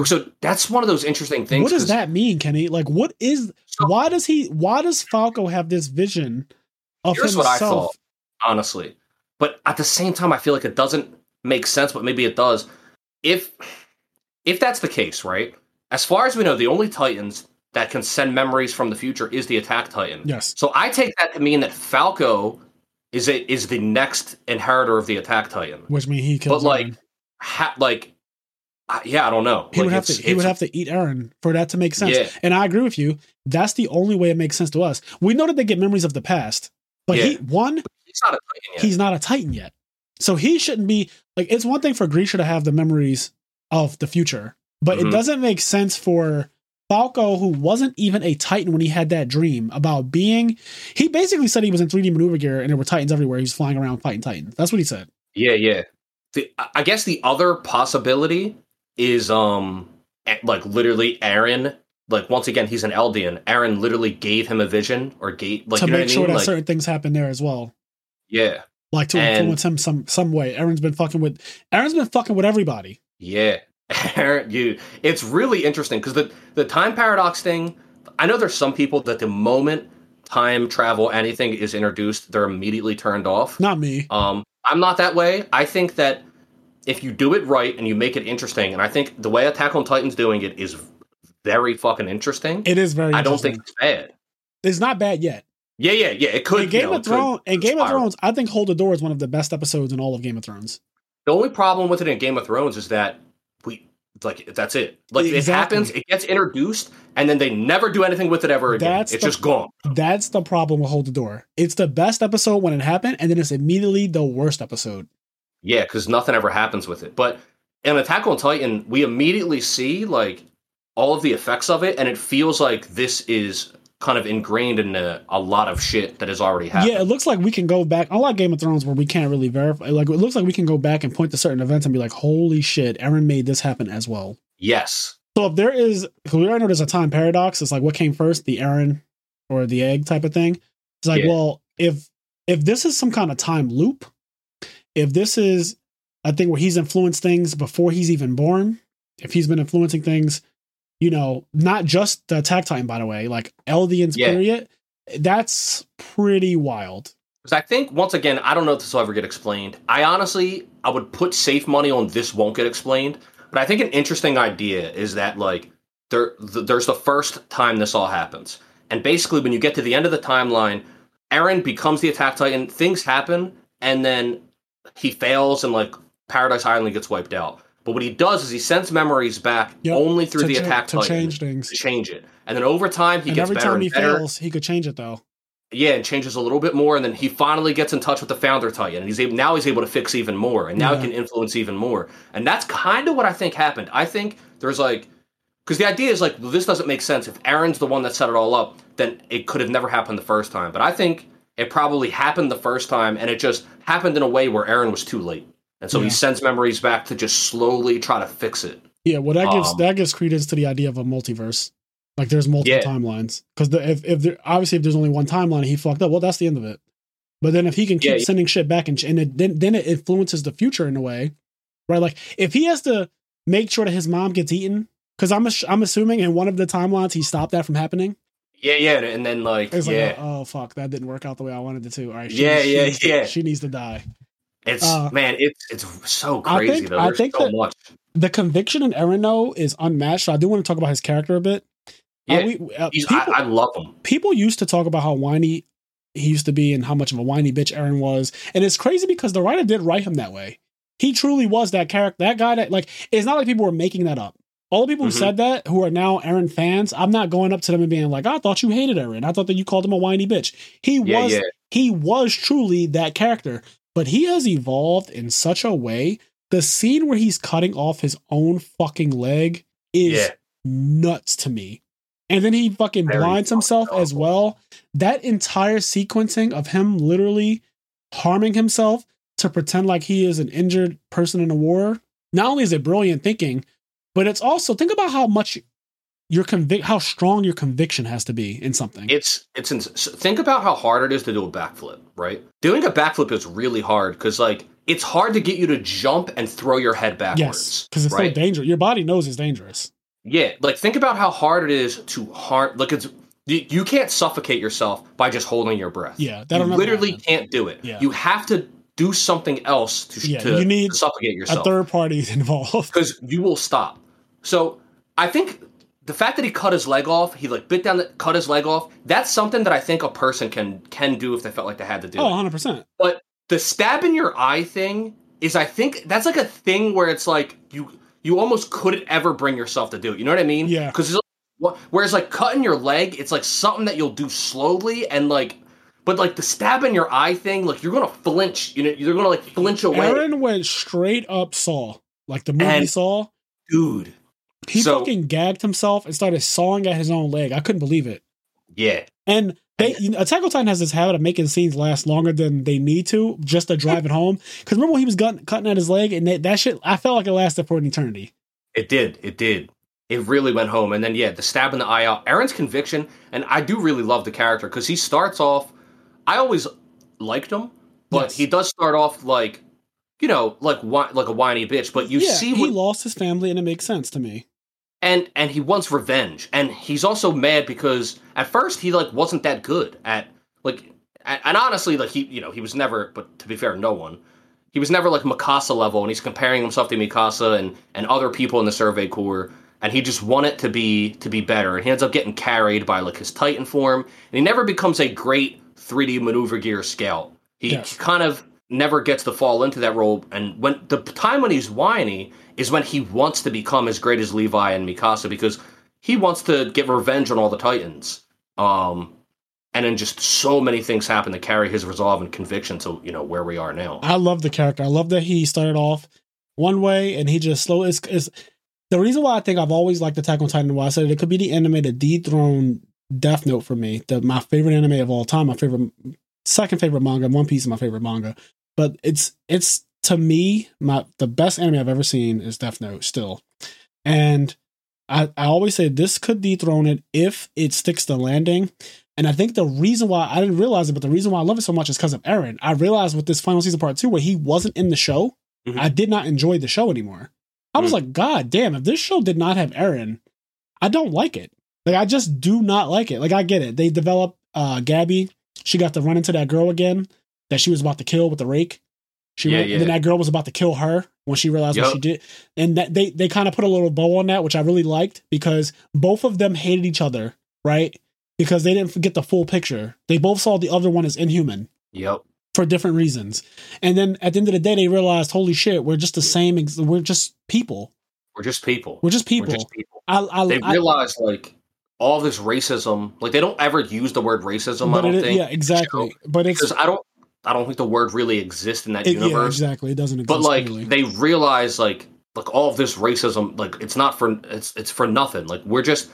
So that's one of those interesting things. what does that mean, Kenny? Like, what is? So- why does he? Why does Falco have this vision of Here's himself? what I thought, honestly. But at the same time, I feel like it doesn't make sense, but maybe it does. If if that's the case, right? As far as we know, the only Titans that can send memories from the future is the Attack Titan. Yes. So I take that to mean that Falco is a, is the next inheritor of the Attack Titan. Which means he kills. But like, ha, like, uh, yeah, I don't know. he Like, would have to. He would have to eat Eren for that to make sense. Yeah. And I agree with you. That's the only way it makes sense to us. We know that they get memories of the past, but he one He's not a Titan yet. he's not a Titan yet, so he shouldn't be like. It's one thing for Grisha to have the memories of the future, but it Mhm. doesn't make sense for Falco, who wasn't even a Titan when he had that dream about being. He basically said he was in 3D maneuver gear and there were Titans everywhere. He was flying around fighting Titans. That's what he said. Yeah, yeah. The, I- guess the other possibility is um like literally Eren like once again he's an Eldian. Eren literally gave him a vision or gate like to you know make what I sure mean? that Like certain things happen there as well. yeah. Like to And- influence him some some way. Eren's been fucking with Eren's been fucking with everybody. Yeah. Eren you it's really interesting cuz the the time paradox thing I know there's some people that the moment time travel anything is introduced they're immediately turned off. Not me. Um, I'm not that way. I think that if you do it right and you make it interesting, and I think the way Attack on Titan's doing it is very fucking interesting. It is very I don't think it's bad. it's not bad yet. Yeah, yeah, yeah. It could. in Game you know, of Thrones and Game of. Thrones, I think Hold the Door is one of the best episodes in all of Game of Thrones. The only problem with it in Game of Thrones is that we like that's it. Like it happens, it gets introduced, and then they never do anything with it ever again. That's it's the- just gone. That's the problem with Hold the Door. It's the best episode when it happened, and then it's immediately the worst episode. Yeah, because nothing ever happens with it. But in Attack on Titan, we immediately see like all of the effects of it, and it feels like this is kind of ingrained in a, a lot of shit that has already happened. Yeah, it looks like we can go back. Unlike Game of Thrones, where we can't really verify. Like it looks like we can go back and point to certain events and be like, "Holy shit, Eren made this happen as well." Yes. So if there is, because we already know there's a time paradox. It's like what came first, the Eren or the egg type of thing. It's like, Yeah. well, if if this is some kind of time loop, if this is a thing where he's influenced things before he's even born, if he's been influencing things, you know, not just the Attack Titan, by the way, like Eldians Yeah. period, that's pretty wild. Because I think once again, I don't know if this will ever get explained. I honestly, I would put safe money on this won't get explained. But I think an interesting idea is that like there, th- there's the first time this all happens, and basically when you get to the end of the timeline, Eren becomes the Attack Titan. Things happen, and then he fails, and like Paradise Island gets wiped out. But what he does is he sends memories back Yep. only through to the cha- Attack to change things. to change it, and then over time he and gets every better time he better. fails, he could change it though. Yeah, and changes a little bit more, and then he finally gets in touch with the founder Titan, and he's able, now he's able to fix even more, and now Yeah. he can influence even more, and that's kind of what I think happened. I think there's like because the idea is like well, this doesn't make sense. If Eren's the one that set it all up, then it could have never happened the first time. But I think it probably happened the first time, and it just happened in a way where Eren was too late, and so Yeah. he sends memories back to just slowly try to fix it. Yeah, well, that gives Um, that gives credence to the idea of a multiverse. Like there's multiple Yeah. timelines because if if there, obviously if there's only one timeline he fucked up, well, that's the end of it. But then if he can keep Yeah, sending shit back and, and it, then then it influences the future in a way, right? Like if he has to make sure that his mom gets eaten, because I'm I'm assuming in one of the timelines he stopped that from happening. Yeah, yeah, and then like It's yeah, like, oh fuck, that didn't work out the way I wanted it to. All right, she, Yeah, she yeah, to- yeah. she needs to die. It's uh, man, it's it's so I crazy think- though. I There's think so much. The conviction in though is unmatched. So I do want to talk about his character a bit. Uh, Yeah, we- uh, people- I, I love him. people used to talk about how whiny he used to be and how much of a whiny bitch Eren was. And it's crazy because the writer did write him that way. He truly was that character, that guy that like it's not like people were making that up. All the people Mhm. who said that who are now Eren fans, I'm not going up to them and being like, I thought you hated Eren. I thought that you called him a whiny bitch. He Yeah, was yeah. he was truly that character. But he has evolved in such a way. The scene where he's cutting off his own fucking leg is Yeah. nuts to me. And then he fucking Very blinds himself as well. That entire sequencing of him literally harming himself to pretend like he is an injured person in a war. Not only is it brilliant thinking, but it's also think about how much your convic how strong your conviction has to be in something. It's it's ins- think about how hard it is to do a backflip, right? Doing a backflip is really hard because like it's hard to get you to jump and throw your head backwards. yes, because it's right? so dangerous. Your body knows it's dangerous. Yeah, like think about how hard it is to harm. Like it's you, can't suffocate yourself by just holding your breath. Yeah, that'll literally happen. can't do it. Yeah. You have to do something else to, Yeah, to you need suffocate yourself. A third party is involved. because you will stop. So I think the fact that he cut his leg off, he like bit down, the, cut his leg off. That's something that I think a person can can do if they felt like they had to do Oh, 100 percent. But the stab in your eye thing is, I think that's like a thing where it's like you you almost couldn't ever bring yourself to do it. You know what I mean? Yeah. Because whereas like cutting your leg, it's like something that you'll do slowly and like. But like the stab in your eye thing, like you're gonna flinch. You know, you're gonna like flinch away, Eren went straight up Saw, like the movie And- Saw. dude. He So- fucking gagged himself and started sawing at his own leg. I couldn't believe it. Yeah, And they, you know, Attack on Titan has this habit of making scenes last longer than they need to, just to drive it home. Because remember when he was gun- cutting at his leg, and that, that shit, I felt like it lasted for an eternity. It did. It did. It really went home. And then, yeah, the stab in the eye out. Eren's conviction, and I do really love the character because he starts off. I always liked him, but Yes. he does start off like, you know, like like a whiny bitch. But you yeah, see he lost his family, and it makes sense to me. And and he wants revenge, and he's also mad because at first he like wasn't that good at like, and, and honestly, like he, you know, he was never. But to be fair, no one. He was never like Mikasa level, and he's comparing himself to Mikasa and and other people in the Survey Corps, and he just wanted to be to be better, and he ends up getting carried by like his Titan form, and he never becomes a great 3D maneuver gear scout. He Yes. kind of never gets to fall into that role, and when the time when he's whiny is when he wants to become as great as Levi and Mikasa because he wants to get revenge on all the Titans. Um, and then just so many things happen to carry his resolve and conviction to you know where we are now. I love the character. I love that he started off one way and he just slow. Is is the reason why I think I've always liked Attack on Titan. Why I said it could be the anime to dethrone Death Note for me. The my favorite anime of all time. My favorite, second favorite manga. One Piece is my favorite manga. But it's it's to me my the best anime I've ever seen is Death Note still, and I I always say this could dethrone it if it sticks to landing. And I think the reason why I didn't realize it, but the reason why I love it so much is because of Eren. I realized with this final season part two, where he wasn't in the show, Mhm. I did not enjoy the show anymore. I was Mm. like, God damn, if this show did not have Eren, I don't like it. Like, I just do not like it. Like, I get it. They developed uh, Gabi. She got to run into that girl again that she was about to kill with the rake. She Yeah, ran, yeah. And then that girl was about to kill her when she realized what she did. And that they they kind of put a little bow on that, which I really liked because both of them hated each other, right? Because they didn't get the full picture. They both saw the other one as inhuman Yep. for different reasons. And then at the end of the day, they realized, holy shit, we're just the same. Ex- we're just people. We're just people. We're just people. We're just people. I, I, They I- like all this racism. Like they don't ever use the word racism. I don't it, think. yeah, exactly. But it's Because I don't. I don't think the word really exists in that it, yeah, universe. exactly. It doesn't exist. but like really. they realize like like all of this racism, like it's not for it's it's for nothing. Like we're just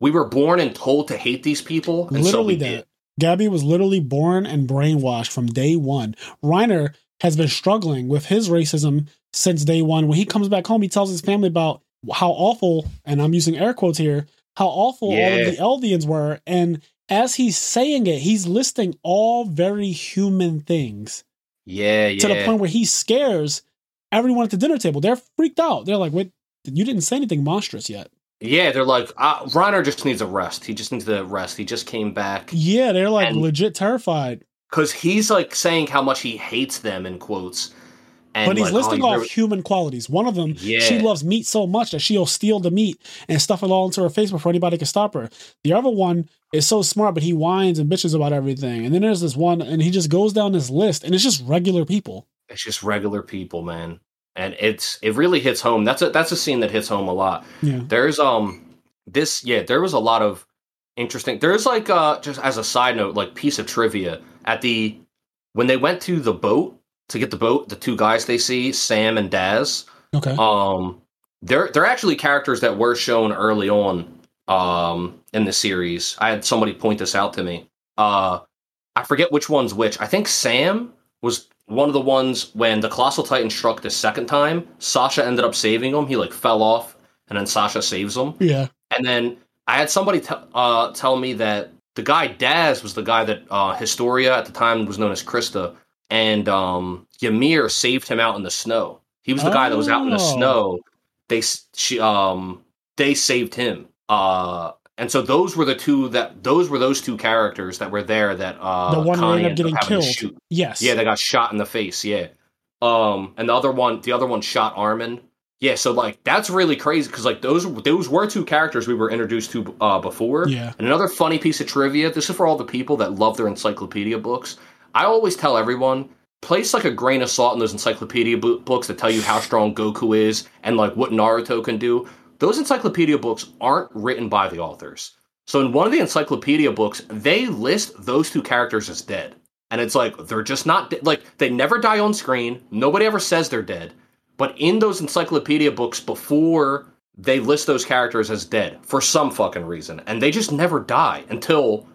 we were born and told to hate these people, and so literally we that. did. Gabi was literally born and brainwashed from day one. Reiner has been struggling with his racism since day one. When he comes back home, he tells his family about how awful, and I'm using air quotes here, how awful all of the Eldians were. And as he's saying it, he's listing all very human things Yeah, yeah. to the point where he scares everyone at the dinner table. They're freaked out. They're like, wait, you didn't say anything monstrous yet. Yeah, they're like, uh, Reiner just needs a rest. He just needs to rest. He just came back Yeah, they're like And- legit terrified. because he's like saying how much he hates them in quotes. And but he's like, listing off human qualities. One of them, Yeah. she loves meat so much that she'll steal the meat and stuff it all into her face before anybody can stop her. The other one is so smart, but he whines and bitches about everything. And then there's this one, and he just goes down this list, and it's just regular people. it's just regular people, man. And it's it really hits home. That's a that's a scene that hits home a lot. Yeah. There's um this yeah, there was a lot of interesting there's like uh just as a side note, like piece of trivia at the when they went to the boat to get the boat, the two guys they see, Sam and Daz, Okay. um they're they're actually characters that were shown early on um in the series. I had somebody point this out to me. Uh I forget which one's which. I think Sam was one of the ones when the Colossal Titan struck the second time, Sasha ended up saving him. He like fell off and then Sasha saves him. yeah. And then I had somebody t- uh, tell me that the guy Daz was the guy that uh, Historia at the time was known as Krista, and um, Ymir saved him out in the snow. He was the guy that was out in the Oh. snow. They she um they saved him. Uh, and so those were the two that those were those two characters that were there that uh The one Connie ended up getting killed. Yes. Yeah, they got shot in the face. Yeah. Um, and the other one, the other one shot Armin. Yeah, so like that's really crazy because like those those were two characters we were introduced to uh, before. Yeah. And another funny piece of trivia. This is for all the people that love their encyclopedia books. I always tell everyone place like a grain of salt in those encyclopedia bo- books that tell you how strong Goku is and like what Naruto can do. Those encyclopedia books aren't written by the authors. So in one of the encyclopedia books, they list those two characters as dead. And it's like they're just not de- like they never die on screen. Nobody ever says they're dead. But in those encyclopedia books before they list those characters as dead for some fucking reason and they just never die until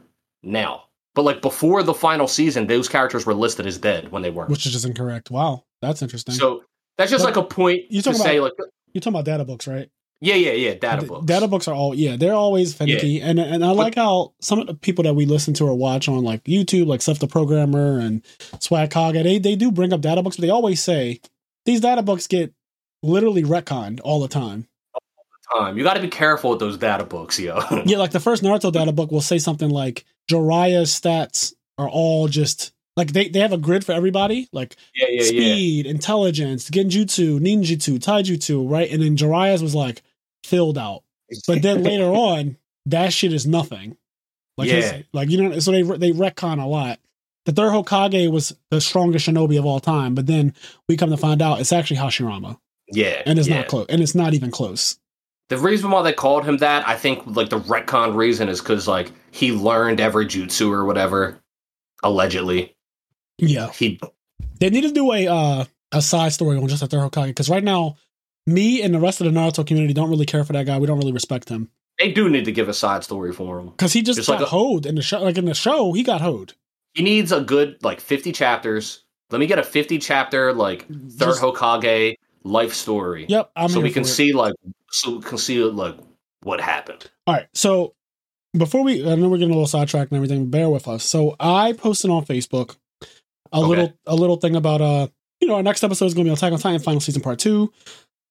now. But like before the final season, those characters were listed as dead when they weren't. Which is just incorrect. Wow. That's interesting. So that's just But like a point you to talking say about- like uh, You're talking about data books, right? yeah, yeah, yeah, data books. Data books are all yeah, they're always finicky, and and I like how some of the people that we listen to or watch on like YouTube, like Stuff the Programmer and Swag Kaga, they they do bring up data books, but they always say these data books get literally retconned all the time. Time. You got to be careful with those data books, yo. Yeah, like the first Naruto data book will say something like Jiraiya's stats are all just like they, they have a grid for everybody, like yeah, yeah, yeah. speed, intelligence, genjutsu, ninjutsu, taijutsu, right? And then Jiraiya's was like filled out. But then later on, that shit is nothing. Like, his- Yeah. like you know, so they they retcon a lot. The third Hokage was the strongest shinobi of all time, but then we come to find out it's actually Hashirama, yeah, and it's yeah. not close, and it's not even close. The reason why they called him that, I think, like the retcon reason is because like he learned every jutsu or whatever, allegedly. Yeah, He they need to do a uh, a side story on just the third Hokage because right now, me and the rest of the Naruto community don't really care for that guy. We don't really respect him they do need to give a side story for him. because he just, Just got like a- hoed in the show. Like in the show, he got hoed. He needs a good like fifty chapters. Let me get a fifty chapter like third Just- Hokage life story, Yep, I'm so we can see like so we can see like what happened. All right. So before we, I know we're getting a little sidetracked and everything. Bear with us. So I posted on Facebook a Okay. little a little thing about uh, you know, our next episode is going to be Attack on Titan final season part two.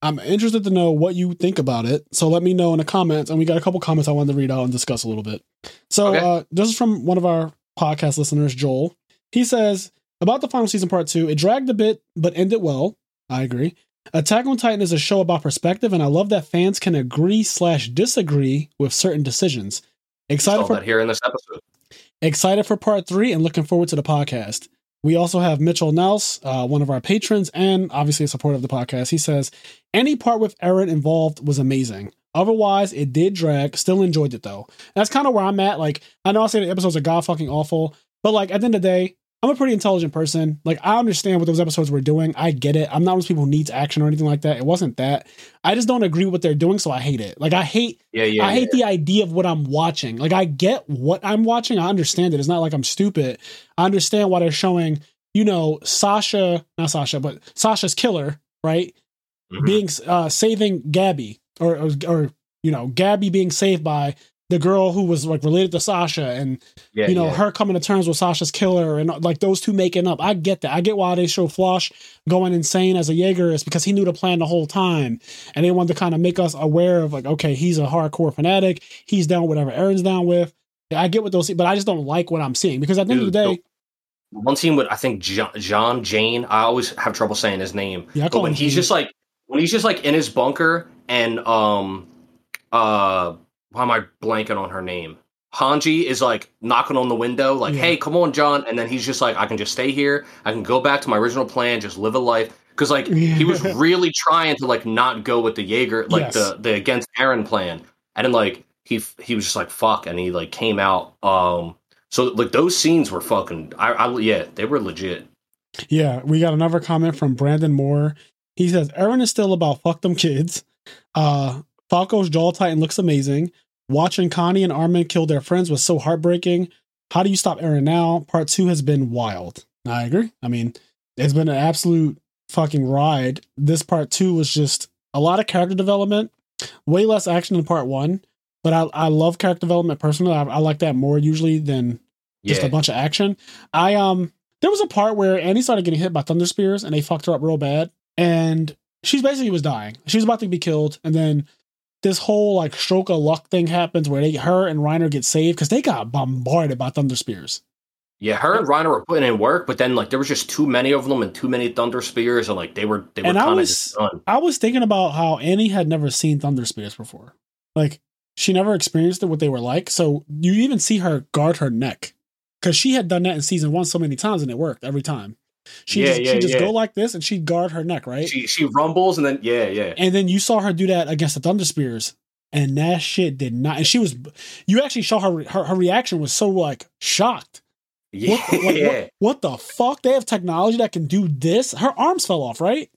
I'm interested to know what you think about it. So let me know in the comments. And we got a couple comments I wanted to read out and discuss a little bit. So Okay. uh, this is from one of our podcast listeners, Joel. He says about the final season part two. It dragged a bit, but ended well. I agree. Attack on Titan is a show about perspective, and I love that fans can agree slash disagree with certain decisions. Excited for that here in this episode. excited for part three and looking forward to the podcast. We also have Mitchell Nels, uh, one of our patrons, and obviously a supporter of the podcast. He says any part with Eren involved was amazing. Otherwise, it did drag. Still enjoyed it though. That's kind of where I'm at. Like I know I say the episodes are god fucking awful, but like at the end of the day, I'm a pretty intelligent person. Like I understand what those episodes were doing. I get it. I'm not one of those people who needs action or anything like that. It wasn't that. I just don't agree with what they're doing, so I hate it. Like I hate Yeah, yeah. I hate yeah. the idea of what I'm watching. Like I get what I'm watching. I understand it. It's not like I'm stupid. I understand why they're showing, you know, Sasha, not Sasha, but Sasha's killer, right? Mhm. Being uh saving Gabi or, or or you know, Gabi being saved by the girl who was like related to Sasha and yeah, you know, yeah. her coming to terms with Sasha's killer and like those two making up. I get that. I get why they show Floch going insane as a Jaeger is because he knew the plan the whole time. And they wanted to kind of make us aware of like, okay, he's a hardcore fanatic. He's down whatever Eren's down with. I get what those, but I just don't like what I'm seeing because at the end of the day, one team with I think John, John Jane. I always have trouble saying his name. Yeah, I but call when him he's Jane. just like when he's just like in his bunker and um uh why am I blanking on her name? Hanji is like knocking on the window, like, Yeah. "Hey, come on, John!" And then he's just like, "I can just stay here. I can go back to my original plan, just live a life." Because like he was really trying to like not go with the Jaeger, like Yes. the the against Eren plan, and then like he he was just like, "Fuck," and he like came out. Um, so like those scenes were fucking. I, I yeah, they were legit. Yeah, we got another comment from Brandon Moore. He says Eren is still about fuck them kids. Uh Falco's jaw titan looks amazing. Watching Connie and Armin kill their friends was so heartbreaking. How do you stop Eren now? Part two has been wild. I agree. I mean, it's been an absolute fucking ride. This part two was just a lot of character development, way less action than part one. But I, I love character development personally. I, I like that more usually than just Yeah, a bunch of action. I um there was a part where Annie started getting hit by thunder spears and they fucked her up real bad. And she's basically was dying. She was about to be killed. And then this whole like stroke of luck thing happens where they her and Reiner get saved because they got bombarded by thunder spears. yeah. Her and Reiner were putting in work, but then like there was just too many of them and too many thunder spears, and like they were they were And I kind of was- done. I was thinking about how Annie had never seen thunder spears before. Like she never experienced it, what they were like. So you even see her guard her neck because she had done that in season one so many times and it worked every time. She Yeah, just, yeah, she just yeah. go like this and she'd guard her neck, right? She she rumbles and then yeah yeah And then you saw her do that against the Thunder Spears, and that shit did not. And she was, you actually saw her her, her reaction was so like shocked. yeah. What, the- like, what, what the fuck? They have technology that can do this. Her arms fell off, right?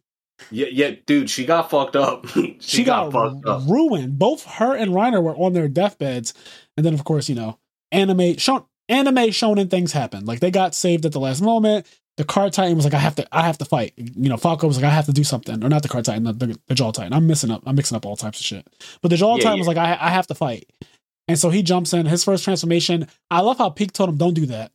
Yeah, yeah, dude, she got fucked up. she, She, got, fucked up. ruined. Both her and Reiner were on their deathbeds, and then of course you know anime shown anime shonen things happen. Like they got saved at the last moment. The cart titan was like, I have to, I have to fight. You know, Falco was like, I have to do something, or not the cart titan, the, the, the jaw titan. I'm missing up, I'm mixing up all types of shit. But the jaw Yeah, titan yeah. was like, I, I have to fight, and so he jumps in. His first transformation. I love how Pieck told him, "Don't do that.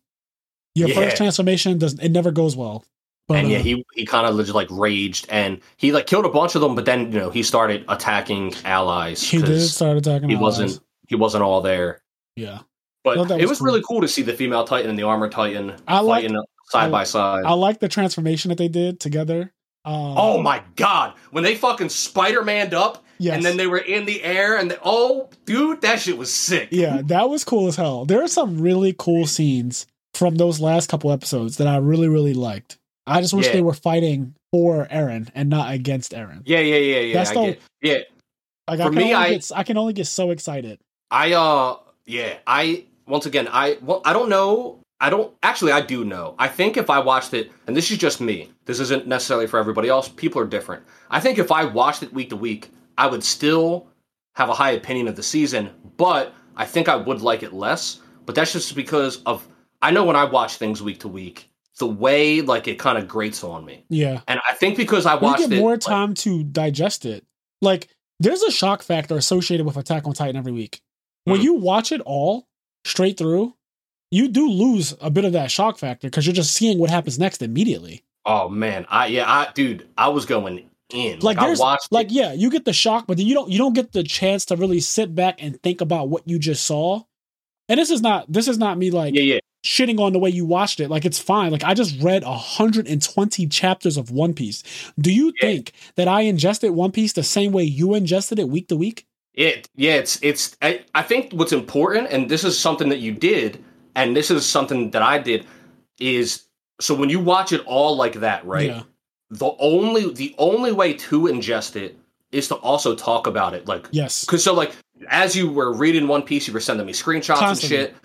Your Yeah. first transformation does it never goes well." But and yeah, uh, he he kind of just like raged and he like killed a bunch of them, but then you know he started attacking allies he did start attacking. he allies. wasn't he wasn't all there. Yeah, But that it was was cool. really cool to see the female Titan and the armor Titan I fighting side I- by side. I like the transformation that they did together. Um, oh my god, when they fucking Spider Maned up yes. and then they were in the air and they, oh dude, that shit was sick. yeah, that was cool as hell. There are some really cool scenes from those last couple episodes that I really, really liked. I just wish Yeah. they were fighting for Eren and not against Eren. yeah, yeah, yeah, yeah. That's I the- get, yeah, Like I For can, me, I- get, I can only get so excited. I uh yeah, I once again I well I don't know. I don't actually I do know. I think if I watched it and this is just me. This isn't necessarily for everybody else. People are different. I think if I watched it week to week, I would still have a high opinion of the season, but I think I would like it less. But that's just because of I know when I watch things week to week, the way like it kind of grates on me. Yeah, And I think because I we watched get it more like, time to digest it. Like there's a shock factor associated with Attack on Titan every week. When Hmm. you watch it all straight through, you do lose a bit of that shock factor because you're just seeing what happens next immediately. oh man, I yeah, I dude, I was going in. like I there's watched it. like yeah you get the shock but then you don't you don't get the chance to really sit back and think about what you just saw and this is not this is not me like yeah, yeah. shitting on the way you watched it like it's fine like i just read 120 chapters of one piece do you Yeah. think that i ingested one piece the same way you ingested it week to week It yeah, it's it's I, I think what's important, and this is something that you did, and this is something that I did, is so when you watch it all like that, right? yeah The only the only way to ingest it is to also talk about it, like yes because so like as you were reading One Piece, you were sending me screenshots Constantly. and shit,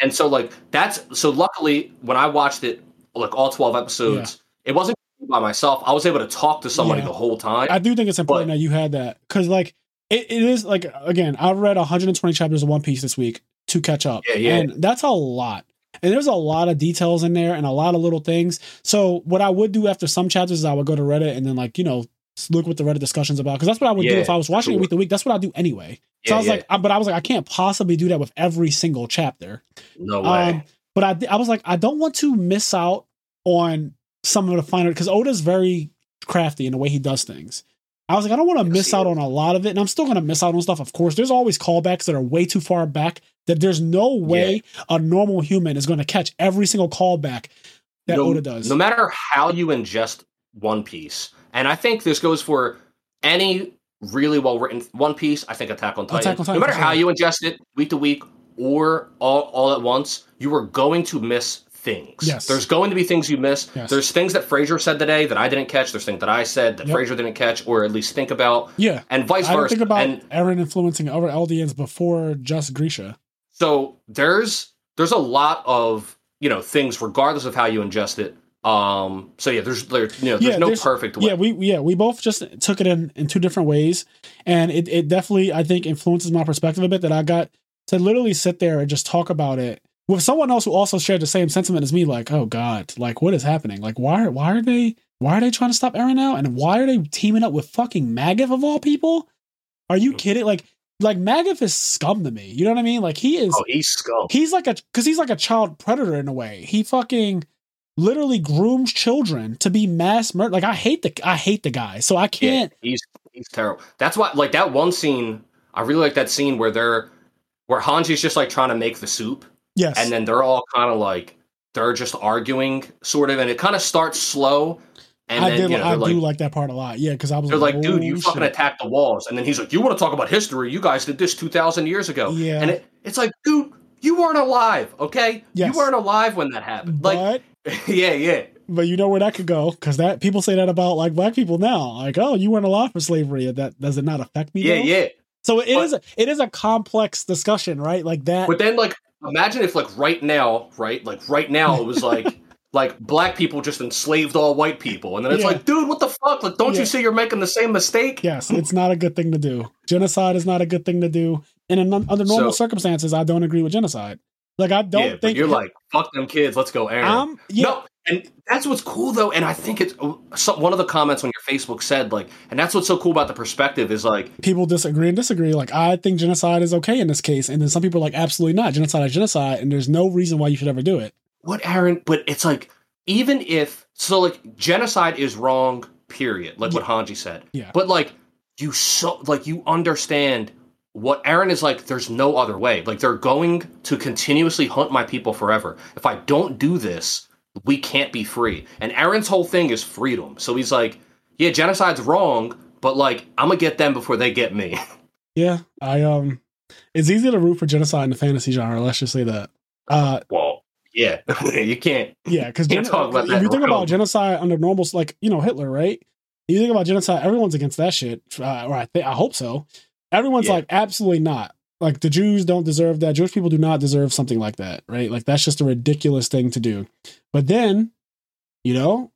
and so like that's so luckily when I watched it like all twelve episodes. It wasn't by myself. I was able to talk to somebody Yeah. the whole time. I do think it's important But- that you had that because, like, it, it is like again, I've read 120 chapters of One Piece this week to catch up, Yeah, yeah. and that's a lot. And there's a lot of details in there and a lot of little things. So what I would do after some chapters is I would go to Reddit and then like you know look what the Reddit discussions about because that's what I would do if I was watching it week to week. That's what I do anyway. So Yeah, I was yeah. like, I, but I was like, I can't possibly do that with every single chapter. no way. Um, but I, I was like, I don't want to miss out on some of the finer because Oda's very crafty in the way he does things. I was like, I don't want to miss out on a lot of it, and I'm still going to miss out on stuff. Of course, there's always callbacks that are way too far back. That there's no way a normal human is going to catch every single callback that no, Oda does. No matter how you ingest One Piece, and I think this goes for any really well written One Piece. I think Attack on Titan. Attack on Titan, no matter how you ingest it, week to week or all all at once, you are going to miss things. Yes. There's going to be things you miss. Yes. There's things that Fraser said today that I didn't catch. There's things that I said that Yep. Fraser didn't catch, or at least think about, yeah, and vice I versa. think about and Eren influencing other Eldians before just Grisha. So there's there's a lot of you know things regardless of how you ingest it um so yeah there's there you know there's Yeah, no there's- perfect way Yeah, we yeah we both just took it in in two different ways, and it it definitely I think influences my perspective a bit. That I got to literally sit there and just talk about it with someone else who also shared the same sentiment as me. Like, oh god, like what is happening? Like why why are they why are they trying to stop Eren now? And why are they teaming up with fucking Magath of all people? Are you kidding? Like like Magath is scum to me. You know what I mean? Like he is oh he's scum he's like a because he's like a child predator in a way. He fucking literally grooms children to be mass murder. Like I hate the I hate the guy, so I can't. he's he's terrible that's why like that one scene i really like that scene where they're where hanji's just like trying to make the soup Yes, and then they're all kind of like they're just arguing sort of and it kind of starts slow and I then did. you know I do like like that part a lot. Yeah, because I was they're like, dude, you oh, fucking attacked the walls. And then he's like, you want to talk about history? You guys did this 2,000 years ago. Yeah. And it, it's like, dude, you weren't alive, okay? Yes. You weren't alive when that happened. Like, yeah, yeah. but you know where that could go because that people say that about like black people now. Like, oh, you weren't alive for slavery. That does it not affect me? Yeah, though? yeah. So it but, is, it is a complex discussion, right? Like that. But then, like, imagine if, like, right now, right? Like, right now, it was like, like, black people just enslaved all white people. And then it's Yeah. like, dude, what the fuck? Like, don't Yeah. you see you're making the same mistake? yes, it's not a good thing to do. Genocide is not a good thing to do. And in, under normal So- circumstances, I don't agree with genocide. Like I don't yeah, think you're like, fuck them kids, let's go, Eren. I'm yeah. No, and that's what's cool though, and I think it's uh, so, one of the comments on your Facebook said like, and that's what's so cool about the perspective is like, people disagree and disagree. Like, I think genocide is okay in this case. And then some people are like, absolutely not. Genocide is genocide. And there's no reason why you should ever do it. What Eren? But it's like, even if so, like genocide is wrong. Period. Like what Hanji said. Yeah. But like you so like you understand what Eren is like. There's no other way. Like they're going to continuously hunt my people forever. If I don't do this, we can't be free. And Eren's whole thing is freedom. So he's like, yeah, genocide's wrong, but like I'm gonna get them before they get me. Yeah. I, um, it's easy to root for genocide in the fantasy genre. Let's just say that. Uh, well, yeah, you can't. yeah. Because Can't talk about that if you think about genocide under normal, like, you know, Hitler, right? You think about genocide, everyone's against that shit. Uh, or I, think, I hope so. Everyone's Yeah. like, absolutely not. Like, the Jews don't deserve that. Jewish people do not deserve something like that, right? Like, that's just a ridiculous thing to do. But then, you know,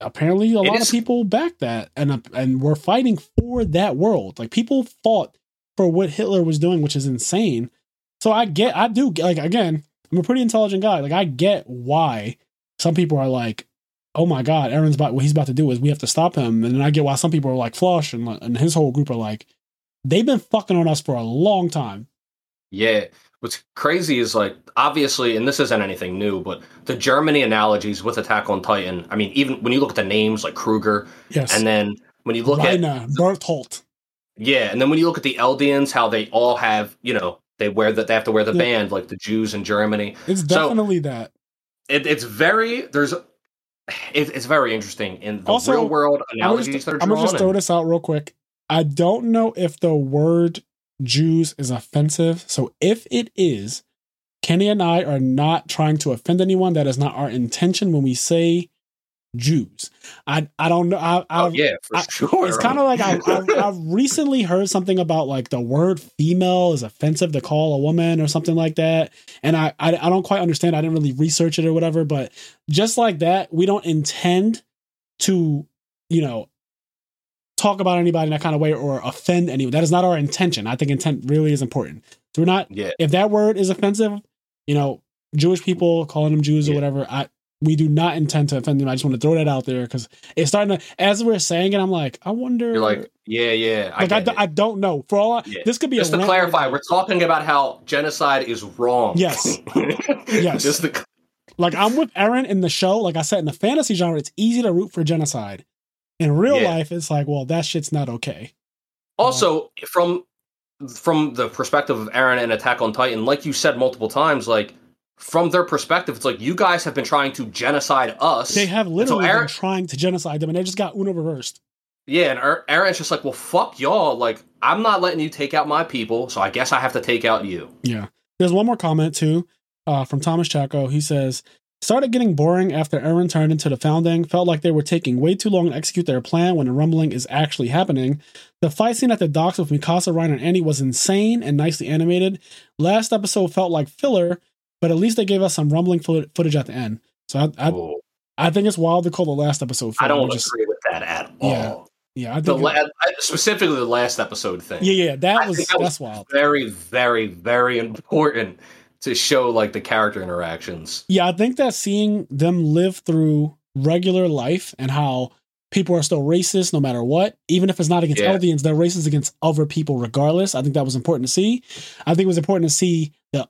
apparently a It lot is- of people back that and uh, and we're fighting for that world like people fought for what hitler was doing which is insane so i get i do like again i'm a pretty intelligent guy like i get why some people are like oh my god eren's about what he's about to do is we have to stop him and then i get why some people are like Floch and, and his whole group are like they've been fucking on us for a long time Yeah. What's crazy is like obviously, and this isn't anything new, but the Germany analogies with Attack on Titan. I mean, even when you look at the names like Kruger, yes and then when you look at Reiner, Bertholdt. yeah, and then when you look at the Eldians, how they all have you know they wear that they have to wear the Yeah. band like the Jews in Germany. it's So- definitely that It, it's very there's it, it's very interesting in the Also, real world I'm gonna just, that are I'm gonna just throw this out real quick. I don't know if the word Jews is offensive. So if it is, Kenny and I are not trying to offend anyone. That is not our intention when we say Jews. I I don't know. I, Oh I've, yeah, for I- sure. it's kind of like I've, I've, I've recently heard something about like the word female is offensive to call a woman or something like that, and I, I I don't quite understand. I didn't really research it or whatever, but just like that, we don't intend to you know talk about anybody in that kind of way or offend anyone. That is not our intention. I think intent really is important. So we're not yeah. if that word is offensive, you know, Jewish people calling them Jews or whatever, I we do not intend to offend them. I just want to throw that out there because it's starting to. As we're saying it, I'm like, I wonder. You're like, yeah, yeah. I, like I, d-. I don't know. For all I, Yeah. this could be Just to clarify, we're talking about how genocide is wrong. Yes. Yes. Just to, like I'm with Eren in the show. Like I said, in the fantasy genre, it's easy to root for genocide. In real Yeah. life, it's like, well, that shit's not okay. also from from the perspective of Eren and Attack on Titan, like you said multiple times, like from their perspective, it's like you guys have been trying to genocide us. They have literally Eren- been trying to genocide them, and they just got Uno reversed. Yeah, and Eren's just like, well, fuck y'all. Like, I'm not letting you take out my people, so I guess I have to take out you. Yeah. There's one more comment too uh, from Thomas Chaco. He says, started getting boring after Eren turned into the founding. Felt like they were taking way too long to execute their plan when the rumbling is actually happening. The fight scene at the docks with Mikasa, Reiner, and Annie was insane and nicely animated. Last episode felt like filler, but at least they gave us some rumbling footage at the end. So I, I, I think it's wild to call the last episode. I don't just- agree with that at all. Yeah, yeah, I The think. la- I- specifically the last episode thing. yeah, yeah, that I was that was- that's wild. Very, very, very important to show like the character interactions. Yeah, I think that seeing them live through regular life and how people are still racist no matter what, even if it's not against Yeah. Eldians, they're racist against other people regardless. I think that was important to see. I think it was important to see the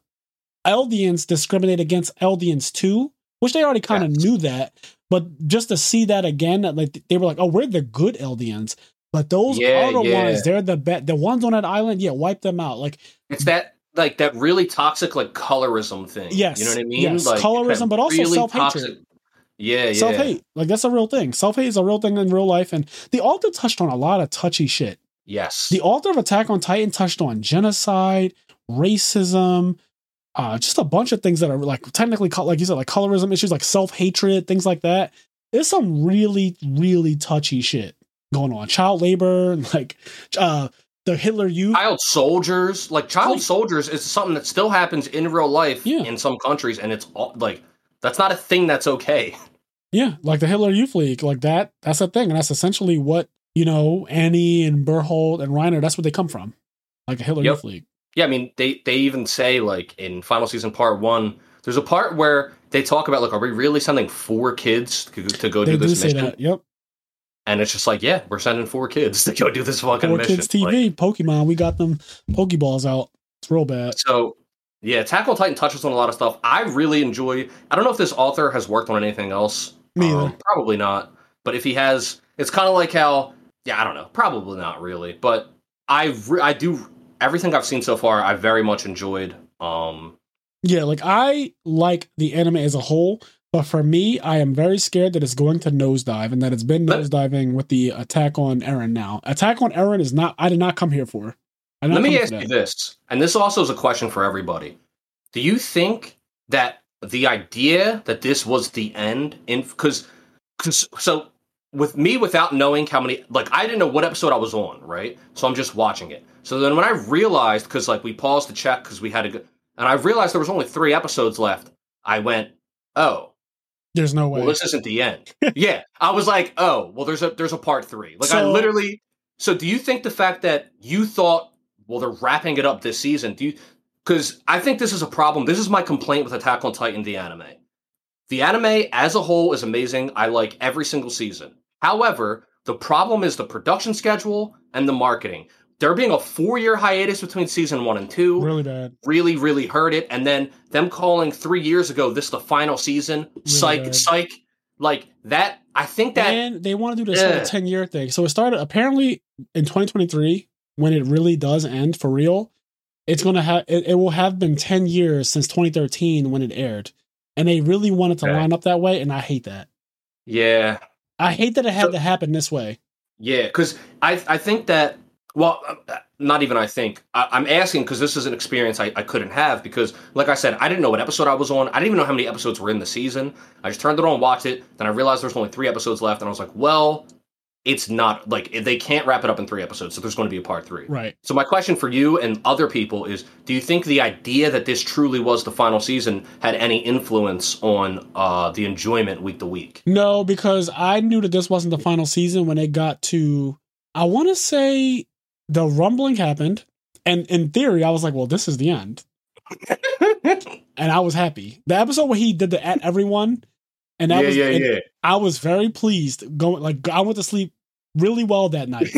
Eldians discriminate against Eldians too, which they already kind of Yes. knew that, but just to see that again, that like they were like, "Oh, we're the good Eldians." But those Yeah, other yeah. ones, they're the bad. The ones on that island, yeah, wipe them out. Like, It's that like that really toxic like colorism thing. Yes, you know what I mean. yes, like colorism, but also self-hatred. Yeah, yeah. self hate, like that's a real thing. Self hate is a real thing in real life, and the author touched on a lot of touchy shit. Yes. The author of Attack on Titan touched on genocide, racism, uh, just a bunch of things that are like technically, like you said, like colorism issues, like self hatred, things like that. There's some really, really touchy shit going on. Child labor, and like uh, the Hitler Youth. child soldiers like child Like- soldiers is something that still happens in real life Yeah. in some countries and it's all, like that's not a thing that's okay Yeah, like the Hitler Youth League, like that. That's a thing, and that's essentially what you know. Annie and Bertholdt and Reiner. That's what they come from, like a Hitler Yep. Youth League. Yeah i mean they they even say like in final season part one there's a part where they talk about like are we really sending four kids to, to go They do do this say mission that. Yep. and it's just like yeah we're sending four kids to go do this fucking Four mission Kids TV, Pokemon. We got them Pokeballs out. It's real bad. So yeah Tackle titan touches on a lot of stuff i really enjoy i don't know if this author has worked on anything else Me Um, probably not. But if he has, it's kind of like how, yeah, I don't know. Probably not really. But I, re- I do everything I've seen so far. I very much enjoyed. Um, Yeah, like I like the anime as a whole, but for me, I am very scared that it's going to nosedive and that it's been nosediving with the attack on Eren now. Attack on Eren is not. I did not come here for. I did not let me ask you this, and this also is a question for everybody. Do you think that the idea that this was the end in because so with me without knowing how many like I didn't know what episode I was on, right? So I'm just watching it. So then when I realized because like we paused to check because we had to go, and I realized there was only three episodes left. I went, oh, There's no way. well, this isn't the end. yeah, I was like, oh, well, there's a there's a part three. Like I literally. So do you think the fact that you thought, well, they're wrapping it up this season? Do you? Because I think this is a problem. This is my complaint with Attack on Titan, the anime. The anime as a whole is amazing. I like every single season. However, the problem is the production schedule and the marketing. There being a four year hiatus between season one and two really bad. really, really hurt it. And then them calling three years ago this the final season, psych, bad. psych, like that. I think that and they want to do this whole Ugh. 10 year thing. So it started apparently in 2023 when it really does end for real. It's going to have, it, it will have been 10 years since 2013 when it aired. And they really wanted to Okay. line up that way. And I hate that. yeah, I hate that it had So- to happen this way. yeah, because I I think that Well, uh, not even I think. I, I'm asking because this is an experience I, I couldn't have because, like I said, I didn't know what episode I was on. I didn't even know how many episodes were in the season. I just turned it on, watched it, then I realized there's only three episodes left, and I was like, well, it's not like they can't wrap it up in three episodes, so there's going to be a part three. Right. So my question for you and other people is: Do you think the idea that this truly was the final season had any influence on uh, the enjoyment week to week? No, because I knew that this wasn't the final season when it got to. I want to say the rumbling happened, and in theory, I was like, "Well, this is the end," and I was happy. The episode where he did the at everyone, and that yeah, was yeah, yeah. I was very pleased. Going like I went to sleep really well that night.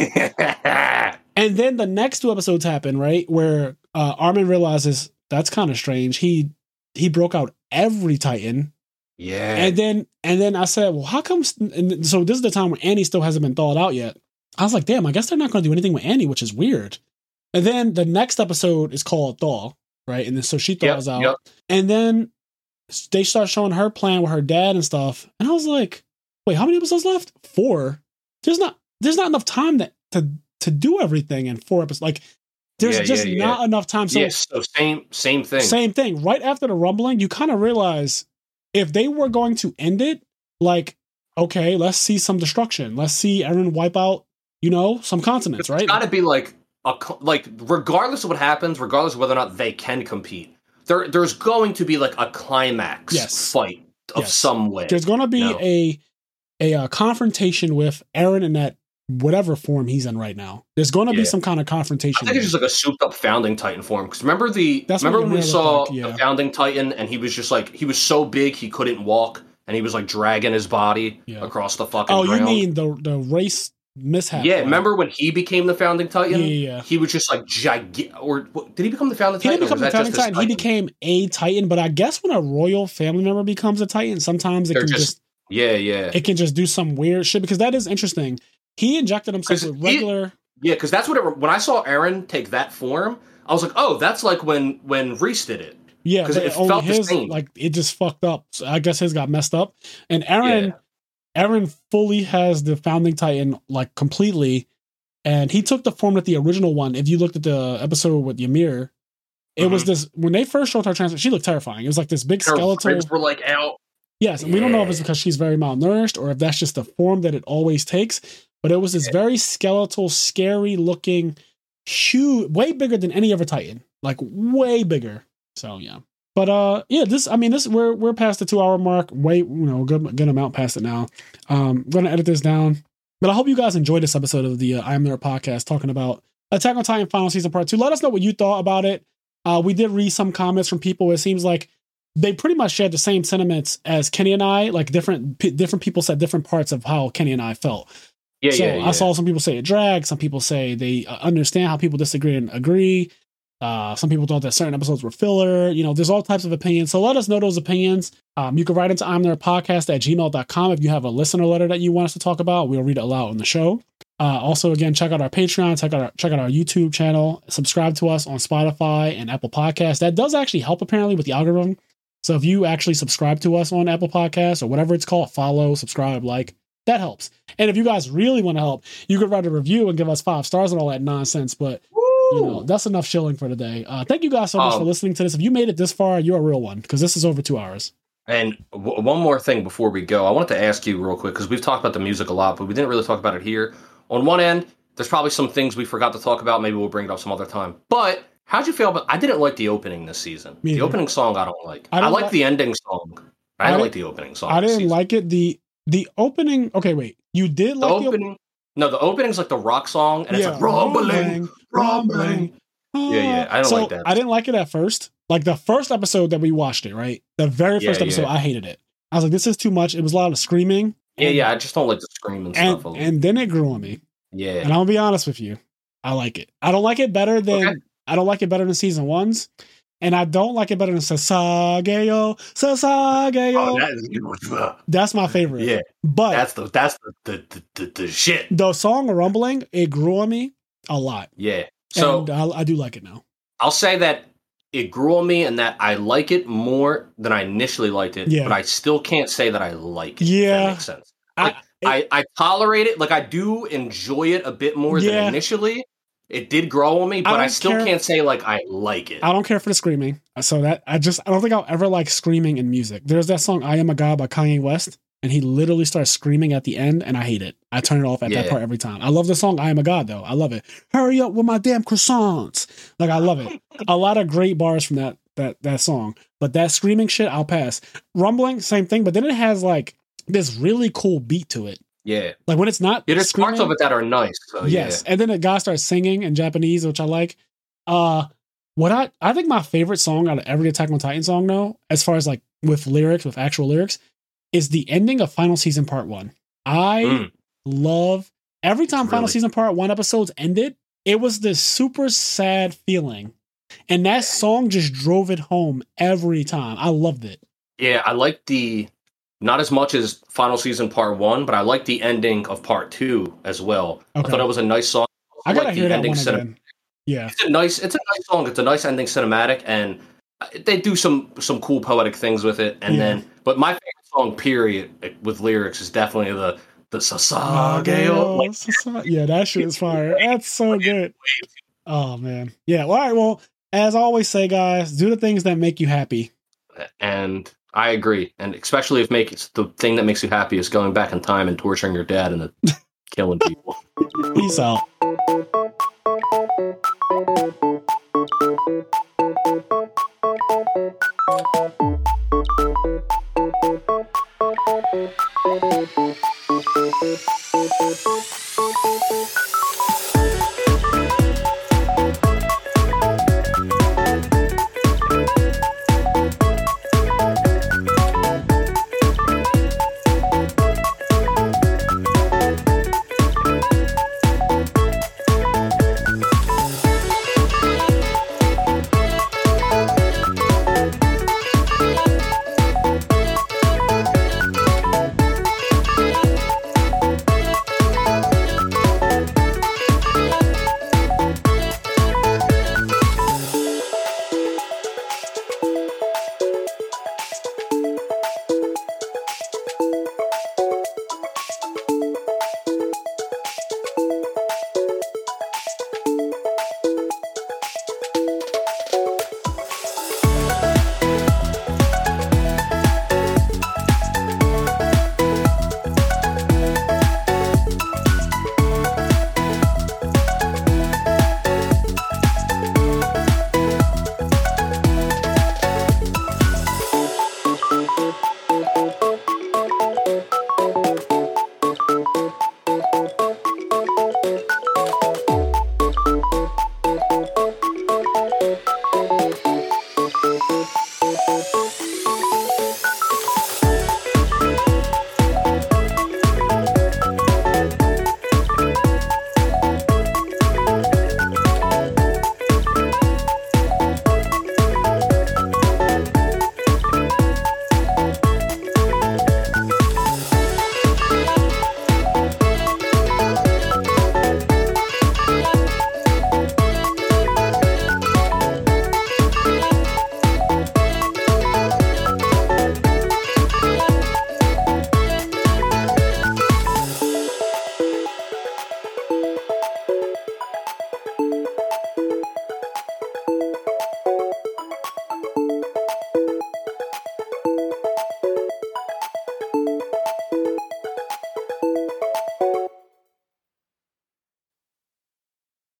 And then the next two episodes happen, right? Where uh, Armin realizes that's kind of strange. He he broke out every Titan, yeah. and then and then I said, well, how come? And so this is the time when Annie still hasn't been thawed out yet. I was like, damn, I guess they're not going to do anything with Annie, which is weird. And then the next episode is called Thaw, right? And then so she Yep, thaws out, yep. and then they start showing her plan with her dad and stuff. And I was like, wait, how many episodes left? Four. There's not there's not enough time that to to do everything in four episodes. Like there's Yeah, just yeah, yeah. not enough time. So yes, so same same thing. same thing. Right after the rumbling, you kind of realize if they were going to end it, like, okay, let's see some destruction. Let's see Eren wipe out, you know, some continents, right? It's got to be like a like regardless of what happens, regardless of whether or not they can compete, there there's going to be like a climax Yes. fight of Yes. some way. There's going to be a, a uh confrontation with Eren in that whatever form he's in right now. There's going to be some kind of confrontation. I think it's just like a souped up founding titan form. Because remember the That's remember when we saw like, yeah. the founding titan and he was just like he was so big he couldn't walk and he was like dragging his body Yeah. across the fucking oh, you mean the the Reiss mishap? yeah, remember when he became the founding titan? yeah, yeah. He was just like gigantic. Or what, did he become the founding He titan? didn't become the founding titan. He became a titan, but I guess when a royal family member becomes a titan, sometimes it They're can just- just Yeah, yeah. it can just do some weird shit because that is interesting. He injected himself with he- Yeah, because that's what it. When I saw Eren take that form, I was like, "Oh, that's like when when Reiss did it." Yeah, because it felt the same. like it just fucked up. So I guess his got messed up, and Eren, Eren fully has the founding titan like completely, and he took the form that the original one. If you looked at the episode with Ymir, it was Mhm. this when they first showed her transfer. She looked terrifying. It was like this big Her skeletal. ribs were like out. Yes, and we don't know if it's because she's very malnourished or if that's just the form that it always takes. But it was this Yeah. very skeletal, scary looking, huge, way bigger than any other Titan, like way bigger. So yeah, but uh, yeah, this I mean this we're we're past the two hour mark. Wait, you know good good amount past it now. Um, gonna edit this down, but I hope you guys enjoyed this episode of the uh, I Am There podcast talking about Attack on Titan final season part two. Let us know what you thought about it. Uh, we did read some comments from people. It seems like they pretty much shared the same sentiments as Kenny and I. Like different p- different people said different parts of how Kenny and I felt. Yeah, so yeah, yeah. I saw some people say it dragged. Some people say they uh, understand how people disagree and agree. Uh, some people thought that certain episodes were filler. You know, there's all types of opinions. So let us know those opinions. Um, you can write into I'm there podcast at gmail.com if you have a listener letter that you want us to talk about. We'll read it aloud on the show. Uh, also, again, check out our Patreon, check out our, check out our YouTube channel, subscribe to us on Spotify and Apple Podcasts. That does actually help apparently with the algorithm. So if you actually subscribe to us on Apple Podcasts or whatever it's called, follow, subscribe, like, that helps. And if you guys really want to help, you could write a review and give us five stars and all that nonsense. But you know, that's enough shilling for today. Uh, thank you guys so much Um, for listening to this. If you made it this far, you're a real one because this is over two hours. And w- one more thing before we go, I wanted to ask you real quick because we've talked about the music a lot, but we didn't really talk about it here. On one end, there's probably some things we forgot to talk about. Maybe we'll bring it up some other time. But how'd you feel about? I didn't like the opening this season. Me the neither. opening song I don't like. I I, don't like like- the ending song. I, I didn't didn't- like the opening song. I didn't season. like it. The the opening. Okay, wait. You did the like the opening. No, the opening's like the rock song, and yeah, it's like rumbling, rumbling. Ah. Yeah, yeah, I don't so like that. I didn't like it at first. Like the first episode that we watched it, right? The very Yeah, first episode, yeah. I hated it. I was like, this is too much. It was a lot of screaming. Yeah, and, yeah. I just don't like the screaming and stuff. and then it grew on me. yeah, And I'll be honest with you. I like it. I don't like it better than Okay. I don't like it better than season ones. And I don't like it better than Sasageyo. Sasageyo. oh, that is, That's my favorite. yeah. But That's the that's the, the, the, the shit. the song Rumbling, it grew on me a lot. Yeah. So and I, I do like it now. I'll say that it grew on me and that I like it more than I initially liked it. Yeah. But I still can't say that I like it. Yeah. makes sense. I, Like, I, I tolerate it. Like I do enjoy it a bit more Yeah. than initially, it did grow on me, but I, don't still care- can't say like I like it. I don't care for the screaming. So that I just I don't think I'll ever like screaming in music. There's that song "I Am a God" by Kanye West, and he literally starts screaming at the end, and I hate it. I turn it off at that Yeah. part every time. I love the song "I Am a God" though. I love it. Hurry up with my damn croissants. Like I love it. a lot of great bars from that that that song. But that screaming shit, I'll pass. Rumbling, same thing. But then it has like this really cool beat to it. yeah, Like when it's not yeah. There's parts of it that are nice. So yes, and then the guy starts singing in Japanese, which I like. Uh, what I I think my favorite song out of every Attack on Titan song, though, as far as like with lyrics, with actual lyrics, is the ending of Final Season Part One. I Mm. love every time Final Season Part One episodes ended. It was this super sad feeling, and that song just drove it home every time. I loved it. yeah. I like the not as much as final season part one, but I like the ending of part two as well. I thought it was a nice song. I gotta like hear the that ending one again. Yeah, It's a nice. It's a nice song. It's a nice ending cinematic, and uh, they do some some cool poetic things with it. And Yeah. then, but my favorite song period with lyrics is definitely the the Sasageyo. Like, yeah, that shit is fire. That's so good. Oh man. Yeah. Well, all right. Well, as I always say, guys, do the things that make you happy. And I agree. And especially if make the thing that makes you happy is going back in time and torturing your dad and killing people. Peace out. Thank you. Thank you.